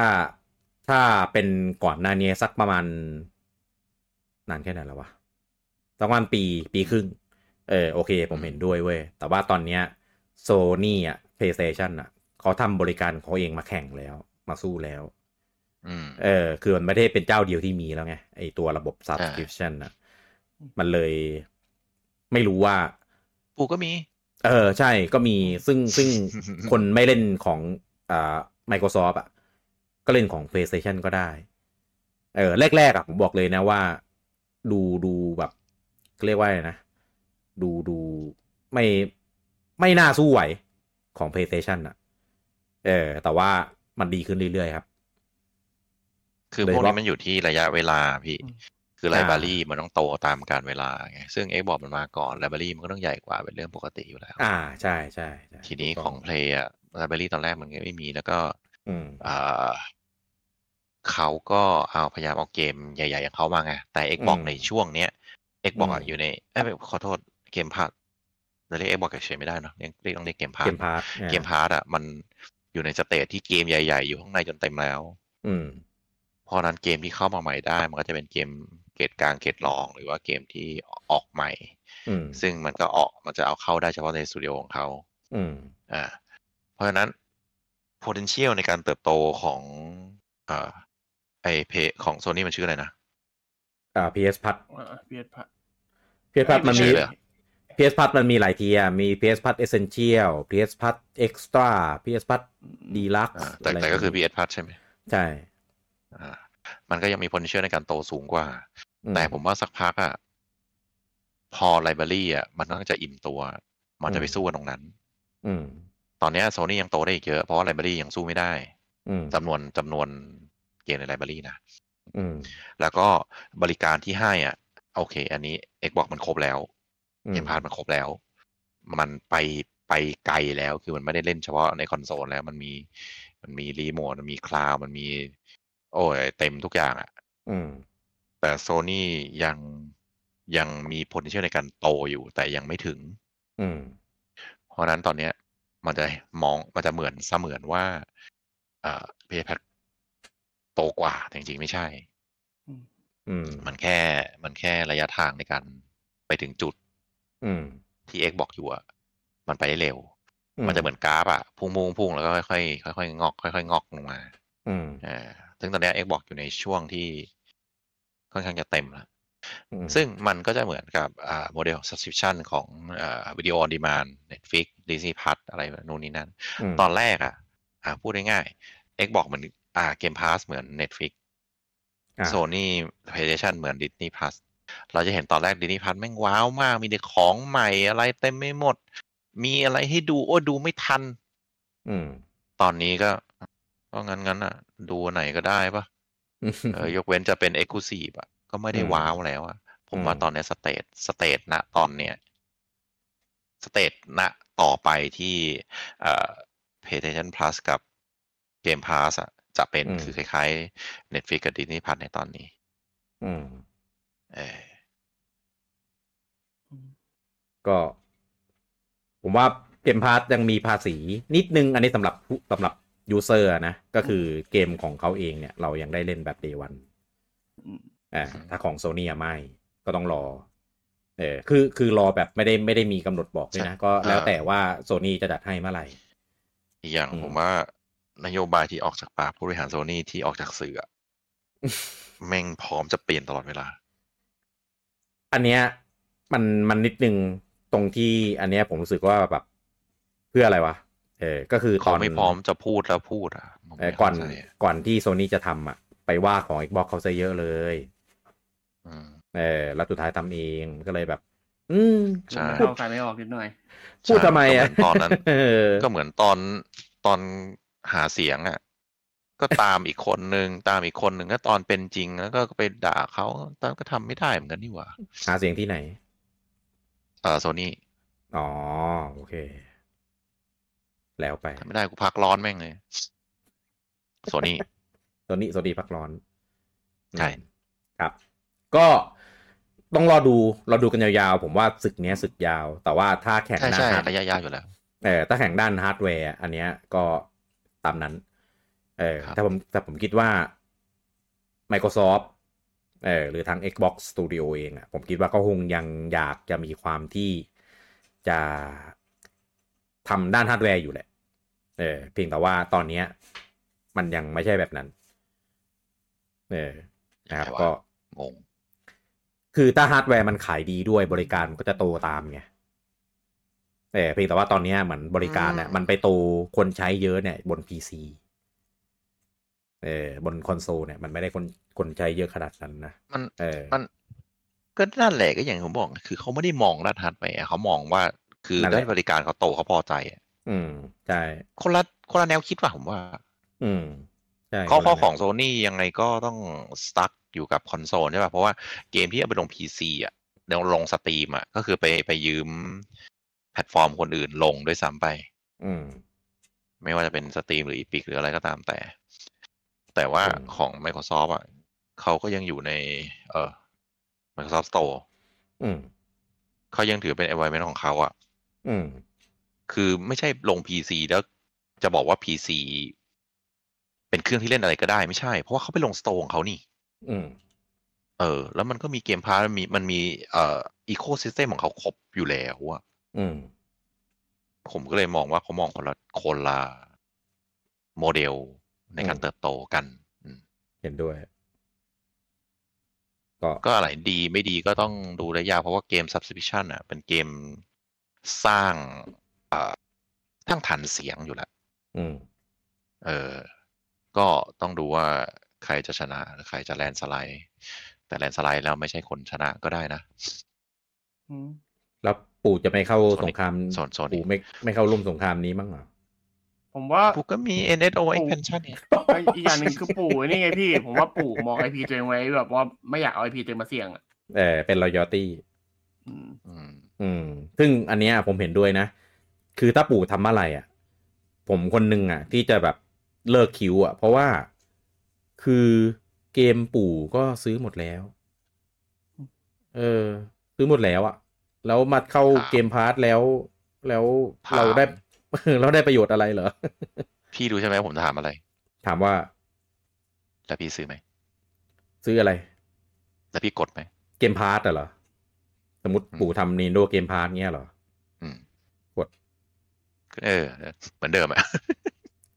ถ้าเป็นก่อนหน้านี้สักประมาณ นานแค่ไหนแล้ววะสักประมาณปีปีครึ่ง เออโอเค ผมเห็นด้วยเว้ย แต่ว่าตอนเนี้ยโซนี่อะ PlayStation อะเขาทำบริการของเขาเองมาแข่งแล้ว มาสู้แล้วอืมเออ คือมันไม่ได้เป็นเจ้าเดียวที่มีแล้วไงไอตัวระบบ subscription อะ มันเลย ไม่รู้ว่า ปูก็มี เออ ใช่ก็มีซึ่งซึ่งคนไม่เล่นของอ่า Microsoft อะ ก็เล่นของ PlayStation ก็ได้ เออ แรกๆอะผมบอกเลยนะว่า ดูดูแบบเรียกว่าอะไรนะ ดูดูไม่ไม่น่าสู้ไหวของ PlayStation อะ เออ แต่ว่ามันดีขึ้นเรื่อยๆครับ คือเลยพวกว่านี้มันอยู่ที่ระยะเวลาพี่อืม คือไลอ่าบรารีมันต้องโตตามการเวลาไงซึ่ง Xbox มันมาก่อนไลบรารีมันก็ต้องใหญ่กว่าเป็นเรื่องปกติอยู่แล้ว อ่าใช่ใช่ใช่ทีนี้ถูกขต้องเพลย์อะไลบรารีตอนแรกมันก็ไม่มีแล้วก็อืมอ่าเขาก็เอาพยายามเอาเกมใหญ่ๆอย่างเขามาไงแต่ Xbox อืมในช่วงเนี้ย Xbox อะอืมอยู่ในเอ้ยขอโทษเกมพาร์ทเราเรียก Xbox เฉยๆไม่ได้เนอะเรียกเรียกต้องเรียกเกมพาร์เกทมพาร์ทเกมพาร์ทอะมันอยู่ใน stage ที่เกมใหญ่ ๆ อยู่ข้างในจนเต็มแล้ว อืมเพราะฉะนั้นเกมที่เข้ามาใหม่ได้ มันก็จะเป็นเกม เกรดกลางเกรดรองหรือว่าเกมที่ออกใหม่อืมซึ่งมันก็ออกมันจะเอาเข้าได้เฉพาะในสตูดิโอของเขาอืมอ่า เพราะฉะนั้น potential ในการเติบโตของอ่าไอเพของโซนี่มันชื่ออะไรนะ อ่า PS พัดเพียรพัด PS พัดมันมีไม่ใช่เหรอ PS Plus มันมีหลาย tier มี PS Plus Essential PS Plus Extra PS Plus Deluxe อ่าแต่อะไรแต่ก็คือย่างงี้ PS พัทใช่ไหมใช่ อ่า มันก็ยังมี potential ในการโตสูงกว่าอืมแต่ผมว่าสักพักอะพอ library อะมันก็จะอิ่มตัว มันจะไปอืมสู้กันตรงนั้น อืมตอนเนี้โซนี่ยังโตได้อีกเยอะ เพราะว่า library ยังสู้ไม่ได้อืมจำนวนจำนวนเกมใน library นะอืมแล้วก็บริการที่ให้อะ โอเค อันนี้ Xbox มันครบแล้วอืมเกมพาร์มันครบแล้ว มันไปไปไกลแล้วคือมันไม่ได้เล่นเฉพาะในคอนโซลแล้ว มันมีมันมีรีโมทมันมีคลาวมันมี โอ้ยเต็มทุกอย่างอะอืมแต่โซนี่ยังยังมี potential ในการโตอยู่ แต่ยังไม่ถึงอืมเพราะฉะนั้นตอนเนี้ย มันจะมองมันจะเหมือนเสมือนว่าเอ่อเพย์แพโตกว่าแต่จริงๆไม่ใช่ อืม มันแค่ มันแค่ระยะทางในการไปถึงจุด อืม ที่ X บอกอยู่อะมันไปได้เร็วอืมันจะเหมือนกราฟอะพุ่งพุ่งพุ่งแล้วก็ค่อยๆค่อยๆงอก ค่อยๆงอกลงมา อืมอ่า ซึ่งตอนเนี้ย X บอกอยู่ในช่วงที่ค่อนข้างจะเต็มแล้วอืมซึ่งมันก็จะเหมือนกับอ่าโมเดล subscription ของอ่าวิดีโอ on demand Netflix Disney Plus อะไรนู่นนี่นั่นตอนแรกอะอ่าพูดง่ายๆ X บอกเหมือนอ่า Game Pass เหมือน Netflix อ่าโซนี่ PlayStation เหมือน Disney Plus เราจะเห็นตอนแรก Disney Plus แม่งว้าวมาก มีแต่ของใหม่อะไรเต็มไปหมด มีอะไรให้ดู โอ้ดูไม่ทันอืมตอนนี้ก็ ก็งั้นงั้นอะ ดูอันไหนก็ได้ปะเออยกเว้นจะเป็น Exclusive อะ ก็ไม่ได้อืมว้าวแล้วอะ ผมว่าอืมตอนเนี้ stage stage ณตอนเนี้ยstage ณต่อไปที่เอ่อ PlayStation Plus กับ Game Pass อะ จะเป็นอืมคือคล้ายๆ Netflix กับ Disney Plus ในตอนนี้ อืม เออก็ผมว่า Game Pass ยังมีภาษีนิดนึงอันนี้สำหรับผู้สำหรับ user นะ ก็คือเกมของเขาเองเนี่ย เรายังได้เล่นแบบ day one อืมอ่าถ้าของโซนี่ไม่ก็ต้องรอเออคือคือรอแบบไม่ได้ไม่ได้มีกำหนดบอกด้วยนะ ก็แล้วแต่ว่าโซนี่จะจัดให้เมื่อไหร่อีกอย่างอืมผมว่านโยบายที่ออกจากปากผู้บริหารโซนี่ที่ออกจากสื่ออะแม่งพร้อมจะเปลี่ยนตลอดเวลา อันเนี้ยมันมันนิดนึงตรงที่อันเนี้ยผมรู้สึกว่าแบบเพื่ออะไรวะ เออก็คือตเขาอนไม่พร้อมจะพูดแล้วพูดอะผมเออไม่ก่อนเข้าใจะก่อนที่โซนี่จะทำอะ ไปว่าของ Xbox เขาซะเยอะเลยอืมเออแล้วสุดท้ายทำเองก็เลยแบบ อืมใช่ไม่พูดเข้าใครไม่ออกนิดหน่อย พูดทำไมอะก็เหมือนตอนนั้นเออก็เหมือนตอนตอนหาเสียงอะ ก็ตามอีกคนนึงตามอีกคนหนึ่งก็ตอนเป็นจริงแล้วก็ไปด่าเขาตอนก็ทำไม่ได้เหมือนกันนี่หว่า หาเสียงที่ไหน เออโซนี่อ๋อโอเค แล้วไปทำไม่ได้กูพักร้อนแม่งเลยโซนี่โซนี่โซนี่พักร้อน ใช่อืมครับ ก็ต้องรอดูเราดูกันยาวๆ ผมว่าศึกเนี้ยศึกยาว แต่ว่าถ้าแข่งใช่ด้านใช่ฮาร์ดระยะยาวอยู่แล้วเออถ้าแข่งด้านฮาร์ดแวร์อันเนี้ยก็ตามนั้น เออครับแต่ผมแต่ผมคิดว่า Microsoft เออหรือทาง Xbox Studio เองอะผมคิดว่าก็คงยังอยากจะมีความที่จะ ทำด้านฮาร์ดแวร์อยู่แหละ เออเพียงแต่ว่าตอนเนี้ยมันยังไม่ใช่แบบนั้น เออนะครับยังไงวะก็งงคือถ้าฮาร์ดแวร์มันขายดีด้วยบริการมันก็จะโตตามไงแต่เพียงแต่ว่าตอนเนี้ยเหมือนบริการเนี่ยอืมมันไปโตคนใช้เยอะเนี่ยบน PC เออบนคอนโซลเนี่ยมันไม่ได้คนคนใช้เยอะขนาดนั้นนะมันเออมันก็นั่นแหละก็อย่างที่ผมบอก คือเขาไม่ได้มองด้านฮาร์ดแวร์เขามองว่า คือนั่นแหละได้บริการเขาโตเขาพอใจอะอืมใช่คนละคนละแนวคิดว่ะผมว่า อืมใช่ข้อคนละข้อแบบของโซนี่ยังไงก็ต้อง stuck อยู่กับคอนโซลใช่ป่ะเพราะว่าเกมที่เอาไปลง PC อะเดี๋ยวลง Steam อะ ก็คือไปไปยืมแพลตฟอร์มคนอื่นลงด้วยซ้ำไป อืม ไม่ว่าจะเป็น Steam หรือ Epic หรืออะไรก็ตามแต่ แต่ว่าอืมของ Microsoft อะเขาก็ยังอยู่ใน เออ Microsoft Store อืมเขายังถือเป็น environment ของเขาอะ อืม คือไม่ใช่ลง PC แล้วจะบอกว่า PC เป็นเครื่องที่เล่นอะไรก็ได้ไม่ใช่ เพราะว่าเขาไปลง store ของเขานี่ อืม เออ แล้วมันก็มี Game Pass มันมีมันมีเอ่อ ecosystem ของเขาครบอยู่แล้วอะอืม ผมก็เลยมองว่าเขามองคนละคนละโมเดลในการอืมเติบโตกันอืมเห็นด้วย ก็ก็อะไรดีไม่ดีก็ต้องดูระยะเพราะว่าเกม subscription อะ เป็นเกม สร้างเอ่อสร้างฐานเสียงอยู่แล้วอืมเออ ก็ต้องดูว่าใครจะชนะหรือใครจะแลนด์สไลด์ แต่แลนด์สไลด์แล้วไม่ใช่คนชนะก็ได้นะอืมแล้วปู่จะไม่เข้าโซนิกสงครามโซนโซนิกปู่ไม่ไม่เข้าร่วมสงครามนี้มั้งเหรอผมว่ากูก็มี NSO โอ้ expansion เนี่ยไอ้อีกอย่างหนึ่งคือปู่นี่ไงพี่ ผมว่าปู่มองไอพีตัวเองไว้แบบว่าไม่อยากเอาไอพีตัวเองมาเสี่ยงอะเออเป็น loyalty อืมอืม อืม ซึ่งอันเนี้ยผมเห็นด้วยนะ คือถ้าปู่ทำอะไรอะ ผมคนหนึ่งอะ ที่จะแบบเลิกคิวอะ เพราะว่าคือเกมปู่ก็ซื้อหมดแล้ว เออ ซื้อหมดแล้วอะ แล้วมาเข้าครับ Game Pass แล้ว แล้วถามเราได้เราได้ประโยชน์อะไรเหรอ พี่รู้ใช่ไหมผมถามอะไร ถามว่า แล้วพี่ซื้อไหม ซื้ออะไร แล้วพี่กดไหม Game Pass เหรอ สมมติอืมปู่ทำ Nintendo Game Pass เงี้ยเหรออืมกด เออ เหมือนเดิมอะ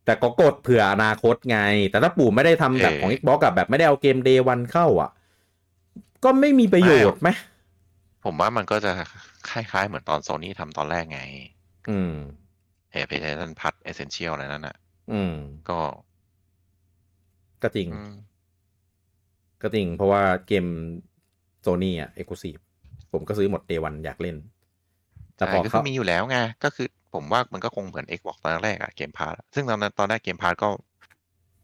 แต่ก็กดเผื่ออนาคตไง แต่ถ้าปู่ไม่ได้ทำแบบเออของ Xbox กับแบบไม่ได้เอาเกม Day one เข้า อะ ก็ไม่มีประโยชน์ไหมผมว่ามันก็จะคล้ายๆ เหมือนตอนโซนี่ทำตอนแรกไง อืมเฮ้ PlayStation Plus Essential อะไรนั่นน่ะ อืม ก็ ก็จริงอืมก็จริง เพราะว่าเกมโซนี่อะ exclusive ผมก็ซื้อหมด Day วันอยากเล่น แต่ใช่พอก็คืเขามีอยู่แล้วไงก็คือผมว่ามันก็คงเหมือน Xbox ตอนแรกอะ Game Pass ซึ่งตอนนั้นตอนแรก Game Pass ก็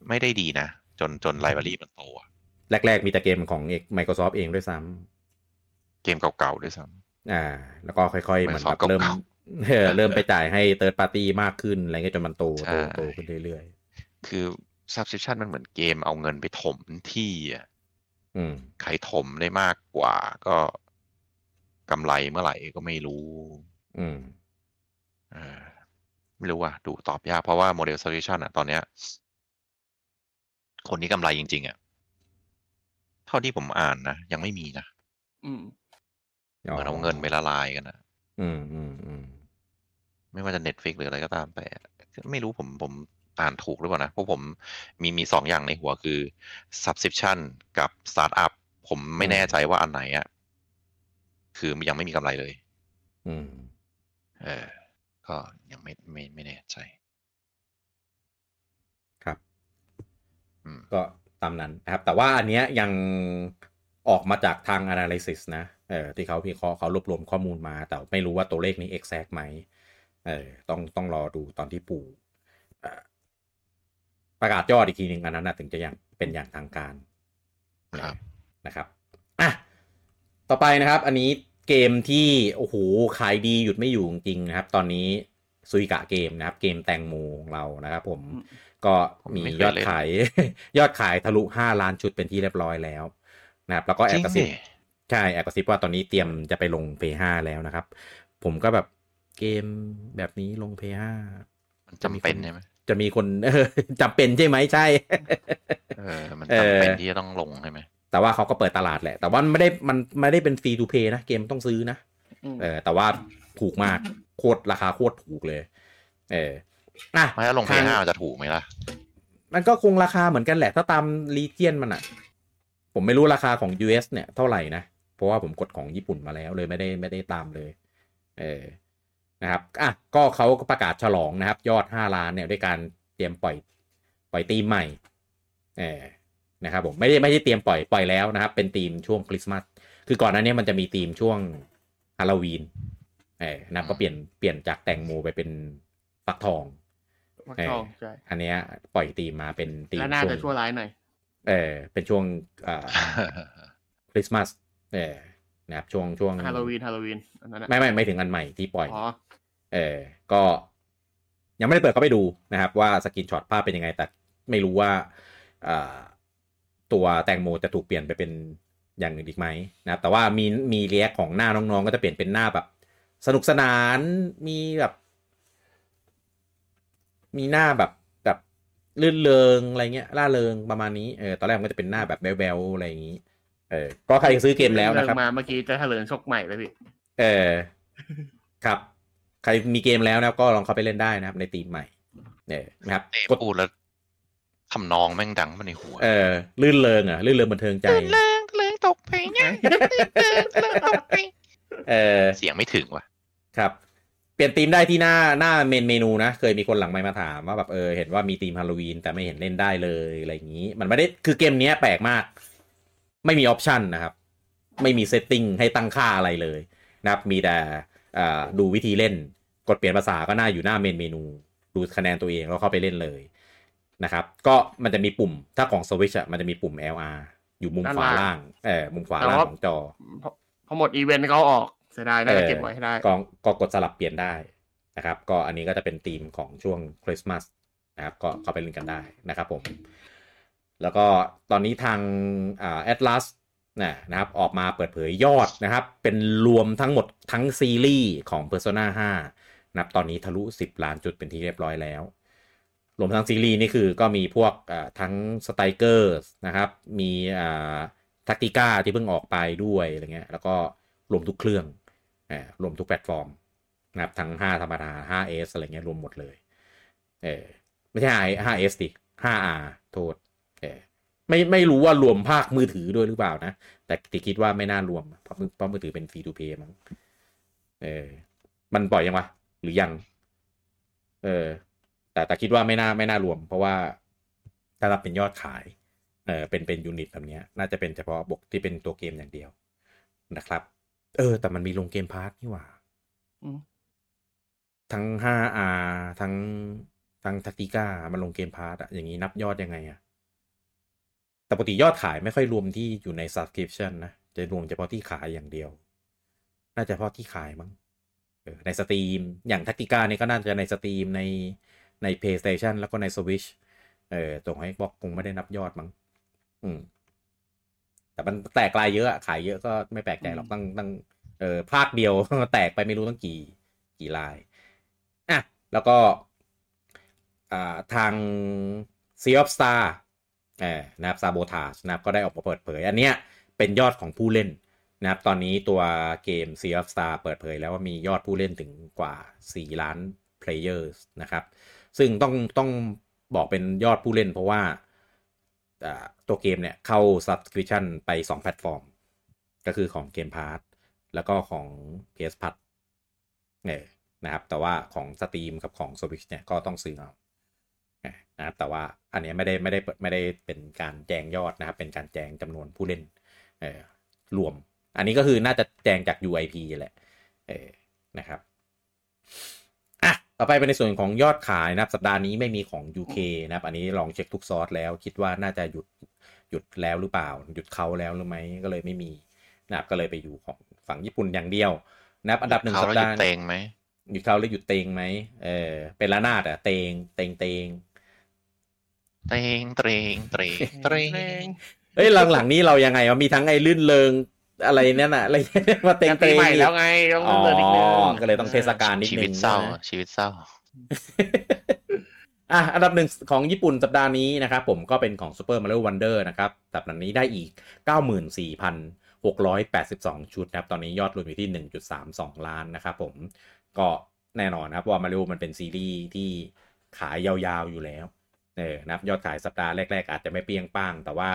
ไม่ได้ดีนะ จนจน library มันโตอะแรก ๆ มีแต่เกมของ Microsoft เองด้วยซ้ำเกมเก่าๆด้วยซ้อ่า แล้วก็ค่อยๆเหมือนแบบ Microsoft เริ่มเก่าเออเริ่มไปจ่ายให้ third party มากขึ้นอะไรเงี้ยจนมันโตใช่โตโตขึ้นเรื่อยๆ คือ subscription มันเหมือนเกมเอาเงินไปถมที่อะๆอืมใครถมได้มากกว่าก็ กำไรเมื่อไหร่ก็ไม่รู้ อืมเออไม่รู้ว่ะดูตอบยากเพราะว่าโมเดล solution อะตอนเนี้ย คนที่กำไรจริง ๆอะเท่าที่ผมอ่านนะยังไม่มีนะอืมเหมือนเอาเงินไปละลายกันนะอืมอืมอืมไม่ว่าจะ Netflix หรืออะไรก็ตามแต่ ไม่รู้ผมผมอ่านถูกหรือเปล่านะเพราะผมมีมีสองอย่างในหัวคือ subscription กับ startup ผมไม่แน่ใจว่าอันไหนอะ คือยังไม่มีกำไรเลย อืม เออ ก็ยังไม่ไม่ไม่แน่ใจ ครับอืมก็ตามนั้นนะครับ แต่ว่าอันเนี้ยยังออกมาจากทาง analysis นะเออที่เขาพิเคราะห์เขารวบรวมข้อมูลมา แต่ไม่รู้ว่าตัวเลขนี้ exact ไหมเออต้องต้องรอดูตอนที่ปู่เอ่อประกาศยอดอีกทีหนึ่งอันนั้นนะถึงจะอย่างเป็นอย่างทางการครับนะครับอะ ต่อไปนะครับ อันนี้เกมที่โอ้โหขายดีหยุดไม่อยู่จริงๆนะครับ ตอนนี้ซุยกะเกมนะครับ เกมแตงโมของเรานะครับผมอืมก็มีผมไม่เคยยอดเล่นขาย ยอดขายทะลุ5ล้านชุดเป็นที่เรียบร้อยแล้วนะครับ แล้วก็แอบกระซิบจริงดิใช่แอบกระซิบว่าตอนนี้เตรียมจะไปลง p 5แล้วนะครับ ผมก็แบบเกมแบบนี้ลง p 5มันจำเป็นใช่ไหมจะมีคนเออจำเป็นใช่ไหมใช่เออมันเออจำเป็นที่จะต้องลงใช่ไหม แต่ว่าเขาก็เปิดตลาดแหละ แต่ว่ามันไม่ได้มันไม่ได้เป็นฟรีทูเพย์นะ เกมต้องซื้อนะอืมเออ แต่ว่าถูกมากโคตรราคาโคตรถูกเลย เอออะไม่ถ้าลงทา P5 มันจะถูกไหมล่ะ มันก็คงราคาเหมือนกันแหละ ถ้าตามรีเจียนมันอะผมไม่รู้ราคาของ US เนี่ยเท่าไหร่นะ เพราะว่าผมกดของญี่ปุ่นมาแล้วเลยไม่ได้ไม่ได้ตามเลย เออนะครับอะก็เขาก็ประกาศฉลองนะครับ ยอด 5 ล้านเนี่ยด้วยการเตรียมปล่อย ปล่อยธีมใหม่ เออ นะครับผมไม่ได้ไม่ได้เตรียมปล่อยปล่อยแล้วนะครับ เป็นธีมช่วงคริสต์มาสคือก่อนหน้านี้มันจะมีธีมช่วงฮาโลวีนเออนะครับก็เปลี่ยนเปลี่ยนจากแตงโมไปเป็นฟักทองฟักเออทองใช่อันเนี้ยปล่อยธีมมาเป็นธีมและน่าช่วจะงชั่วร้ายหน่อยเออเป็นช่วงอ่าคริสต์มาสเออนะครับช่วงช่วงฮาโลวีนฮาโลวีนอันนั้นอะไม่ไม่ไม่ถึงอันใหม่ที่ปล่อยอ๋อเออก็ ยังไม่ได้เปิดเข้าไปดูนะครับ ว่า screenshot ภาพเป็นยังไงแต่ไม่รู้ว่าอ่า ตัวแตงโมจะถูกเปลี่ยนไปเป็นอย่างอื่นอีกไหมนะครับแต่ว่ามีมีเรียกของหน้าน้องๆ ก็จะเปลี่ยนเป็นหน้าแบบ สนุกสนานมีแบบ มีหน้าแบบแบบลื่นเริงอะไรเงี้ยล่าเริงประมาณนี้เออตอนแรกมันก็จะเป็นหน้าแบบแบ๊วๆอะไรอย่างนี้ เออ ก็ใครซื้อเกมแล้วนะครับเลิกมาเมื่อกี้จะเถลิงชกใหม่เลยพี่เออครับ ใครมีเกมแล้วนะครับก็ลองเข้าไปเล่นได้นะครับ ในทีมใหม่เนี่ยนะครับเต้กดพูดแล้ว ทำนองแม่งดังมาในหัว เออ ลื่นเริงอะ ลื่นเริงบันเทิงใจเลิงเลิงตกไปเนี่ยเลิงตกไป เออ เสียงไม่ถึงว่ะ ครับ เปลี่ยนธีมได้ที่หน้าหน้า main เมนูนะ เคยมีคนหลังไมค์มาถามว่าแบบเออ เห็นว่ามีธีมฮาโลวีนแต่ไม่เห็นเล่นได้เลยอะไรอย่างนี้ มันไม่ได้ คือเกมเนี้ยแปลกมาก ไม่มี option นะครับ ไม่มี setting ให้ตั้งค่าอะไรเลยนะครับ มีแต่อ่าดูวิธีเล่น กดเปลี่ยนภาษาก็หน้าอยู่หน้า main เมนู ดูคะแนนตัวเองแล้วเข้าไปเล่นเลย นะครับ ก็มันจะมีปุ่มถ้าของ Switch อะมันจะมีปุ่ม LR อยู่มุมขวาล่างเออมุมขวาล่างของจอพอพอหมดอีเวนต์เขาเอาออกเสียดายน่าจะเก็บไว้ให้ได้ก็ก็กดสลับเปลี่ยนได้นะครับ ก็อันนี้ก็จะเป็นธีมของช่วงคริสต์มาสนะครับก็เข้าไปเล่นกันได้นะครับผม แล้วก็ตอนนี้ทางอ่าแอตลาสนะครับออกมาเปิดเผยยอดนะครับ เป็นรวมทั้งหมดทั้งซีรีส์ของ Persona 5นะครับตอนนี้ทะลุ 10 ล้านจุดเป็นที่เรียบร้อยแล้ว รวมทั้งซีรีส์นี่คือก็มีพวกทั้ง Strikers นะครับ มี Tactica ที่เพิ่งออกไปด้วยอะไรเงี้ยแล้วก็รวมทุกเครื่องรวมทุกแพลตฟอร์มนะครับทั้ง 5 ธรรมดา 5S อะไรเงี้ยรวมหมดเลยเออไม่ใช่ 5S ดิ 5R โทษเออไม่ไม่รู้ว่ารวมภาคมือถือด้วยหรือเปล่านะ แต่ติคิดว่าไม่น่ารวม เพราะมือเพราะมือถือเป็น free to play มั้งเออมันปล่อยยังวะ หรือยัง เออ แต่แต่คิดว่าไม่น่าไม่น่ารวม เพราะว่าถ้ารับเป็นยอดขายเออเป็นเป็น unit แบบเนี้ยน่าจะเป็นเฉพาะบกที่เป็นตัวเกมอย่างเดียวนะครับ เออ แต่มันมีลง Game Pass นี่หว่าอืมทั้ง 5R ทั้งทั้ง Tactica มันลง Game Pass อะอย่างนี้นับยอดยังไงอะแต่ปกติยอดขายไม่ค่อยรวมที่อยู่ใน subscription นะ จะรวมเฉพาะที่ขายอย่างเดียว น่าจะเฉพาะที่ขายมั้งเออใน Steam อย่าง Tactica นี่ก็น่าจะใน Steam ใน ใน PlayStation แล้วก็ใน Switch เออตัวของ Xbox คงไม่ได้นับยอดมั้งอืม แต่มันแตกลายเยอะอะขายเยอะก็ไม่แปลกใจหรอกตั้งตั้งเออภาคเดียวแตกไปไม่รู้ตั้งกี่กี่ลายอะแล้วก็อ่าทาง Sea of Stars เออนะครับ Sabotage นะครับก็ได้ออกมาเปิดเผย อันเนี้ยเป็นยอดของผู้เล่นนะครับ ตอนนี้ตัวเกม Sea of Star เปิดเผยแล้วว่ามียอดผู้เล่นถึงกว่า 4 ล้าน players นะครับ ซึ่งต้องต้องบอกเป็นยอดผู้เล่นเพราะว่าตัวเกมเนี่ยเข้า subscription ไป 2 แพลตฟอร์ม ก็คือของ Game Pass แล้วก็ของ PS Plus เออนะครับแต่ว่าของ Steam กับของ Switch เนี่ยก็ต้องซื้อเอานะครับแต่ว่าอันนี้ไม่ได้ไม่ได้ไม่ได้เป็นการแจงยอดนะครับ เป็นการแจงจำนวนผู้เล่นเออรวม อันนี้ก็คือน่าจะแจงจาก UIP แหละเออนะครับ ต่อไปเป็นในส่วนของยอดขายนะครับสัปดาห์นี้ไม่มีของ UK นะครับอันนี้ลองเช็คทุกซอสแล้ว คิดว่าน่าจะหยุดหยุดแล้วหรือเปล่า หยุดเขาแล้วหรือไม่ก็เลยไม่มีนะครับก็เลยไปอยู่ของฝั่งญี่ปุ่นอย่างเดียวนะครับอันดับหนึ่งเขาสัปแล้วหยุดาดห์เตงไหมหยุดเขาหรือหยุดเตงไหมเออเป็นละนาดอะเตงเตงเตงเตงเตงเตงเตงเอ้ยหลังๆนี้เรายังไงวะมีทั้งไอ้ลื่นเริง อะไรเนี่ยน่ะอะไรมาเตงงานเตปีงใหม่แล้วไงต้องอ๋อเดินนิดนึงก็เลยต้องเทศกาลนิดชีนึวิตงเศร้าใช่ไหมชีวิตเศร้าอะอันดับหนึ่งของญี่ปุ่นสัปดาห์นี้นะครับผมก็เป็นของ Super Mario Wonder นะครับสัปดาห์นี้ได้อีก 94,682 ชุดนะครับ ตอนนี้ยอดรวมอยู่ที่ 1.32 ล้านนะครับผมก็แน่นอนนะครับว่า Mario มันเป็นซีรีส์ที่ขายยาวๆอยู่แล้วเออนะครับยอดขายสัปดาห์แรก ๆ อาจจะไม่เปรี้ยงป้าง แต่ว่า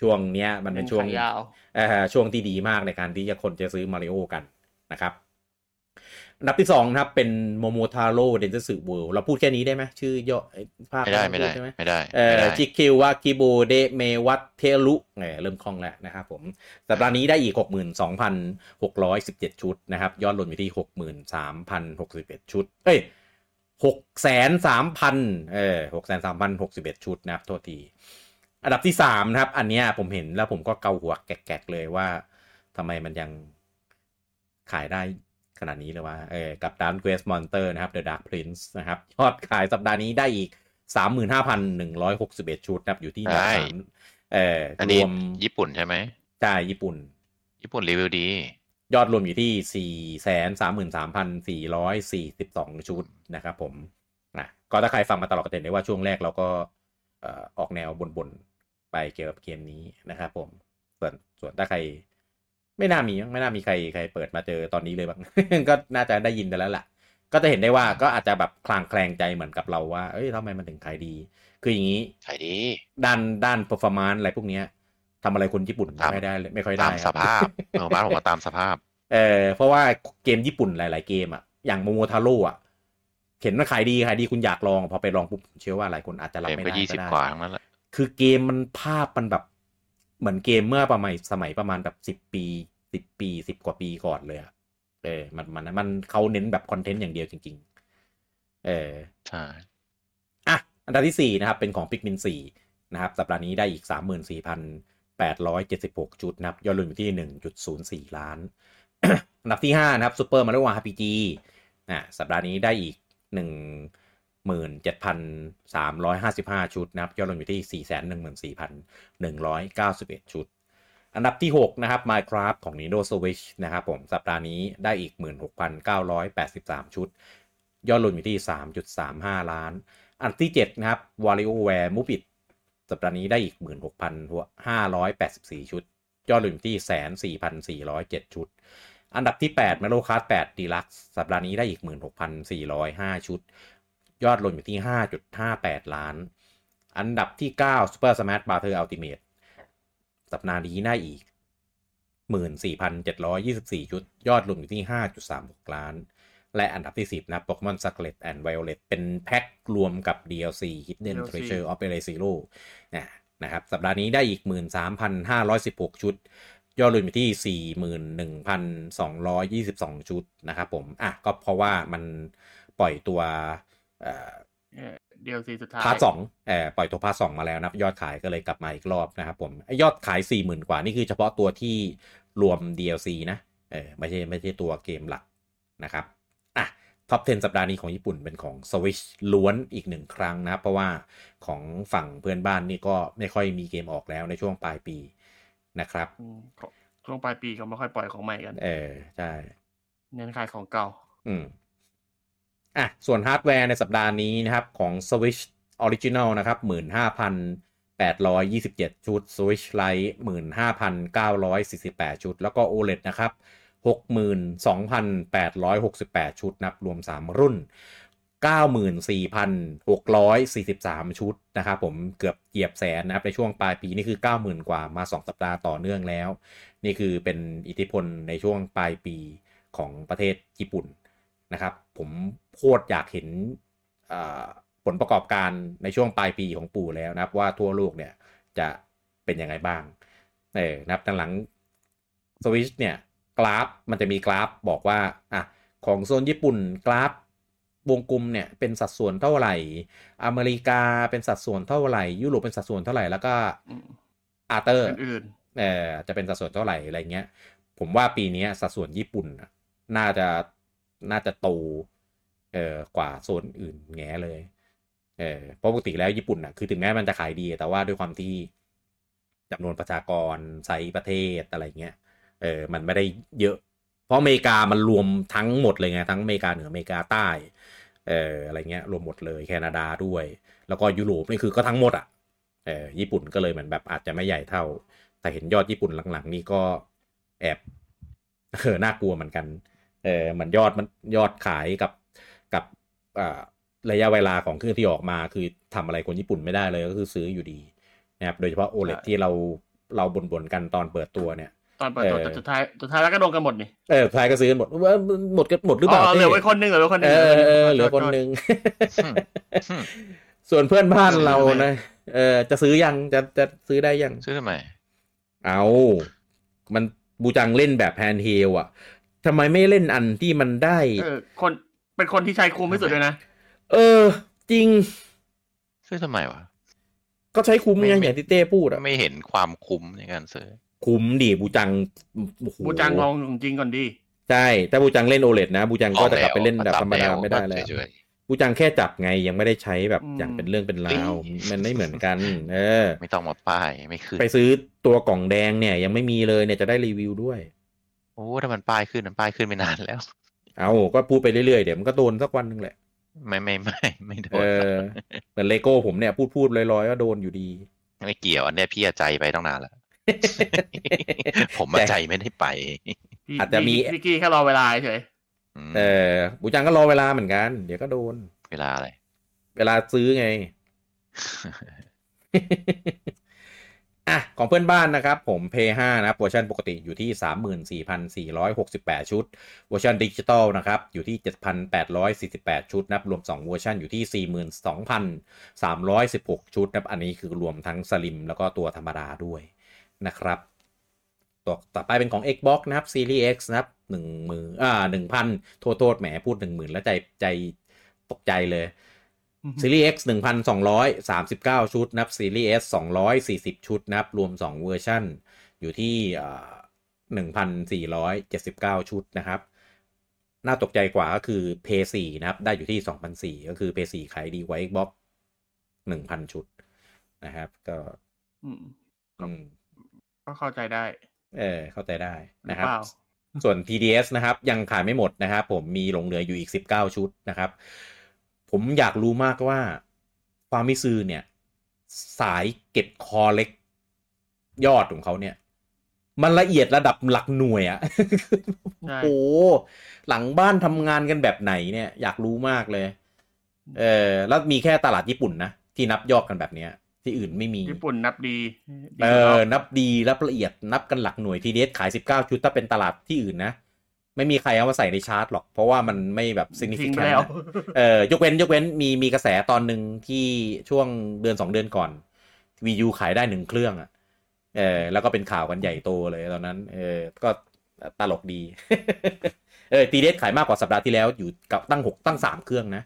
ช่วงเนี้ยมันเป็นช่วงขายยาวเอ่อช่วงที่ดีมากในการที่จะคนจะซื้อมาริโอกันนะครับอันดับที่สองนะครับ เป็น Momotaro Dentetsu World เราพูดแค่นี้ได้ไหมชื่อย่อไอ้ภาคไม่ได้ไม่ได้ใช่ไหมไม่ได้เอ่ไม่อได้地球は希望でまわってるเออเริ่มคล่องแล้วนะครับผมสัปดาห์นี้ได้อีก 62,617 ชุดนะครับ ยอดรวมอยู่ที่ 63,061 ชุด เอ้ย603,000เออ603,061 ชุดนะครับ โทษที อันดับที่3นะครับ อันเนี้ยผมเห็นแล้วผมก็เกาหัวแกกๆเลยว่าทำไมมันยังขายได้ขนาดนี้เลยว่าเออกับดานเกรสมอนเตอร์นะครับ The Dark Prince นะครับ ยอดขายสัปดาห์นี้ได้อีก 35,161 ชุดนะครับ อยู่ที่ได้สามเอออันรนี้วมญี่ปุ่นใช่ไหมจ่ายญี่ปุ่น ญี่ปุ่นรีวิวดี ยอดรวมอยู่ที่ 433,442 ชุดนะครับผมนะก็ถ้าใครฟังมาตลอดก็จะเห็นได้ว่าช่วงแรกเราก็เอ่อออกแนวบนๆ ไปเกี่ยวกับเกมนี้นะครับผมส่วนส่วนถ้าใคร ไม่น่ามีไม่น่ามีใครใครเปิดมาเจอตอนนี้เลยบ้างก็น่าจะได้ยินไปแล้วล่ะ ก็จะเห็นได้ว่าก็อาจจะแบบคลางแคลงใจเหมือนกับเราว่าเอ้ยทำไมมันถึงขายดี คืออย่างนี้ขายดีด้านด้าน performance อะไรพวกเนี้ยทำอะไรคนญี่ปุ่นตามไม่ได้เลยไม่ค่อยได้ตามคสรับภาพเออบ้านผมก็ตามสภาพเออเพราะว่าเกมญี่ปุ่นหลาย ๆ เกมอะอย่างโมโมทาโร่อะเห็นว่าขายดีขายดีคุณอยากลองพอไปลองปุ๊บผมเชื่อว่าหลายคนอาจจะรับเกมไม่ก็ได้ยี่ก็สิบได้กว่าทั้งนั้นแหละ คือเกมมันภาพมันแบบ เหมือนเกมเมื่อประมาณสมัยประมาณแบบสิบปีสิบปีสิบกว่าปีก่อนเลยอะเออมันมันมันเขาเน้นแบบคอนเทนต์อย่างเดียวจริง ๆ เออใช่อะ อันดับที่4นะครับ เป็นของ Pikmin 4นะครับ สัปดาห์นี้ได้อีก34,876จุดนะครับ ยอดรวมอยู่ที่1.04ล้าน อันดับที่5นะครับ Super Mario RPG อะสัปดาห์นี้ได้อีก 17,355 ชุดนะครับยอดรวมอยู่ที่ 414,191 ชุด อันดับที่ 6 นะครับ Minecraft ของ Nintendo Switch นะครับผมสัปดาห์นี้ได้อีก 16,983 ชุด ยอดรวมอยู่ที่ 3.35 ล้าน อันที่ 7 นะครับ WarioWare Move It สัปดาห์นี้ได้อีก 16,584 ชุด ยอดรวมอยู่ที่ 104,407 ชุดอันดับที่ 8 Mario Kart 8 Deluxe สัปดาห์นี้ได้อีก 16,405 ชุด ยอดรวมอยู่ที่ 5.58 ล้าน อันดับที่ 9 Super Smash Bros. Ultimate สัปดาห์นี้ได้อีก 14,724 ชุด ยอดรวมอยู่ที่ 5.36 ล้าน และอันดับที่ 10 นะ Pokemon Scarlet and Violet เป็นแพ็ครวมกับ DLC Hidden DLC Treasure of Area Zero นะนะครับสัปดาห์นี้ได้อีก 13,516 ชุด ยอดรวมอยู่ที่ 41,222 ชุดนะครับผม อะ ก็เพราะว่ามันปล่อยตัว เอ่อเออ DLC สุดท้าย part สองเอ่อปล่อยตัว part สองมาแล้วนะครับยอดขายก็เลยกลับมาอีกรอบนะครับผมไอ้ยอดขายสี่หมื่นกว่า นี่คือเฉพาะตัวที่รวม DLC นะเออไม่ใช่ไม่ใช่ตัวเกมหลักนะครับอะ top 10 สัปดาห์นี้ของญี่ปุ่นเป็นของ Switch ล้วนอีกหนึ่งครั้งนะครับเพราะว่าของฝั่งเพื่อนบ้านนี่ก็ไม่ค่อยมีเกมออกแล้วในช่วงปลายปีนะครับอืมช่วงปลายปีเขาไม่ค่อยปล่อยของใหม่กัน เออใช่เน้นขายของเก่า อืม อะส่วนฮาร์ดแวร์ในสัปดาห์นี้นะครับของ Switch Original นะครับ 15,827 ชุด Switch Lite 15,948 ชุด แล้วก็ OLED นะครับ 62,868 ชุดนับรวม 3 รุ่น 94,643 ชุดนะครับผมเกือบเหยียบแสนนะครับในช่วงปลายปีนี่คือ 90,000 กว่ามา 2 สัปดาห์ต่อเนื่องแล้ว นี่คือเป็นอิทธิพลในช่วงปลายปีของประเทศญี่ปุ่นนะครับผม โคตรอยากเห็นเอ่อผลประกอบการในช่วงปลายปีของปู่แล้วนะครับว่าทั่วโลกเนี่ยจะเป็นยังไงบ้างเออนะครับดังหลังสวิชเนี่ยกราฟมันจะมีกราฟบอกว่าอะของโซนญี่ปุ่นกราฟวงกลมเนี่ยเป็นสัดส่วนเท่าไหร่ อเมริกาเป็นสัดส่วนเท่าไหร่ ยุโรปเป็นสัดส่วนเท่าไหร่ แล้วก็อืมอาร์เตอร์อื่นเออจะเป็นสัดส่วนเท่าไหร่อะไรเงี้ย ผมว่าปีนี้สัดส่วนญี่ปุ่นน่ะน่าจะน่าจะโต เออกว่าโซนอื่นแง่เลยเออเพราะปกติแล้วญี่ปุ่นน่ะคือถึงแม้มันจะขายดี แต่ว่าด้วยความที่จำนวนประชากรไซส์ประเทศอะไรเงี้ยเออมันไม่ได้เยอะ เพราะอเมริกามันรวมทั้งหมดเลยไงทั้งอเมริกาเหนืออเมริกาใต้เอออะไรเงี้ยรวมหมดเลยแคนาดาด้วย แล้วก็ยุโรปนี่คือก็ทั้งหมดอะเออญี่ปุ่นก็เลยเหมือนแบบอาจจะไม่ใหญ่เท่า แต่เห็นยอดญี่ปุ่นหลังๆ นี่ก็แอบเออน่ากลัวเหมือนกันเออเหมือนยอดมันยอดขายกับ กับอ่าระยะเวลาของเครื่องที่ออกมา คือทำอะไรคนญี่ปุ่นไม่ได้เลยก็คือซื้ออยู่ดีนะครับโดยเฉพาะ OLED ที่เราเราบ่นๆกันตอนเปิดตัวเนี่ยๆตอนเปิดตัวเออแต่สุดท้ายสุดท้ายแล้วก็โดนกันหมดนี่เออใครก็ซื้อกันหมดว่าหมดกันหมดหรือเปล่าอ๋อเหลือต้ไว้คนหนึงเหลือไว้คนหนึเองอเออเหลือคนโทษหนึ่งอืมอืมส่วนเพื่อนบ้านเราซื้อไหมนะเออจะซื้อยังจะจะซื้อได้ยัง ซื้อทำไม เอามันบูจังเล่นแบบ handheld อะทำไมไม่เล่นอันที่มันได้เออคน เป็นคนที่ใช้คุ้มที่สุดด้วยนะ เออ จริงซื้อทำไมวะ ก็ใช้คุ้มไม่ไงไม่อย่างที่เต้พูดอะไม่เห็นความคุ้มในการซื้อ คุ้มดิบูจังโอ้โหบูจังลองของจริงก่อนดี ใช่ถ้าบูจังเล่น OLED นะ บูจังก็จะกลับไปเล่นแบบธรรมดาแล้วไม่ได้แล้วเฉยบูจังแค่จับไงยังไม่ได้ใช้แบบอืมอย่างเป็นเรื่องเป็นราวเอ้ยมันไม่เหมือนกัน เออๆไม่ต้องมาป้ายไม่ขึ้น ไปซื้อตัวกล่องแดงเนี่ย ยังไม่มีเลยเนี่ยจะได้รีวิวด้วย โอ้ถ้ามันป้ายขึ้นมันป้ายขึ้นไม่นานแล้ว เอาก็พูดไปเรื่อยๆ เดี๋ยวมันก็โดนสักวันหนึงแหละ ไม่ไม่ไม่ไม่โดเอนอเหมือนเลโก้ผมเนี่ยพูดพูดลอยๆก็โดนอยู่ดี ไม่เกี่ยวอันเนี้ยพี่อะใจไปตั้งนานแล้ว ผมมาใจไม่ได้ไปพี่อาจจะมีพี่พี่กี้แค่รอเวลาเฉยอืมเออบูจังก็รอเวลาเหมือนกัน เดี๋ยวก็โดน เวลาอะไร เวลาซื้อไง อะของเพื่อนบ้านนะครับผม p 5นะครับเวอร์ชันปกติอยู่ที่ 34,468 ชุด เวอร์ชันดิจิตอลนะครับอยู่ที่ 7,848 ชุดนับรวม 2 เวอร์ชันอยู่ที่ 42,316 ชุดนับอันนี้คือรวมทั้ง Slim แล้วก็ตัวธรรมดาด้วยนะครับตัวต่อไปเป็นของ Xbox นะครับ Series X นะครับหนึ่งหมื่นอ่าหนึ่งพันโทษโทษแหมพูดหนึ่งหมื่นแล้วใจใจตกใจเลย ซีรีส์ X 1,239 ชุดนับซีรีส์ S 240 ชุดนับ รวม 2 เวอร์ชันอยู่ที่ 1,479 ชุดนะครับ น่าตกใจกว่าก็คือ p 4นะครับ ได้อยู่ที่ 2,004ก็คือ p 4ขายดีกว่า Xbox 1,000 ชุดนะครับ ก็อืมอืมก็เข้าใจได้ เออ เข้าใจได้หรือนะครับเปล่าส่วน TDS นะครับ ยังขายไม่หมดนะครับ ผมมีหลงเหลืออยู่อีก 19 ชุดนะครับ ผมอยากรู้มากว่าฟาร์มิซือเนี่ย สายเก็บคอเล็ก ยอดของเขาเนี่ย มันละเอียดระดับหลักหน่วยอะใช่โอ้โหหลังบ้านทำงานกันแบบไหนเนี่ย อยากรู้มากเลย เออแล้วมีแค่ตลาดญี่ปุ่นนะ ที่นับยอดกันแบบเนี้ย ที่อื่นไม่มี ญี่ปุ่นนับดีดีเอแล้วอนับดีรับละเอียดนับกันหลักหน่วยทีเดสขาย19ชุดถ้าเป็นตลาดที่อื่นนะ ไม่มีใครเอามาใส่ในชาร์ตหรอก เพราะว่ามันไม่แบบทิ้งไป significant แล้วนะเออยกเว้นยกเว้นมีมีกระแสตอนหนึ่งที่ช่วงเดือนสองเดือนก่อนวียูขายได้หนึ่งเครื่องอะเออแล้วก็เป็นข่าวกันใหญ่โตเลยตอนนั้น เออก็ตลกดี เออทีเดสขายมากกว่าสัปดาห์ที่แล้วอยู่กับตั้งหกตั้งสามเครื่องนะ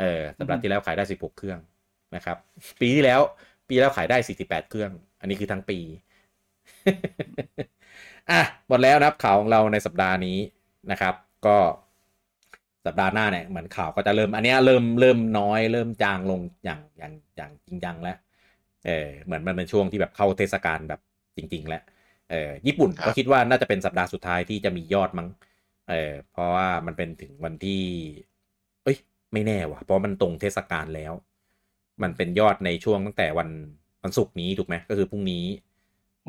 เออสัปดาห์ที่แล้วขายได้สิบหกเครื่องนะครับ ปีที่แล้ว ปีแล้วขายได้48เครื่อง อันนี้คือทั้งปีอะหมดแล้วนะครับข่าวของเราในสัปดาห์นี้ นะครับ ก็สัปดาห์หน้าเนี่ยเหมือนข่าวก็จะเริ่ม อันเนี้ยเริ่มเริ่มน้อย เริ่มจางลงอย่างอย่างอย่างจริงจังแล้วเออเหมือนมันเป็นช่วงที่แบบเข้าเทศกาลแบบจริง ๆ แล้วเออญี่ปุ่นครับก็คิดว่าน่าจะเป็นสัปดาห์สุดท้ายที่จะมียอดมั้งเออเพราะว่ามันเป็นถึงวันที่ เอ้ย ไม่แน่ว่ะ เพราะมันตรงเทศกาลแล้ว มันเป็นยอดในช่วงตั้งแต่วันวันศุกร์นี้ถูกไหมก็คือพรุ่งนี้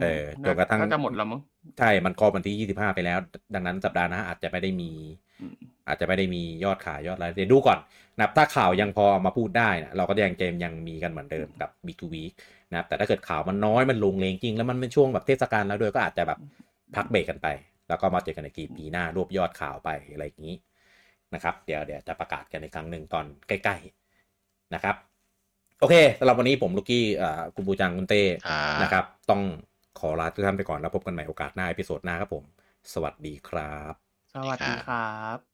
เออจนกระทั่งน่าจะหมดแล้วมั้ง ใช่ มันก็วันที่25ไปแล้ว ดังนั้นสัปดาห์หน้าอาจจะไม่ได้มีอืมอาจจะไม่ได้มียอดขายยอดอะไรเดี๋ยวดูก่อนนะครับถ้าข่าวยังพอเอามาพูดได้นะเราก็ยังเกมยังมีกันเหมือนเดิมกับ b 2 week นะครับแต่ถ้าเกิดข่าวมันน้อยมันลงเลงจริง แล้วมันเป็นช่วงแบบเทศกาลแล้วด้วยก็อาจจะแบบพักเบรกกันไป แล้วก็มาเจอกันในกีปีหน้ารวบยอดข่าวไปอะไรอย่างนี้นะครับ เดี๋ยวเดี๋ยวจะประกาศกันในครั้งหนึ่งตอนใกล้ ๆนะครับ โอเคสำหรับวันนี้ผมลูกกี้อ่าคุณบูจังคุณเต้อ่านะครับ ต้อง ขอลาทุกท่านไปก่อนแล้วพบกันใหม่โอกาสหน้าอพิโซดหน้าครับผม สวัสดีครับ สวัสดีครับ